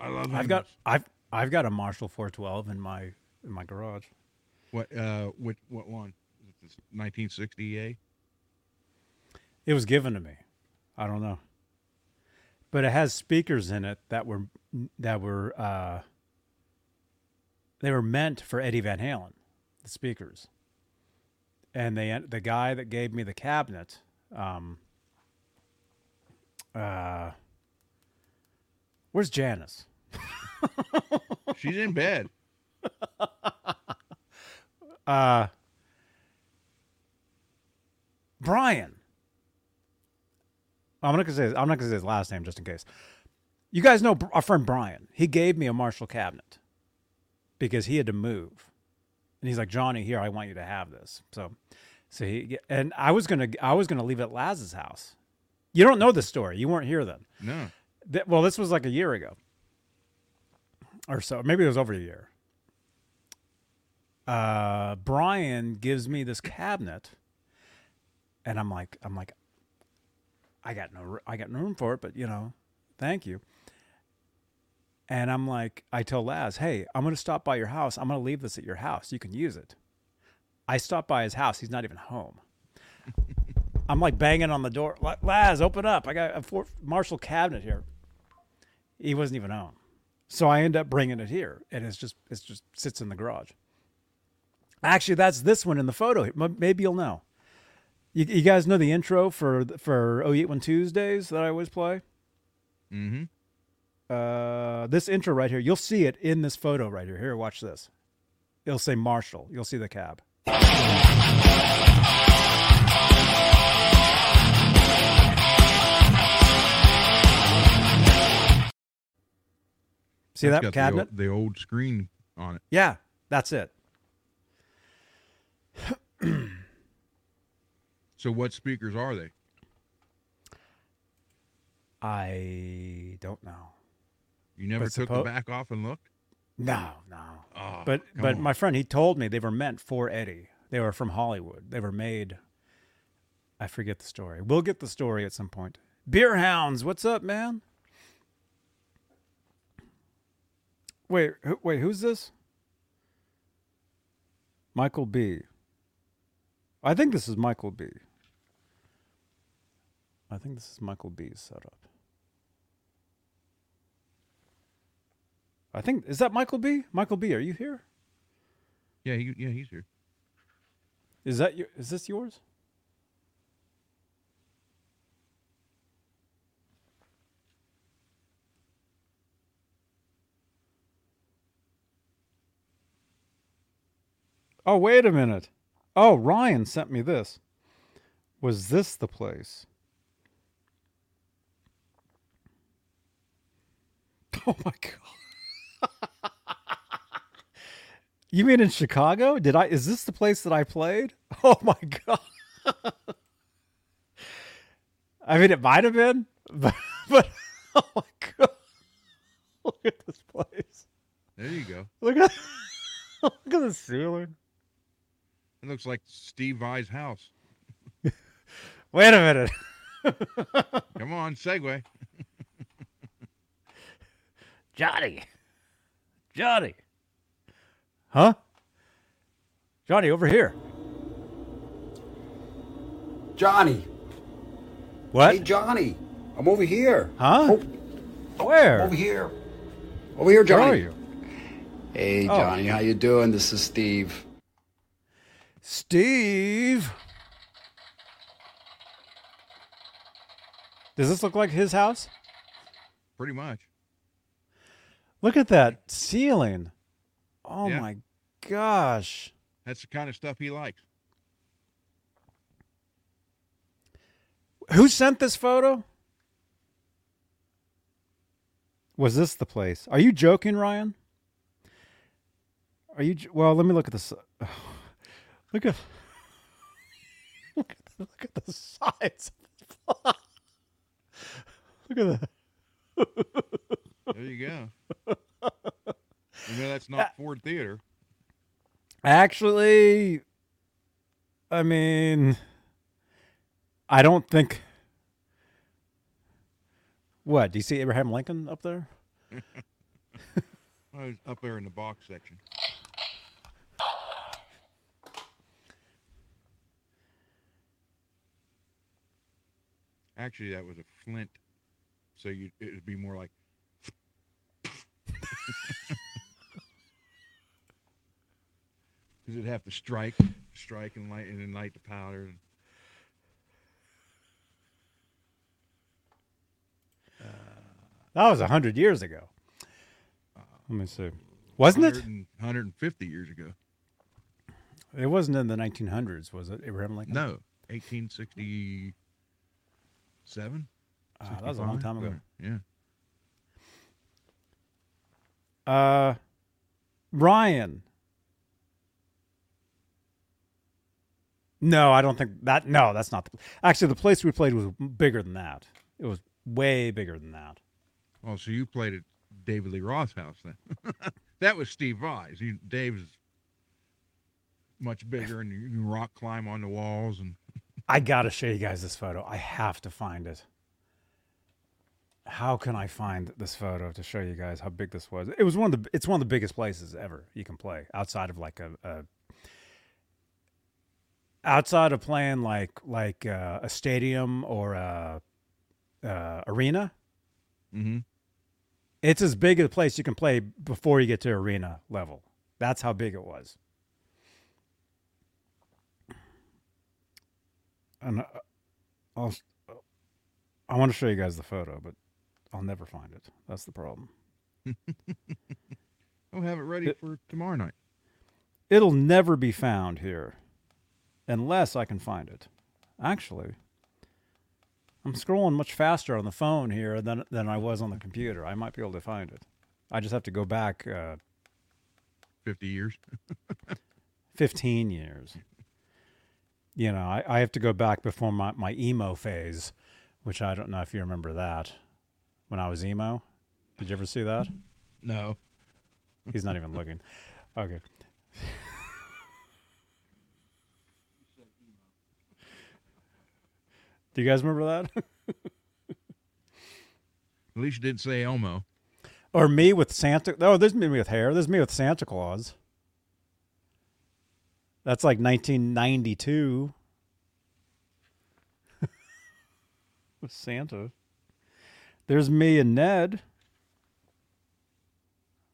I love I've got I've I've got a Marshall 412 in my in my garage. What uh what what one? Is it this 1960 EA? It was given to me. I don't know. But it has speakers in it that were that were uh they were meant for Eddie Van Halen, the speakers. and they the guy that gave me the cabinet, um, uh, where's Janice? She's in bed. Uh, Brian. I'm not gonna say I'm not gonna say his last name just in case. You guys know our friend Brian. He gave me a Marshall cabinet because he had to move, and he's like, Johnny, here, I want you to have this. So, so he and I was gonna I was gonna leave it at Laz's house. You don't know the story. You weren't here then. No. Th- well, this was like a year ago, or so. Maybe it was over a year. Uh, Brian gives me this cabinet, and I'm like, I'm like, I got no, I got no room for it, but you know, thank you. And I'm like, I tell Laz, hey, I'm gonna stop by your house. I'm gonna leave this at your house. You can use it. I stop by his house. He's not even home. I'm like banging on the door. "La- Laz, open up. I got a Fort Marshall cabinet here. He wasn't even home. So I end up bringing it here and it's just it's just sits in the garage. Actually, that's this one in the photo. Maybe you'll know. You, you guys know the intro for for 081 Tuesdays that I always play? Mm-hmm. Uh, this intro right here, you'll see it in this photo right here. Here, watch this. It'll say Marshall. You'll see the cab. See that cabinet? The, old- the old screen on it. Yeah, that's it. So what speakers are they? I don't know. You never But took suppo- the back off and looked? No, no. Oh, but but on. my friend, he told me they were meant for Eddie. They were from Hollywood. They were made. I forget the story. We'll get the story at some point. Beer Hounds, what's up, man? Wait, who, wait, who's this? Michael B. I think this is Michael B. I think this is Michael B's setup. I think is that Michael B. Michael B. Are you here? Yeah, he, yeah, he's here. Is that your? Is this yours? Oh, wait a minute. Oh, Ryan sent me this. Was this the place? Oh my god. You mean in Chicago? Did I is this the place that I played? Oh my god. I mean it might have been, but, but oh my god. Look at this place. There you go. Look at look at the ceiling. It looks like Steve Vai's house. Wait a minute. Come on, segue. Johnny. Johnny. Huh? Johnny, over here. Johnny. What? Hey, Johnny. I'm over here. Huh? Oh, Where? Over here. Over here, Johnny. Where are you? Hey, Oh. Johnny. How you doing? This is Steve. Steve. Does this look like his house? Pretty much. Look at that ceiling. Oh Yeah. my gosh. That's the kind of stuff he likes. Who sent this photo? Was this the place? Are you joking, Ryan? Are you Well, let me look at this. Look at Look at the, look at the sides. look at that. There you go. you know that's not Ford Theater. Actually, I mean, I don't think. What do you see Abraham Lincoln up there? I was up there in the box section. Actually, that was a flint, so you it would be more like. Because it'd have to strike. strike and light and then light the powder. That was a hundred years ago. Let me see. Wasn't it? 150 years ago. It wasn't in the 1900s, was it? Abraham Lincoln. No, 1867. Ah, that was a long time ago. Yeah. Uh, Ryan. No, I don't think that. No, that's not. The, actually, the place we played was bigger than that. It was way bigger than that. Oh, so you played at David Lee Roth's house then? that was Steve Vai's. You, Dave's much bigger, and you can rock climb on the walls. And I gotta show you guys this photo. I have to find it. How can I find this photo to show you guys how big this was? It was one of the. It's one of the biggest places ever you can play outside of like a. a outside of playing like like uh, a stadium or a, uh arena, mm-hmm. it's as big a place you can play before you get to arena level. That's how big it was. And uh, I'll, I want to show you guys the photo, but I'll never find it. That's the problem. I'll have it ready It- for tomorrow night. It'll never be found here unless I can find it. Actually, I'm scrolling much faster on the phone here than than I was on the computer. I might be able to find it. I just have to go back uh, 50 years. 15 years. You know, I, I have to go back before my, my emo phase, which I don't know if you remember that. When I was emo, did you ever see that? No. He's not even looking. Okay. Do you guys remember that? At least you didn't say Elmo. or me with Santa? Oh, there's me with hair. There's me with Santa Claus. That's like 1992. with Santa. There's me and Ned.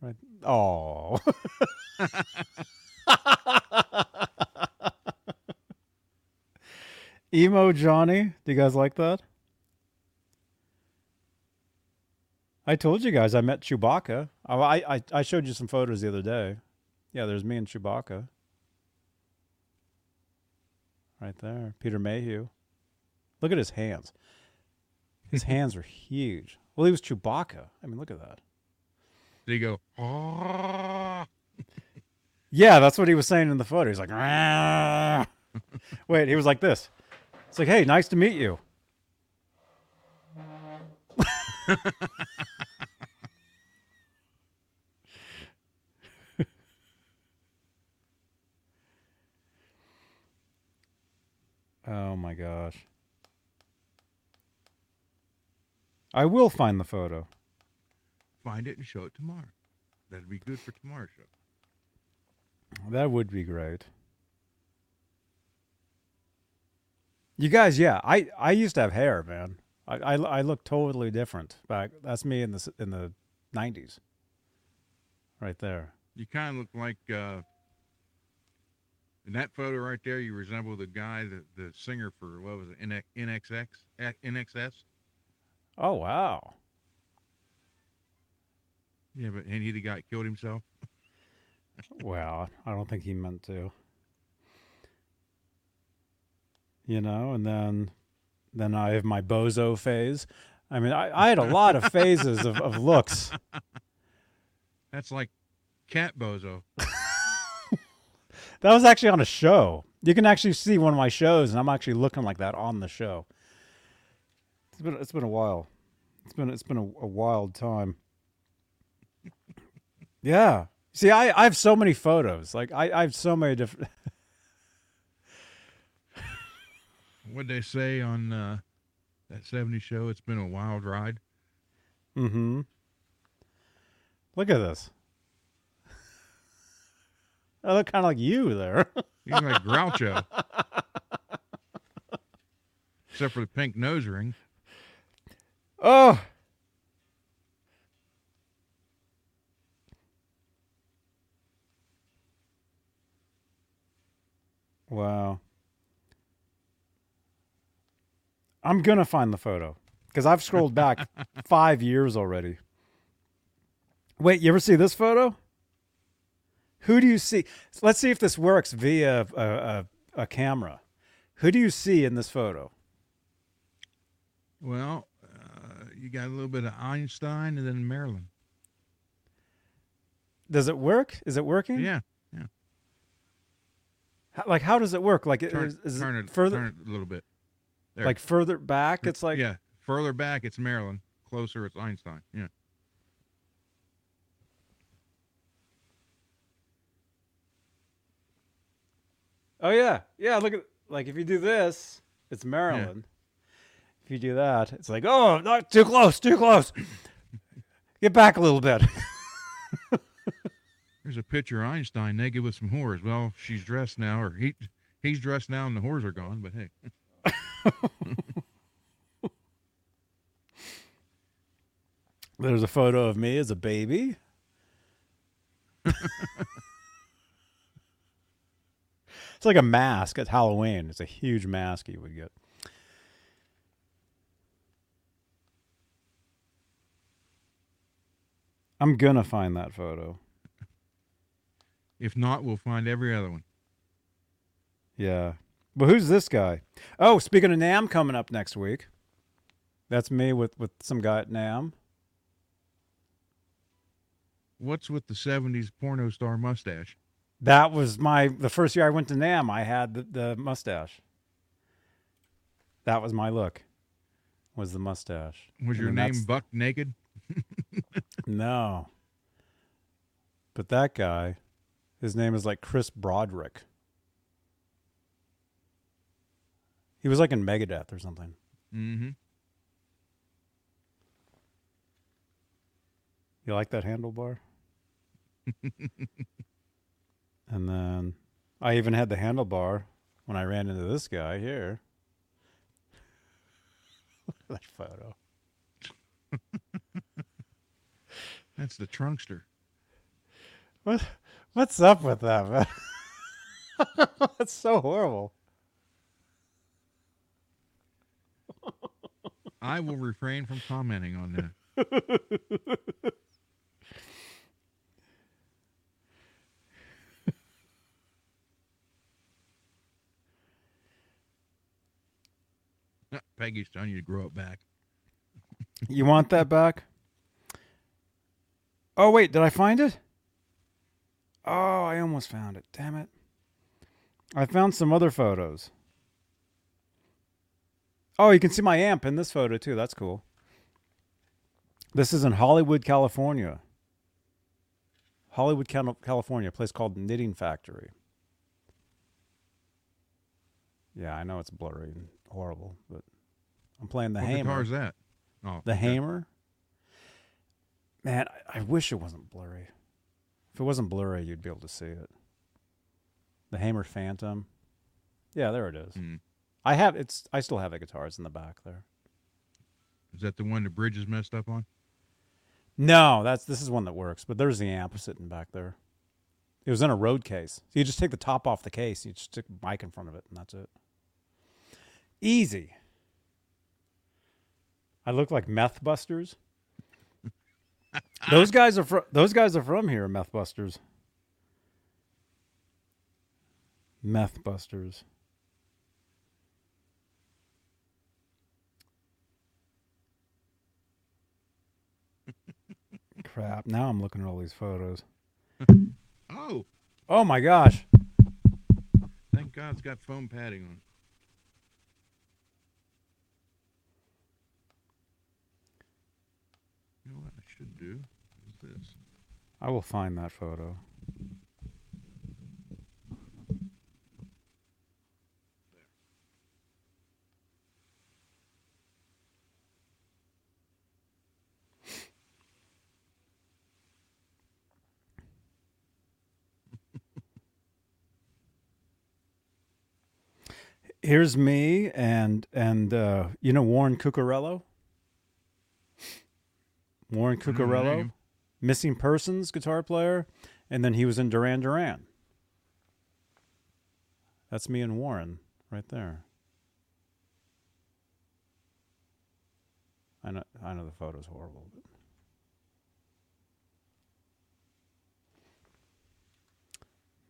Right. Oh. Emo Johnny. Do you guys like that? I told you guys I met Chewbacca. I, I I showed you some photos the other day. Yeah, there's me and Chewbacca. Right there. Peter Mayhew. Look at his hands. His hands were huge. Well, he was Chewbacca. I mean, look at that. Did he go, oh, Yeah, that's what he was saying in the photo. He's like, "Rah." wait, he was like this. It's like, hey, nice to meet you. oh my gosh. I will find the photo. find it and show it tomorrow. That'd be good for tomorrow's show. That would be great. You guys, yeah, I I used to have hair, man. I I, I look totally different back. That's me in the in the nineties. Right there. You kind of look like, uh, in that photo right there, you resemble the guy, the, the singer for, what was it, NX, NXX? NXS? Oh wow. Yeah, but and he the guy killed himself. well, I don't think he meant to. You know, and then then I have my bozo phase. I mean, I, I had a lot of phases of, of looks. That's like cat bozo. That was actually on a show. You can actually see one of my shows, and I'm actually looking like that on the show. It's been it's been a while. It's been it's been a, a wild time. Yeah. See, I, I have so many photos. Like I, I have so many different. What'd they say on uh, that 70s show? It's been a wild ride. mm-hmm. Look at this. I look kind of like you there. He's like Groucho. Except for the pink nose ring. Oh. Wow. I'm going to find the photo because I've scrolled back five years already. Wait, you ever see this photo? Who do you see? Let's see if this works via a, a, a camera. Who do you see in this photo? Well, you got a little bit of Einstein and then Marilyn. Does it work? Is it working? Yeah. How, like, how does it work? Like, Turn, is, is turn it further, turn it a little bit. There. like further back? It's like, yeah, further back it's Marilyn. Closer it's Einstein. Yeah. oh yeah, yeah. Look at like if you do this, it's Marilyn. If you do that, it's like, oh, not too close, too close. Get back a little bit. There's a picture of Einstein naked with some whores. Well, she's dressed now, or he he's dressed now, and the whores are gone. But hey, There's a photo of me as a baby. it's like a mask at Halloween. It's a huge mask you would get. I'm gonna find that photo. if not, we'll find every other one. Yeah. But who's this guy? Oh, speaking of NAMM coming up next week. That's me with, with some guy at NAMM. What's with the '70s porno star mustache? That was my the first year I went to NAMM. I had the, the mustache. That was my look. Was the mustache? Was I your name Buck Naked? No. But that guy, his name is like Chris Broderick. He was like in Megadeth or something. Mm-hmm. You like that handlebar? and then I even had the handlebar when I ran into this guy here. Look at that photo. That's the trunkster. What what's up with that, man? That's so horrible. I will refrain from commenting on that. Ah, Peggy's telling you to grow it back. You want that back? Oh wait, did I find it? Oh, I almost found it. Damn it. I found some other photos. Oh, you can see my amp in this photo too. That's cool. This is in Hollywood, California. Hollywood, California, a place called Knitting Factory. Yeah, I know it's blurry and horrible, but I'm playing the what Hamer. guitar is that? Oh, The okay. Hamer? Man, I, I wish it wasn't blurry. If it wasn't blurry, you'd be able to see it. The Hamer Phantom. Yeah, there it is. Mm. I have it's I still have the guitars in the back there. Is that the one the bridge is messed up on? No, that's this is one that works, but there's the amp sitting back there. It was in a road case. So you just take the top off the case, you just stick a mic in front of it, and that's it. Easy. I look like MythBusters. Those guys are from those guys are from here, MythBusters. MythBusters. Crap. Now I'm looking at all these photos. Oh, Oh my gosh. thank God it's got foam padding on. it. You know what I should do? Is this. I will find that photo. Here's me and and uh, you know Warren Cuccurullo. Warren I know the Cuccurullo name. Missing persons guitar player, and then he was in Duran Duran. That's me and Warren right there. I know I know the photo's horrible, but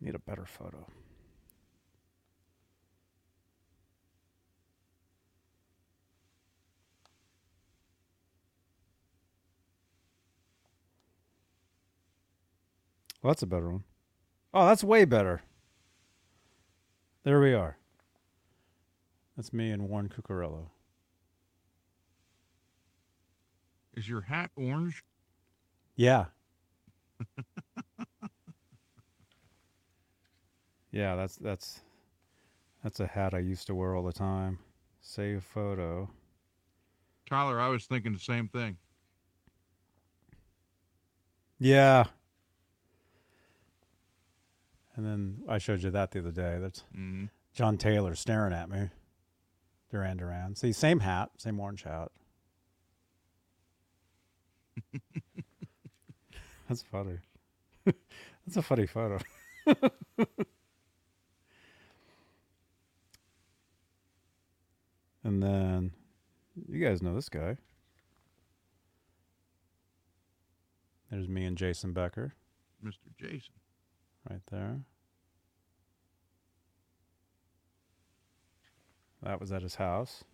need a better photo. Well, that's a better one. Oh, that's way better. There we are. That's me and Warren Cuccurullo. Is your hat orange? Yeah. yeah, that's that's that's a hat I used to wear all the time. Save photo. Tyler, I was thinking the same thing. Yeah. And then I showed you that the other day. That's hmm John Taylor staring at me. Duran Duran. See, same hat, same orange hat. That's funny. That's a funny photo. and then you guys know this guy. There's me and Jason Becker Mr. Jason. Right there. That was at his house.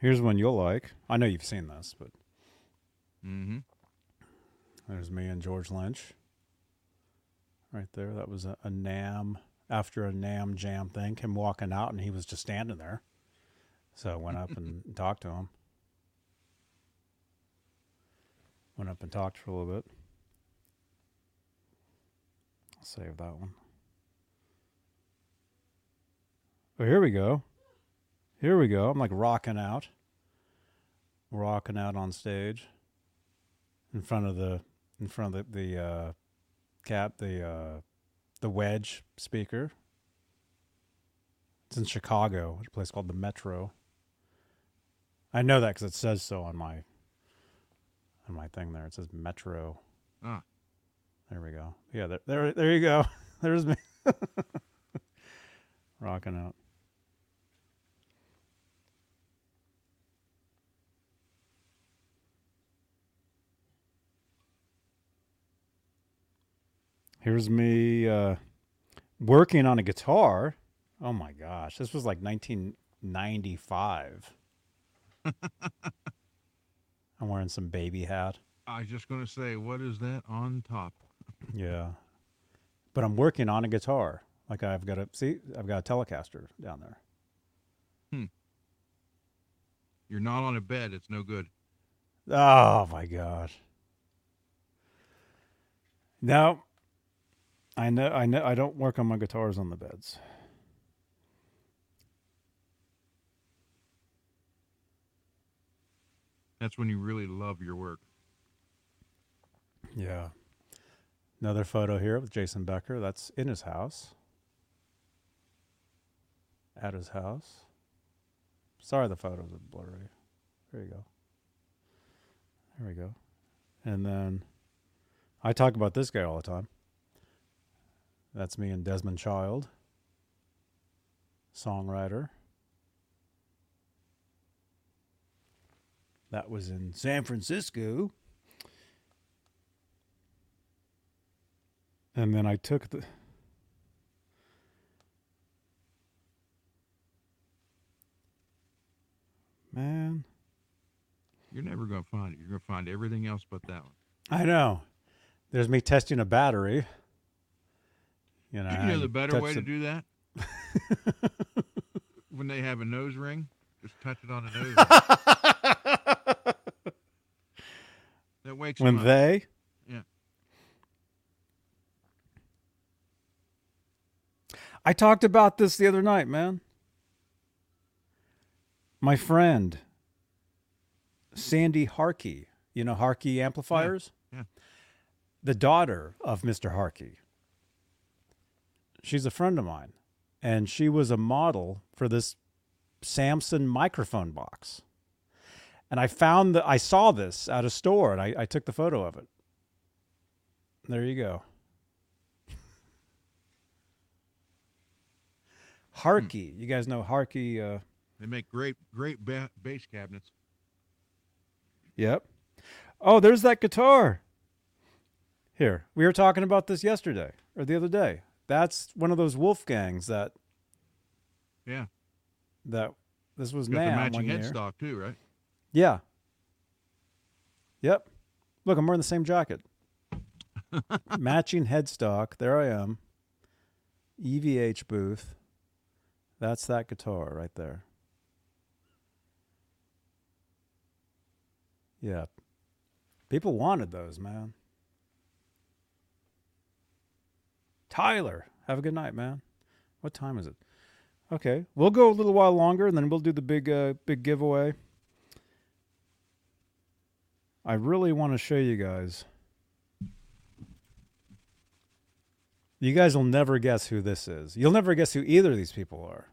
Here's one you'll like. I know you've seen this, but Mm-hmm. there's me and George Lynch. Right there. That was a, a NAMM after a NAMM jam thing. Him walking out and he was just standing there. So I went up and talked to him. Went up and talked for a little bit. I'll save that one. Oh, here we go. Here we go. I'm like rocking out. Rocking out on stage. In front of the in front of the, the uh cap the uh the wedge speaker. It's in Chicago, a place called the Metro. I know that because it says so on my on my thing there. It says Metro. Ah. There we go. Yeah, there, there, there you go. There's me rocking out. Here's me uh, working on a guitar. Oh my gosh, this was like 1995. I'm wearing some baby hat. I was just going to say, what is that on top? Yeah. But I'm working on a guitar. Like I've got a see, I've got a Telecaster down there. Hmm. You're not on a bed. It's no good. Oh my gosh. No. I know I know I don't work on my guitars on the beds. That's when you really love your work. Yeah. Another photo here with Jason Becker. That's in his house. At his house. Sorry the photos are blurry. There you go. There we go. And then I talk about this guy all the time. That's me and Desmond Child, songwriter. That was in San Francisco. And then I took the. Man, You're never going to find it. You're going to find everything else but that one. I know. There's me testing a battery. You know, you know the better way the- to do that? when they have a nose ring, just touch it on the nose. That wakes when up. they. Yeah. I talked about this the other night, man. My friend, Sandy Hartke, you know Hartke amplifiers? yeah. The daughter of Mr. Hartke. She's a friend of mine. And she was a model for this Samson microphone box. And I found that I saw this at a store and I, I took the photo of it. There you go. Hartke. You guys know Hartke? Uh, They make great, great ba- bass cabinets. Yep. Oh, there's that guitar. Here, we were talking about this yesterday or the other day. That's one of those Wolfgangs that Yeah, that this was the matching headstock too, right? Yeah. Yep. Look, I'm wearing the same jacket. matching headstock. There I am. EVH booth. That's that guitar right there. Yeah. People wanted those, man. Tyler, have a good night, man. What time is it? Okay, we'll go a little while longer, and then we'll do the big, uh, big giveaway. I really want to show you guys. You guys will never guess who this is. You'll never guess who either of these people are.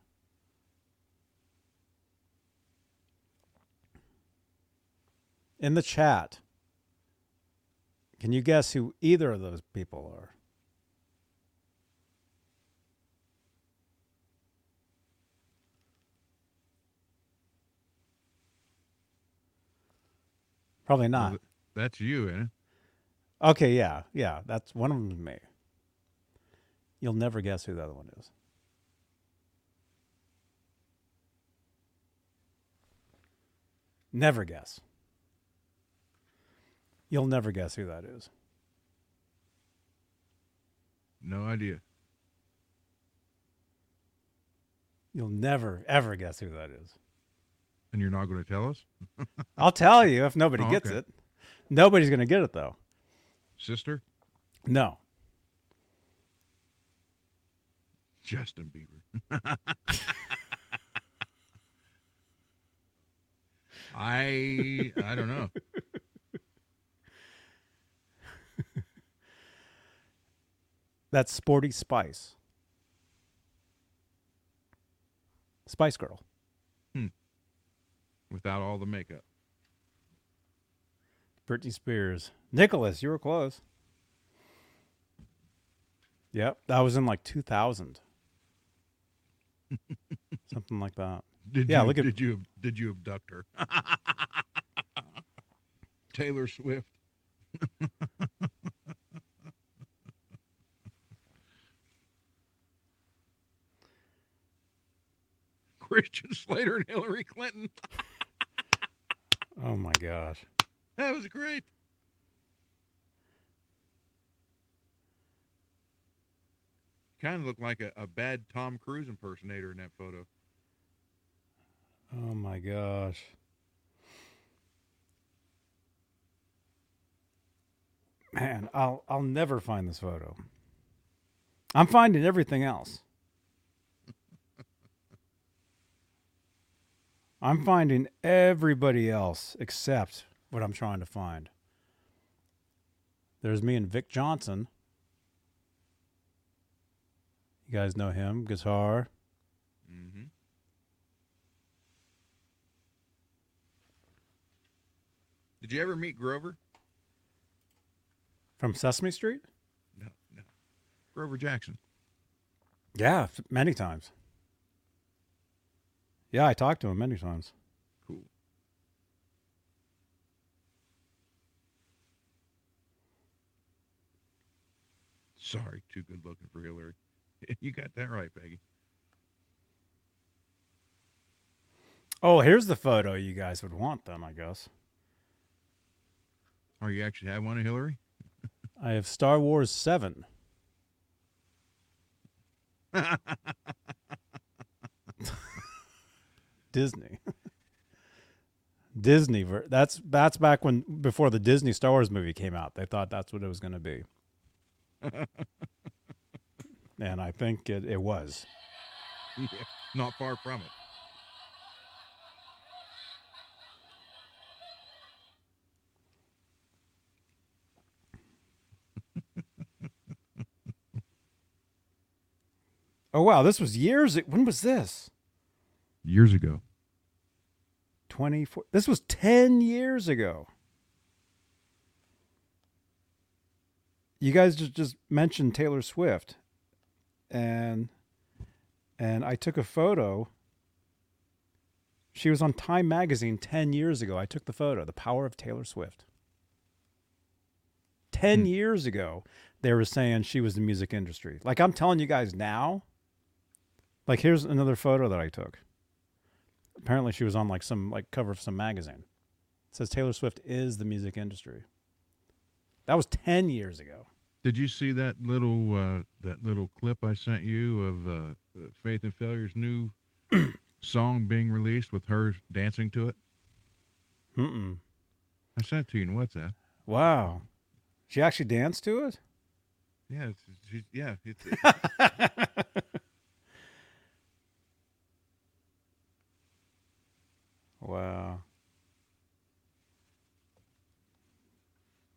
In the chat, can you guess who either of those people are? Probably not. Well, That's you, isn't it? Okay, yeah, yeah, that's one of them. Is me. You'll never guess who the other one is. Never guess. You'll never guess who that is. No idea. You'll never ever guess who that is. And you're not going to tell us, I'll tell you if nobody Oh, gets okay. it. Nobody's going to get it though. sister? No. Justin Bieber. I I don't know. That's Sporty Spice. Spice Girl. Without all the makeup. Britney Spears. Nicholas, you were close. Yep, that was in like 2000. Something like that. Did Yeah, you look at- did you did you abduct her? Taylor Swift. Christian Slater and Hillary Clinton. Oh my gosh. That was great. Kind of looked like a, a bad Tom Cruise impersonator in that photo. Oh my gosh. Man, I'll I'll never find this photo. I'm finding everything else. I'm finding everybody else except what I'm trying to find. There's me and Vic Johnson. You guys know him, guitar. Mm-hmm. Did you ever meet Grover? From Sesame Street? No, no. Grover Jackson. Yeah, many times. Yeah, I talked to him many times. Cool. Sorry, too good looking for Hillary. You got that right, Peggy. Oh, here's the photo you guys would want then, I guess. Oh, you actually have one of Hillary? I have Star Wars 7. Disney. Disney. ver- That's that's back when before the Disney Star Wars movie came out. They thought that's what it was going to be. and I think it, it was. yeah, not far from it. Oh wow, this was years when was this? Years ago. 24 This was 10 years ago. You guys just just mentioned Taylor Swift and and I took a photo. She was on Time magazine 10 years ago. I took the photo, The Power of Taylor Swift. 10 Hmm. years ago, they were saying she was the music industry. Like I'm telling you guys now, like here's another photo that I took. Apparently she was on like some like cover of some magazine. It says Taylor Swift is the music industry. That was 10 years ago. Did you see that little uh, that little clip I sent you of uh, uh, Faith and Failure's new song being released with her dancing to it? Mm-mm. I sent it to you in WhatsApp. Wow. She actually danced to it? Yeah, it's, she, yeah, it's, Wow.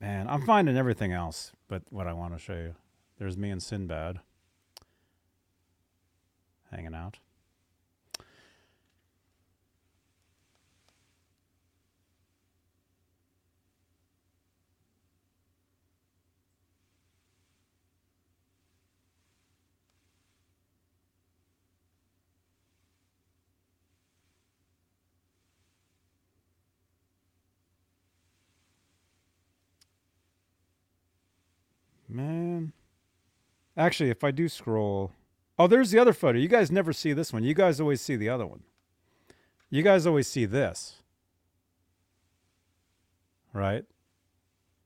Man, I'm finding everything else but what I want to show you. There's me and Sinbad hanging out. Man. Actually, if I do scroll. Oh, there's the other photo. You guys never see this one. You guys always see the other one. You guys always see this. Right?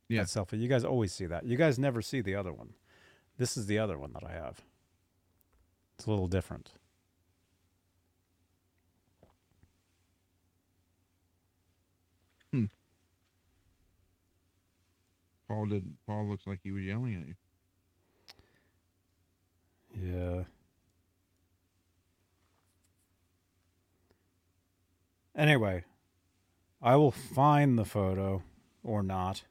Yeah. That selfie. You guys always see that. You guys never see the other one. This is the other one that I have. It's a little different. Paul did. Paul looks like he was yelling at you. Yeah. Anyway, I will find the photo or not.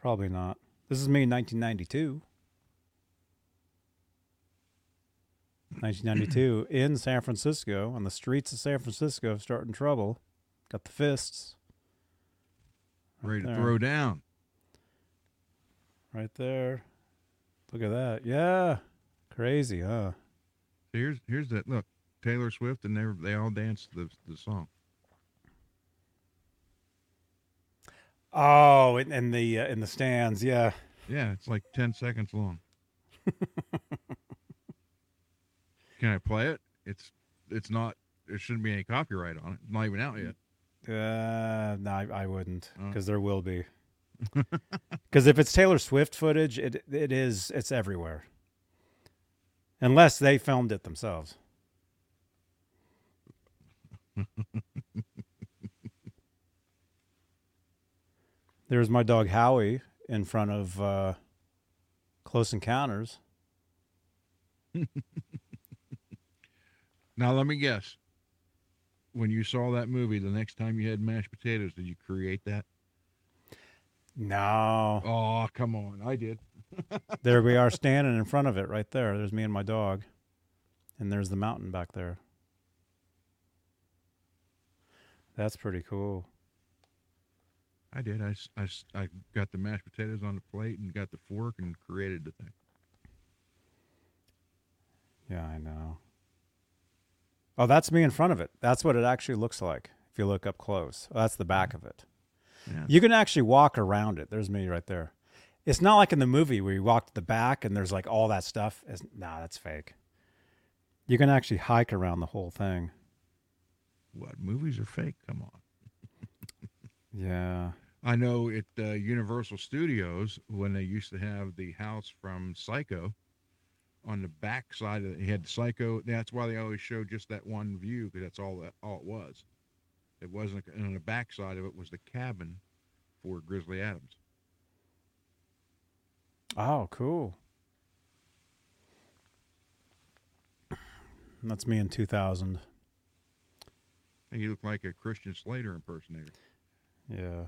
Probably not. This is me in 1992. 1992 in San Francisco, on the streets of San Francisco, starting trouble. Got the fists. Ready to there. throw down. Right there. Look at that. Yeah. Crazy, huh? Here's here's that look. Taylor Swift and they were- they all danced the the song. Oh, in, in the uh, in the stands, yeah. Yeah, it's like ten seconds long. Can I play it? It's it's not. There shouldn't be any copyright on it. It's not even out yet. Uh, no, I, I wouldn't, because there will be. Because if it's Taylor Swift footage, it it is it's everywhere. Unless they filmed it themselves. There's my dog Howie in front of uh, Close Encounters. Now let me guess. When you saw that movie, the next time you had mashed potatoes, did you create that? No, Oh, come on! I did. there we are standing in front of it right there. There's me and my dog. And there's the mountain back there. That's pretty cool. I did. I, I, I got the mashed potatoes on the plate and got the fork and created the thing. Yeah, I know. Oh, that's me in front of it. That's what it actually looks like if you look up close. Oh, that's the back of it. Yeah. You can actually walk around it. There's me right there. It's not like in the movie where you walk to the back and there's like all that stuff. It's, nah, that's fake. You can actually hike around the whole thing. What movies are fake? Come on. Yeah. I know at uh, Universal Studios when they used to have the house from Psycho on the back side of it, he had the Psycho. That's why they always showed just that one view because that's all that all it was. It wasn't, and on the back side of it was the cabin for Grizzly Adams. Oh, cool. That's me in 2000. And he looked like a Christian Slater impersonator. Yeah.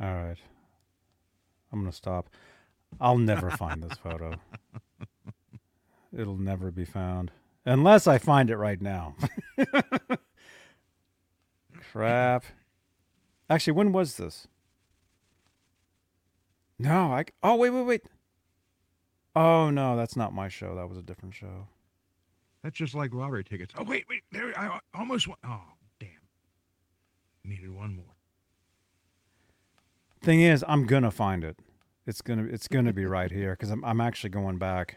All right. I'm going to stop. I'll never find this photo. It'll never be found. Unless I find it right now. Crap. Actually, when was this? No, I. Oh wait, wait, wait. Oh no, that's not my show. That was a different show. That's just like lottery tickets. Oh wait, wait, there I almost won. Oh damn, needed one more. Thing is, I'm gonna find it. It's gonna it's gonna be right here because I'm I'm actually going back.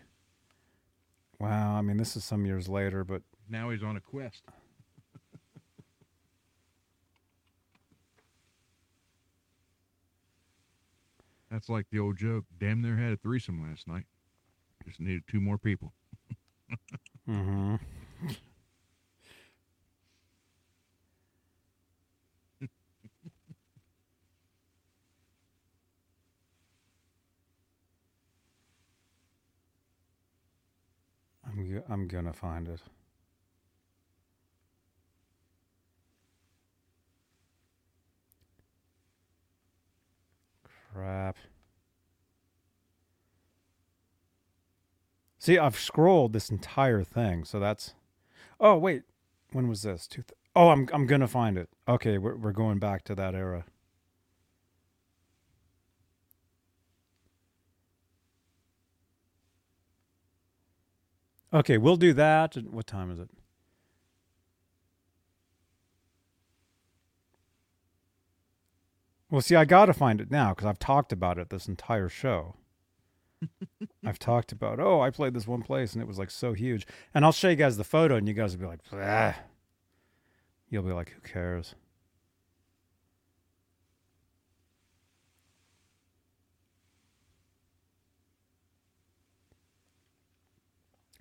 Wow, I mean this is some years later, but Now he's on a quest. That's like the old joke. Damn near had a threesome last night. Just needed two more people. hmm I'm I'm gonna find it. Crap. See, I've scrolled this entire thing, so that's. Oh wait, when was this? Two. Th- oh, I'm I'm gonna find it. Okay, we're we're going back to that era. Okay, we'll do that. What time is it? Well, see, I got to find it now because I've talked about it this entire show. I've talked about, oh, I played this one place and it was like so huge. And I'll show you guys the photo and you guys will be like, "Blah." You'll be like, who cares?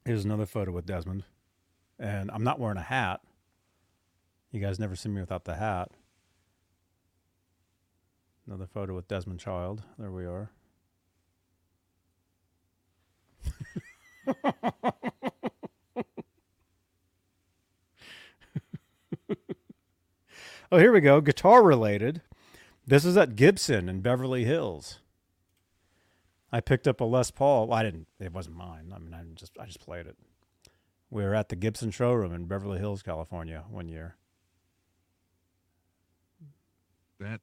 Here's another photo with Desmond. And I'm not wearing a hat. You guys never see me without the hat. Another photo with Desmond Child. There we are. oh, here we go. Guitar related. This is at Gibson in Beverly Hills. I picked up a Les Paul. Well, I didn't. It wasn't mine. I mean, I just I just played it. We were at the Gibson showroom in Beverly Hills, California, one year. That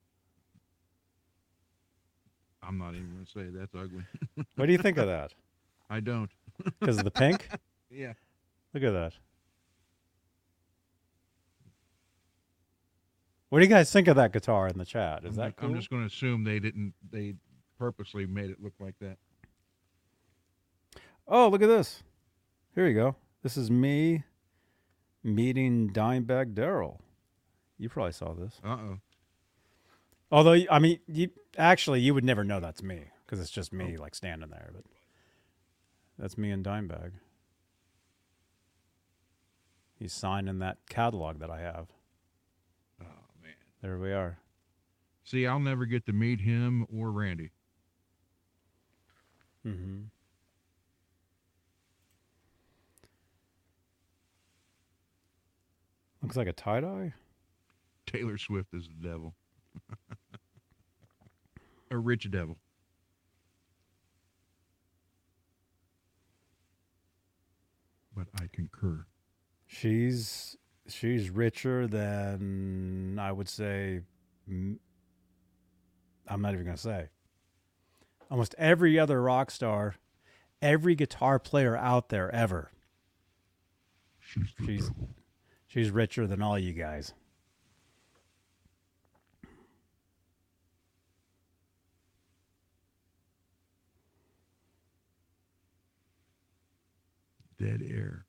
I'm not even gonna say that's ugly. What do you think of that? I don't. Because of the pink? Yeah. Look at that. What do you guys think of that guitar in the chat? Is I'm, that ju- I'm just gonna assume they didn't. They purposely made it look like that. Oh, look at this. Here you go. This is me meeting Dimebag Darrell. You probably saw this. Uh oh. Although, I mean, you actually you would never know that's me because it's just me like standing there. But that's me and Dimebag. He's signing that catalog that I have. Oh man. There we are. See, I'll never get to meet him or Randy. Mm-hmm. Looks like a tie dye. Taylor Swift is the devil. a rich devil. But I concur. She's she's richer than I would say. I'm not even gonna say. Almost every other rock star, every guitar player out there ever. She's She's she's richer than all you guys. dead air.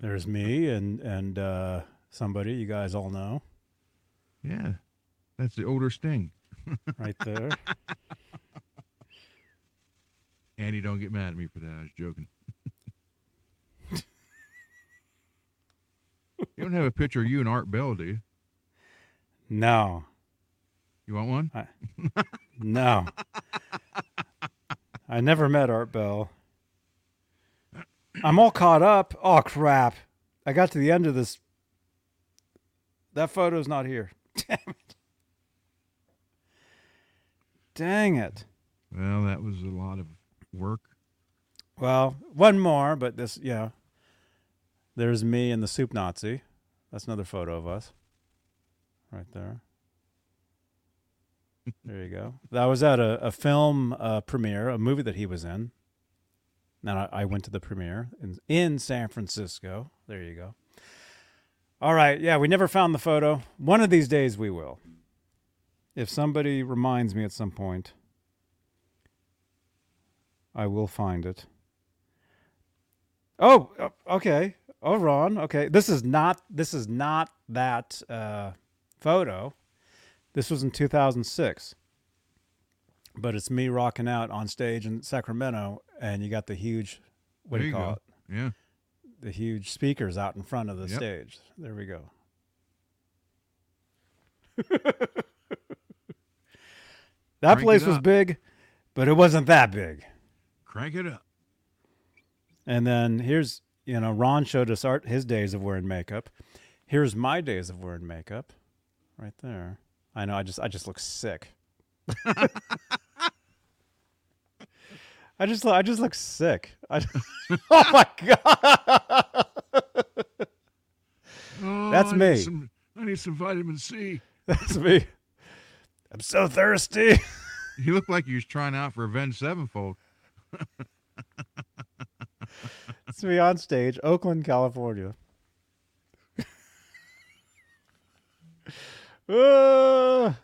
There's me and and uh, somebody you guys all know Yeah. That's the older Sting. right there. Andy, don't get mad at me for that. I was joking. you don't have a picture of you and Art Bell, do you? no, You want one? no. I never met Art Bell. I'm all caught up. Oh crap! I got to the end of this. That photo's not here. Damn it! Dang it! Well, that was a lot of work. Well, one more, but this, yeah. There's me and the soup Nazi. That's another photo of us. Right there. There you go. That was at a, a film uh, premiere, a movie that he was in. And I, I went to the premiere in, in San Francisco. There you go. All right. Yeah, we never found the photo. One of these days we will. If somebody reminds me at some point, I will find it. Oh, okay. Oh, Ron. Okay, this is not this is not that uh, photo. This was in 2006. But it's me rocking out on stage in Sacramento, and you got the huge, what There do you you call go. it? Yeah. The huge speakers out in front of the Yep. stage. There we go. that Crank place was big, but it wasn't that big. Crank it up. And then here's, you know, Ron showed us art his days of wearing makeup. Here's my days of wearing makeup, right there. I know. I just, I just look sick. I just, I just look sick. I, oh my god, Oh, That's I me. Some, I need some vitamin C. that's me. I'm so thirsty. He looked like he was trying out for Avenged Sevenfold. It's me on stage, Oakland, California. Ah,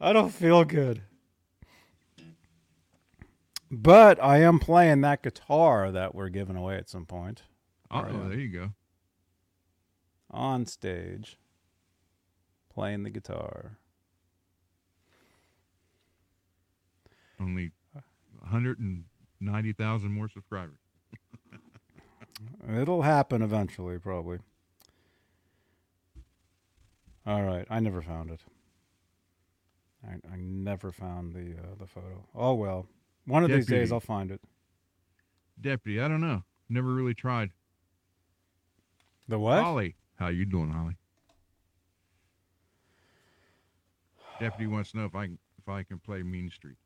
I don't feel good. But I am playing that guitar that we're giving away at some point Oh, yeah. there you go. on stage, playing the guitar. Only 190,000 more subscribers. It'll happen eventually, probably. All right, I never found it. I, I never found the uh, the photo. Oh well, one of these days I'll find it. Deputy, I don't know. Never really tried. The what? Holly, how you doing, Holly? Deputy wants to know if I can, if I can play Mean Street.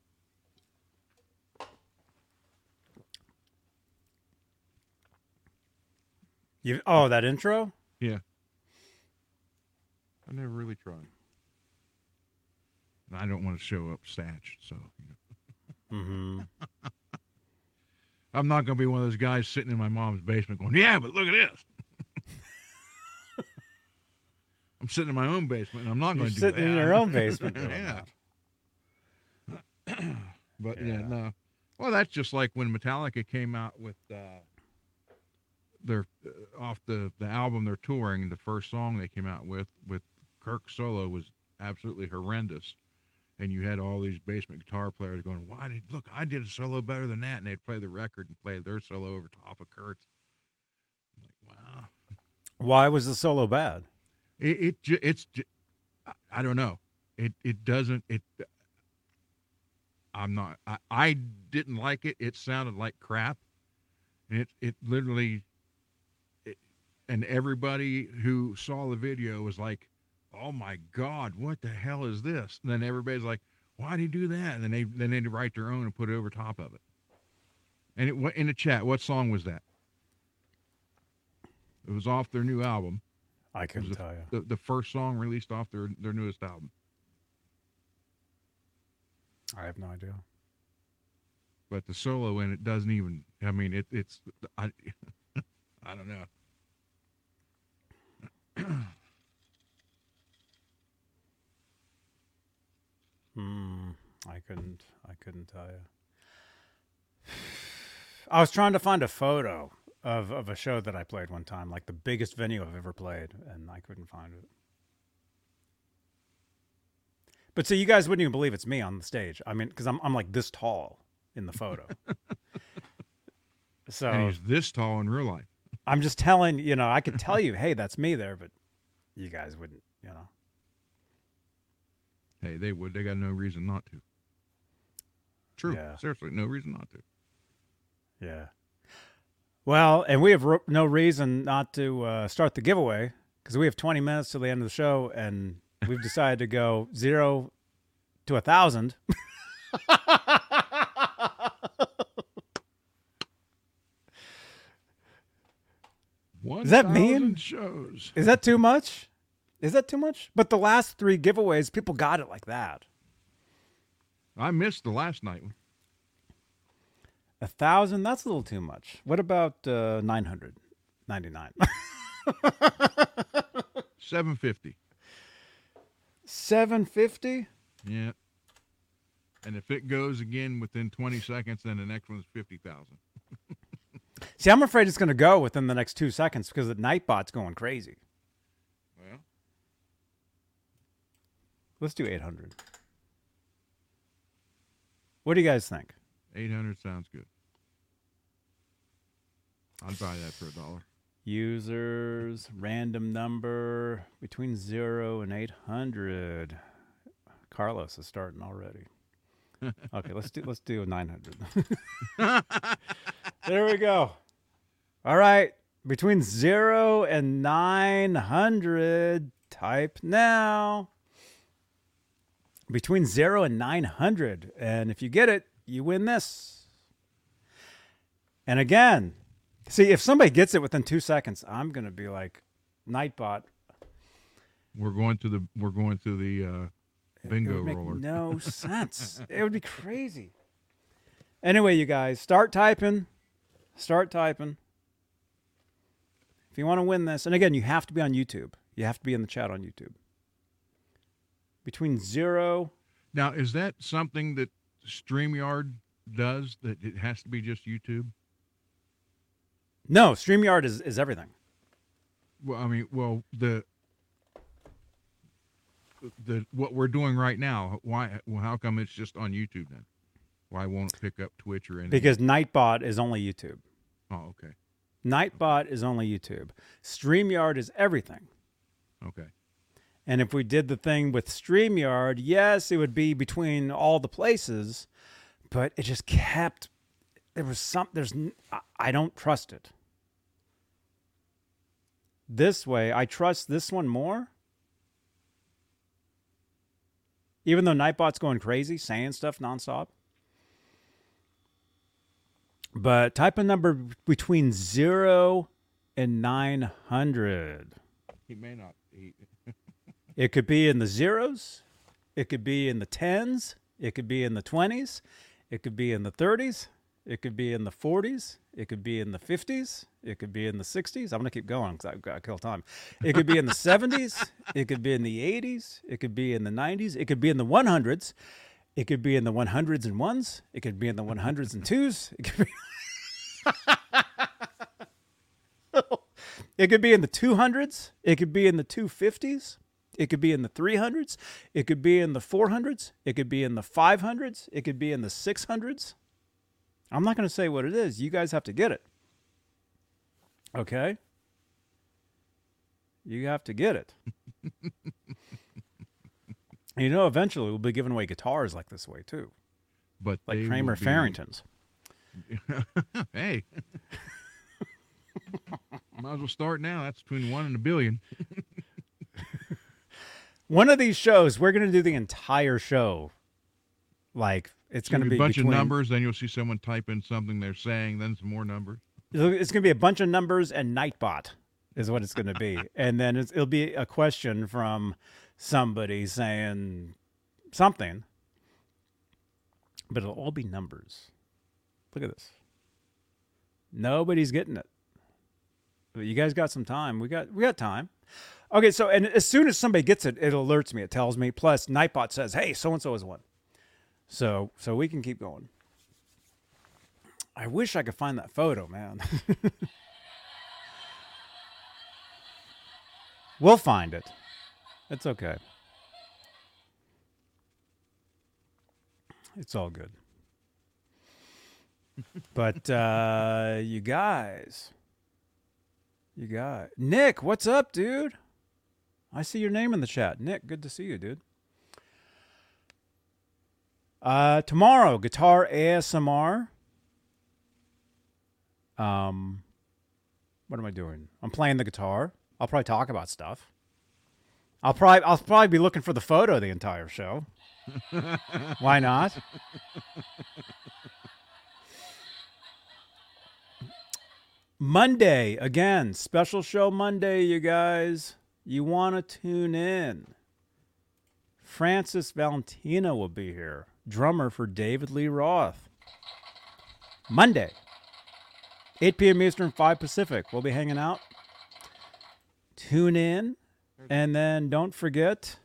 You, oh, that intro? Yeah. I never really tried. And I don't want to show up statched, so you know. Mm-hmm. I'm not going to be one of those guys sitting in my mom's basement going, "Yeah, but look at this." I'm sitting in my own basement, and I'm not You're going to do that. sitting in your own basement. yeah. But yeah. Yeah. no. Well, that's just like when Metallica came out with uh, their uh, off the the album they're touring. The first song they came out with with Kirk solo was absolutely horrendous, and you had all these basement guitar players going, "Why did look? I did a solo better than that," and they'd play the record and play their solo over top of Kirk's. I'm like, wow. Why was the solo bad? It, it it's I- don't know. It it doesn't it. I'm not. I, I didn't like it. It sounded like crap. It it literally. It, and everybody who saw the video was like, "Oh my God, what the hell is this?" And then everybody's like, "Why did he do that?" And then they then they write their own and put it over top of it. And it went in the chat. What song was that? It was off their new album I couldn't was tell you. the, the first song released off their, their newest album. I have no idea. But the solo in it doesn't even. I mean, it, it's. I. I don't know. Hmm. I couldn't. I couldn't tell you. I was trying to find a photo of of a show that I played one time, like the biggest venue I've ever played, and I couldn't find it. But see, you guys wouldn't even believe it's me on the stage. I mean, because I'm I'm like this tall in the photo. so And he's this tall in real life. I'm just telling you know I could tell you, hey, that's me there, but you guys wouldn't, you know. Hey, they would. They got no reason not to. True. Yeah. Seriously, no reason not to. Yeah. Well, and we have ro- no reason not to uh, start the giveaway because we have 20 minutes till the end of the show, and we've decided to go zero to a thousand. Does that mean- shows? Is that too much? Is that too much? But the last three giveaways, people got it like that. I missed the last night one. A thousand, that's a little too much. What about uh, 999? 750. 750? Yeah. And if it goes again within 20 seconds, then the next one's 50,000. See, I'm afraid it's going to go within the next two seconds because the Nightbot's going crazy. Well, Let's do 800. What do you guys think? 800 sounds good. I'd buy that for a dollar. Users, random number between zero and 800. Carlos is starting already. Okay, let's do let's do 900. there we go. All right, between zero and 900. Type now. Between zero and 900, and if you get it, you win this. And again, see if somebody gets it within two seconds, I'm gonna be like, Nightbot. We're going to the we're going to the uh, It bingo would make roller. no sense. it would be crazy. Anyway, you guys, start typing. Start typing. If you want to win this, and again, you have to be on YouTube. You have to be in the chat on YouTube. Between zero, Now, is that something that StreamYard does that it has to be just YouTube? no, StreamYard is, is everything. Well, I mean, well, the the what we're doing right now, why well, how come it's just on YouTube then? Why won't it pick up Twitch or anything? Because Nightbot is only YouTube. Oh, okay. Nightbot is only YouTube. StreamYard is everything. Okay. And if we did the thing with StreamYard, yes, it would be between all the places, but it just kept there was some there's I don't trust it. This way, I trust this one more. Even though Nightbot's going crazy, saying stuff nonstop. But type a number between 0 and 900. He may not. It could be in the zeros. It could be in the tens. It could be in the 20s. It could be in the 30s. It could be in the 40s. It could be in the 50s. It could be in the 60s. I'm going to keep going because I've got to kill time. It could be in the 70s. It could be in the 80s. It could be in the 90s. It could be in the 100s. It could be in the 100s and ones. It could be in the 100s and twos. It could be. It could be in the 200s. It could be in the 250s. It could be in the 300s. It could be in the 400s. It could be in the 500s. It could be in the 600s. I'm not going to say what it is. You guys have to get it. Okay? You have to get it. you know, eventually we'll be giving away guitars like this way too, But like Kramer be- Ferrington's. hey. Might as well start now. That's between one and a billion. One of these shows, we're going to do the entire show. Like it's going to Gonna be a bunch between, of numbers. Then you'll see someone type in something they're saying. Then some more numbers. It's going to be a bunch of numbers and Nightbot is what it's going to be, and then it's, it'll be a question from somebody saying something, but it'll all be numbers. Look at this. Nobody's getting it. But you guys got some time. We got we got time. Okay, so and as soon as somebody gets it, it alerts me. It tells me. Plus, Nightbot says, "Hey, so and so has won." So so we can keep going. I wish I could find that photo, man. we'll find it. It's okay. It's all good. but uh you guys you got Nick, what's up, dude? I see your name in the chat. Nick, good to see you, dude. Uh tomorrow, guitar ASMR. Um, what am I doing? I'm playing the guitar. I'll probably talk about stuff. I'll probably I'll probably be looking for the photo the entire show. Why not? Monday again, special show Monday, you guys. You want to tune in. Francis Valentino will be here, drummer for David Lee Roth. Monday, 8 p.m. Eastern, 5 Pacific. We'll be hanging out. Tune in. And then don't forget.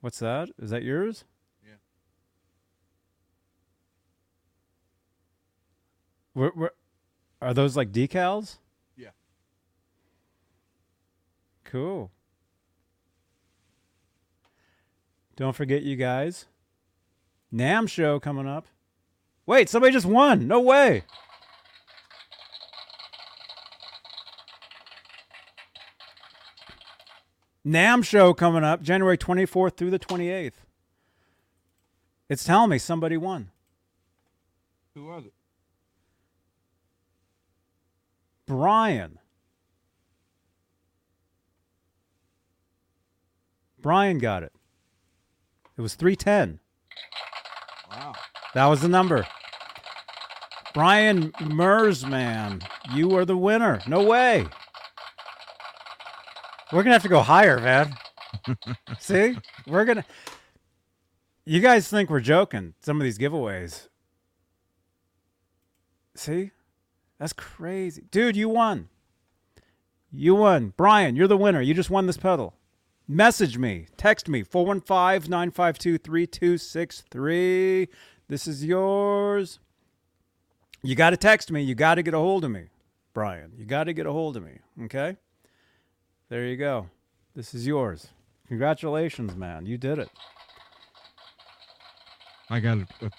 What's that? Is that yours? Yeah. Where, where, are those like decals? Yeah. Cool. Don't forget, you guys. NAMM show coming up. Wait, somebody just won. No way. NAMM show coming up January 24th through the 28th. It's telling me somebody won. Who was it? Brian. Brian got it. It was 310. Wow. That was the number. Brian Mersman, you are the winner. No way. We're going to have to go higher, man. See? We're going to. You guys think we're joking, some of these giveaways. See? That's crazy. Dude, you won. You won. Brian, you're the winner. You just won this pedal. Message me. Text me. 415 952 3263. This is yours. You got to text me. You got to get a hold of me, Brian. You got to get a hold of me. Okay? There you go. This is yours. Congratulations, man. You did it. I got a, a,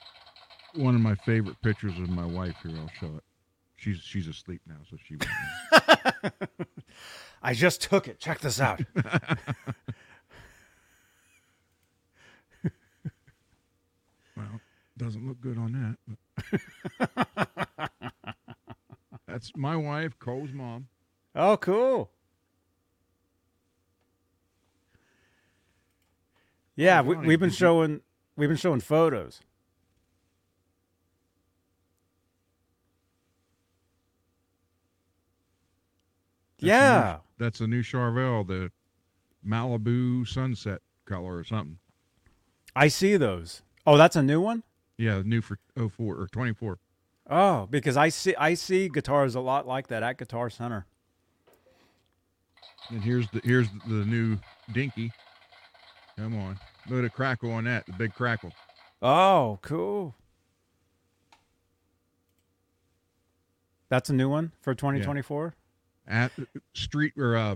one of my favorite pictures of my wife here. I'll show it. She's she's asleep now, so she. I just took it. Check this out. well, doesn't look good on that. That's my wife, Cole's mom. oh, cool. Yeah, oh, we, we've been showing we've been showing photos. That's the new- yeah. that's a new Charvel, the Malibu sunset color or something. I see those. Oh, that's a new one? Yeah, new for 04 or 24. Oh, because I see I see guitars a lot like that at Guitar Center. And here's the here's the new Dinky. Come on, look at crackle on that, the big crackle. Oh, cool. That's a new one for 2024? At street or uh,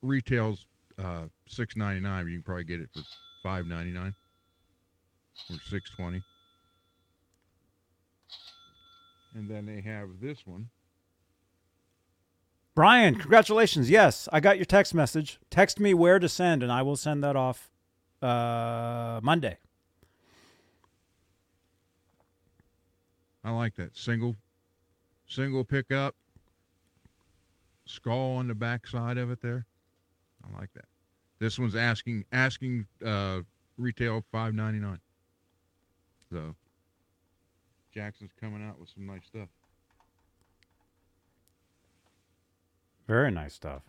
retails uh, six ninety nine. You can probably get it for five ninety nine or six twenty. And then they have this one. Brian, congratulations. Yes, I got your text message. Text me where to send and I will send that off uh Monday. I like that single, single pickup, skull on the back side of it there. I like that. This one's asking asking uh, retail five ninety nine. So Jackson's coming out with some nice stuff. Very nice stuff.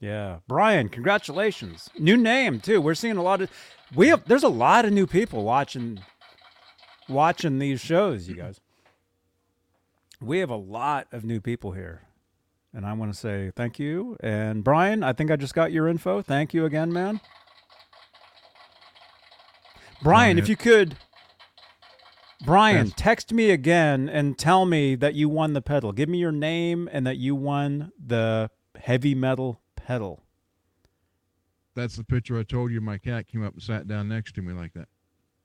Yeah, Brian, congratulations. New name too. We're seeing a lot of we have there's a lot of new people watching watching these shows, you guys. We have a lot of new people here. And I want to say thank you. And Brian, I think I just got your info. Thank you again, man. Brian, if you could Brian, Yes. text me again and tell me that you won the pedal. Give me your name and that you won the heavy metal pedal. That's the picture I told you. My cat came up and sat down next to me like that.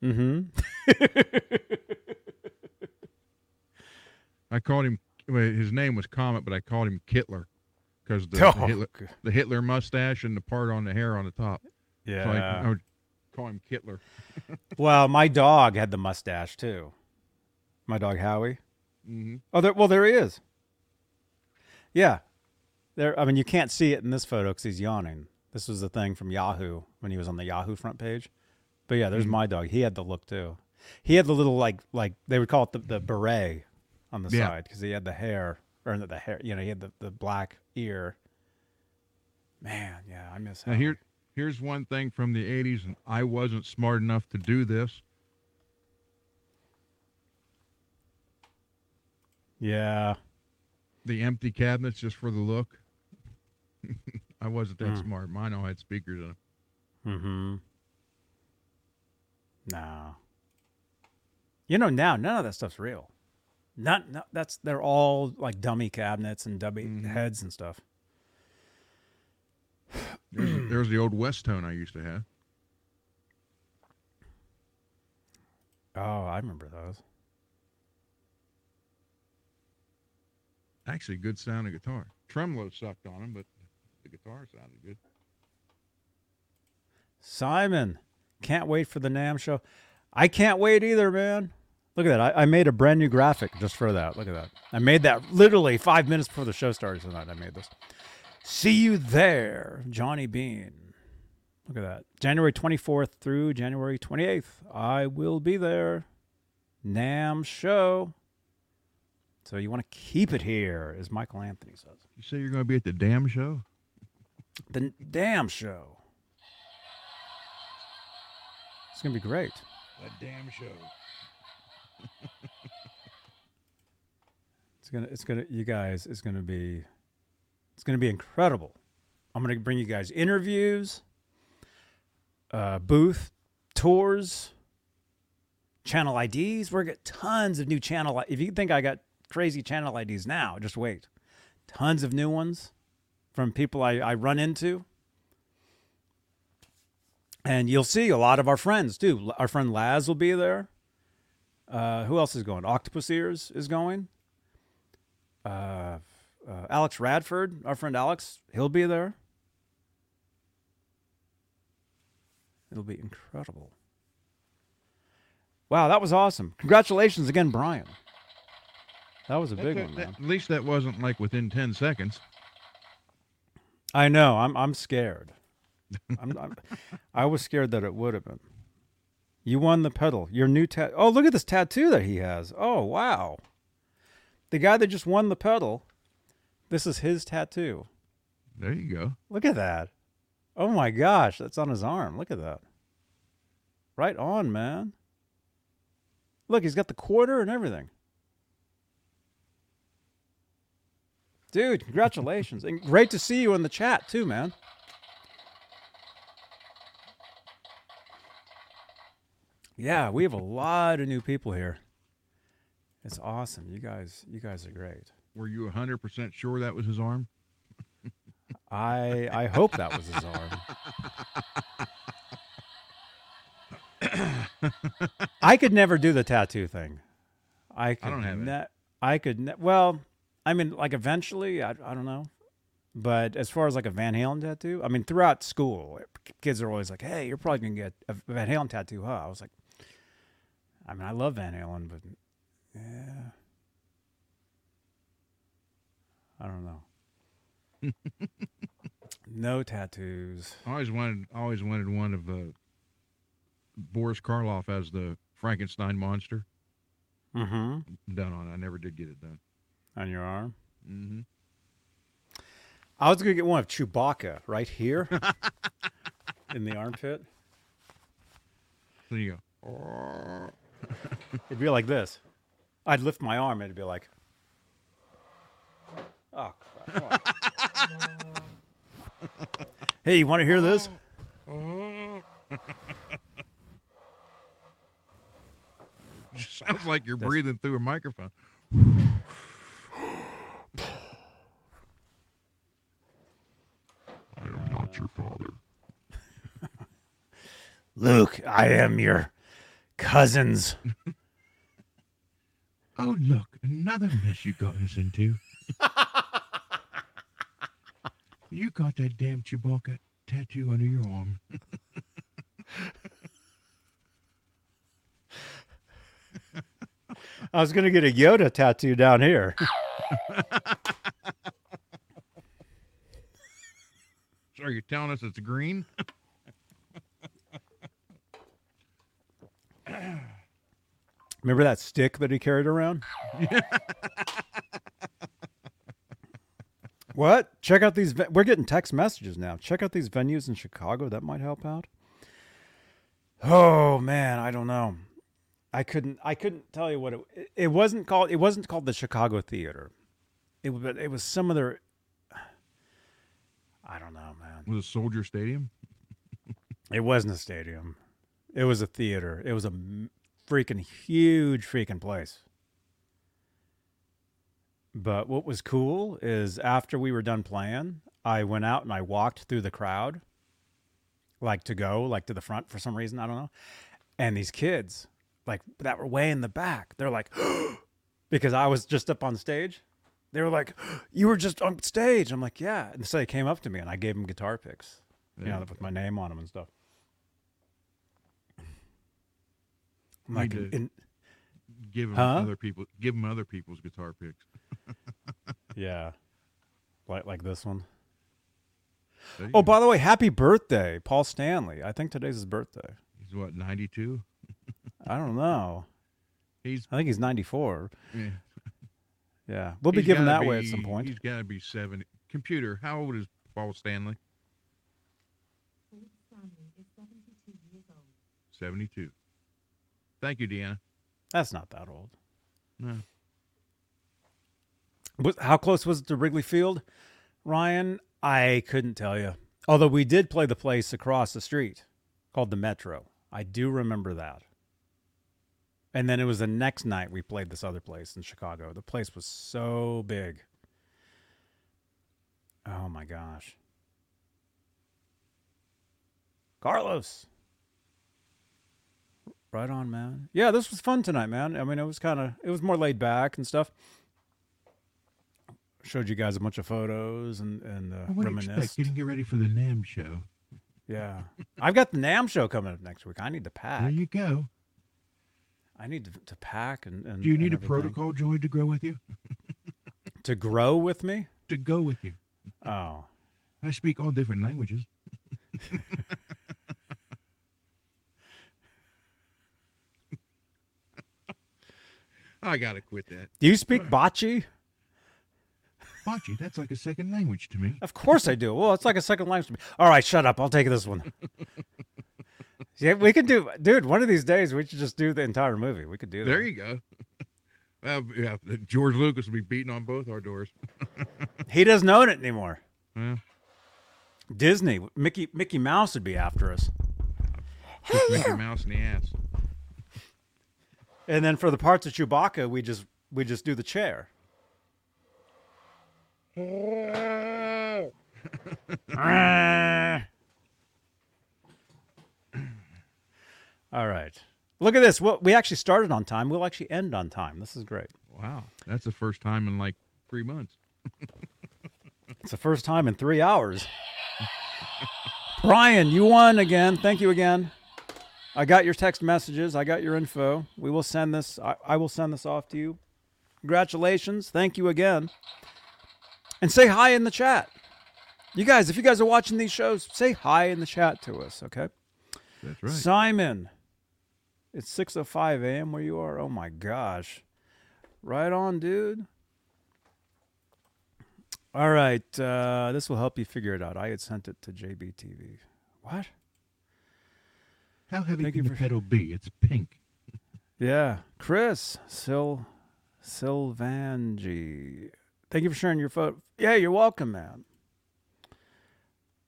Mm-hmm. I called him. Well, his name was Comet, but I called him Kittler because the, Oh, the, Hitler, the Hitler mustache and the part on the hair on the top. yeah. So I, I would call him Kittler. well, my dog had the mustache too. My dog Howie. Mm-hmm. Oh, there, well, there he is. Yeah, there. I mean, you can't see it in this photo because he's yawning. This was the thing from Yahoo when he was on the Yahoo front page. But yeah, there's my dog. He had the look too. He had the little like like they would call it the, the beret on the Yeah. side because he had the hair or the, the hair. You know, he had the, the black ear. Man, yeah, I miss Now here, here's one thing from the '80s, and I wasn't smart enough to do this. Yeah, The empty cabinets just for the look. I wasn't that Mm. smart. Mine all had speakers in them. Mm-hmm. No. You know now none of that stuff's real. Not, not that's they're all like dummy cabinets and dummy Mhm. heads and stuff. There's, there's the old Westone I used to have. Oh, I remember those. Actually, good sounding guitar. Tremolo sucked on them, but the guitar sounded good. Simon, can't wait for the NAMM show. I can't wait either, man. Look at that. I, I made a brand new graphic just for that. Look at that. I made that literally five minutes before the show started tonight. I made this. See you there, Johnny Bean. Look at that. January 24th through January 28th. I will be there. NAMM show. So you want to keep it here, as Michael Anthony says. You say you're going to be at the damn show? The damn show. It's going to be great. The damn show. It's gonna, it's gonna, you guys, it's gonna be, it's gonna be incredible. I'm gonna bring you guys interviews, uh, booth tours, channel IDs. We're gonna get tons of new channel. If you think I got crazy channel IDs now, just wait. Tons of new ones from people I, I run into. And you'll see a lot of our friends too. Our friend Laz will be there. Uh, who else is going? Octopus Ears is going uh, uh, Alex Radford, our friend Alex, he'll be there. It'll be incredible. Wow, that was awesome. Congratulations again, Brian. That was a big That- one, that- man. at least that wasn't like within 10 seconds. I know. I'm I'm scared. I'm, I'm I was scared that it would have been. You won the pedal. Your new tat. Oh, look at this tattoo that he has. Oh, wow. The guy that just won the pedal. This is his tattoo. There you go. Look at that. Oh my gosh, that's on his arm. Look at that. Right on, man. Look, he's got the quarter and everything. Dude, congratulations. and great to see you in the chat too, man. Yeah, we have a lot of new people here. It's awesome. You guys you guys are great. Were you 100% sure that was his arm? I I hope that was his arm. I could never do the tattoo thing. I could don't have it. I could ne- well, I mean like eventually, I I don't know. But as far as like a Van Halen tattoo, I mean throughout school, kids are always like, "Hey, you're probably going to get a Van Halen tattoo, huh?" I was like I mean, I love Van Halen, but yeah. I don't know. no tattoos. I always wanted, always wanted one of uh, Boris Karloff as the Frankenstein monster Mm-hmm. done on. I never did get it done. On your arm. Mm-hmm. I was gonna get one of Chewbacca right here in the armpit. There you go. It'd be like this. I'd lift my arm. and It'd be like, oh crap! hey, you want to hear this? Sounds like you're breathing through a microphone. I am not your father. Luke, I am your cousin's. Oh, look, another mess you got us into. you got that damn Chewbacca tattoo under your arm. I was gonna get a Yoda tattoo down here. So are you telling us it's green? Remember that stick that he carried around? What? Check out these. ve- We're getting text messages now. Check out these venues in Chicago. That might help out. Oh man, I don't know. I couldn't. I couldn't tell you what it. it- It wasn't called. It wasn't called the Chicago Theater. It was. It was some other. I don't know, man. Was it Soldier Stadium? It wasn't a stadium. It was a theater. It was a freaking huge freaking place. But what was cool is after we were done playing, I went out and I walked through the crowd, like to go, like to the front for some reason. I don't know. And these kids, like that were way in the back, they're like, because I was just up on stage. They were like, "You were just on stage." I'm like, "Yeah." And so they came up to me and I gave them guitar picks, you know, with my name on them and stuff. I'm Need like, to- in- Give them Huh? other people. Give them other people's guitar picks. yeah, like like this one. There oh, you Oh, go. by the way, happy birthday, Paul Stanley. I think today's his birthday. he's what ninety two. I don't know. He's I think he's 94. yeah. Yeah, we'll be giving gotta that way at some point. He's got to be seventy. Computer, how old is Paul Stanley? Seventy-two. Thank you, Deanna. That's not that old. No. How close was it to Wrigley Field, Ryan? I couldn't tell you. Although we did play the place across the street called the Metro. I do remember that. And then it was the next night we played this other place in Chicago. The place was so big. Oh my gosh. Carlos. Right on, man. Yeah, this was fun tonight, man. I mean, it was kind of it was more laid back and stuff. Showed you guys a bunch of photos and and uh, What do you expect? reminisced. Getting get ready for the NAMM show. Yeah, I've got the NAMM show coming up next week. I need to pack. There you go. I need to, to pack and, and Do you need a protocol joy to grow with you? to grow with me? To go with you. Oh, I speak all different languages. I gotta quit that. do you speak bocce? Bocce, that's like a second language to me. Of course I do. Well, it's like a second language to me. All right, shut up. I'll take this one. yeah, we could do, dude. One of these days, we should just do the entire movie. We could do that. There you go. Well, yeah, George Lucas will be beating on both our doors. He doesn't own it anymore. Well, Disney, Mickey, Mickey Mouse would be after us. kick Mickey Mouse in the ass. And then for the parts of Chewbacca, we just we just do the chair. All right. Look at this. Well, we actually started on time. We'll actually end on time. This is great. Wow, that's the first time in like three months. It's the first time in three hours. Brian, you won again. Thank you again. I got your text messages. I got your info. We will send this. I, I will send this off to you. Congratulations. Thank you again. And say hi in the chat. You guys, if you guys are watching these shows, say hi in the chat to us, okay? That's right. Simon, it's 6:05 a.m. where you are. Oh my gosh. Right on, dude. All right, uh, this will help you figure it out. I had sent it to JBTV. What? How heavy Thank can you the for- pedal be? It's pink. Yeah, Chris Sil Silvangi. Thank you for sharing your photo. Yeah, you're welcome, man.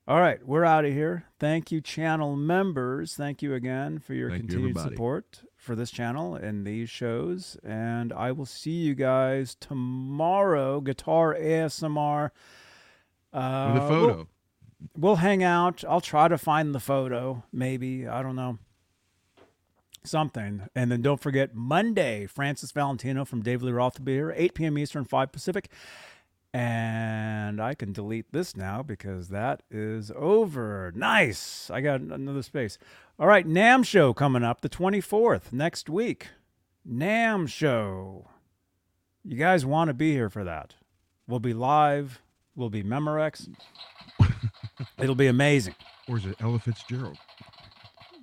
All right, we're out of here. Thank you, channel members. Thank you again for your Thank continued everybody. support for this channel and these shows. And I will see you guys tomorrow. Guitar ASMR. Uh, With a photo. We'll, we'll hang out. I'll try to find the photo. Maybe I don't know something. And then don't forget Monday, Francis Valentino from David Lee Roth will be here, 8 p.m. Eastern, 5 Pacific. And I can delete this now because that is over. Nice. I got another space. All right, NAMM show coming up the 24th next week. NAMM show. You guys want to be here for that. We'll be live. We'll be Memorex. It'll be amazing. Or is it Ella Fitzgerald?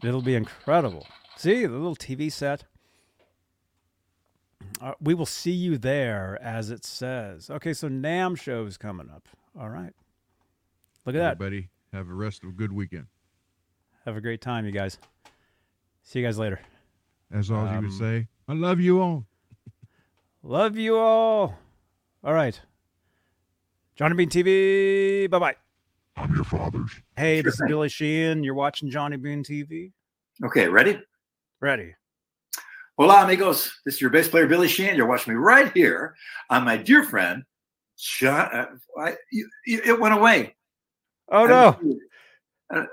It'll be incredible. See the little TV set. Uh, we will see you there, as it says. Okay, so NAMM show's coming up. All right. Look at that. Everybody have a rest of a good weekend. Have a great time, you guys. See you guys later. As always, you Um, would say, I love you all. Love you all. All right. Johnny Bean TV. Bye bye. I'm your father's. Hey, Sure this is. Billy Sheehan. You're watching Johnny Bean TV. Okay, ready? Ready. Hola, amigos. This is your bass player, Billy Sheehan. You're watching me right here on my dear friend, John. Uh, I, you, you, it went away. Oh, I no. was-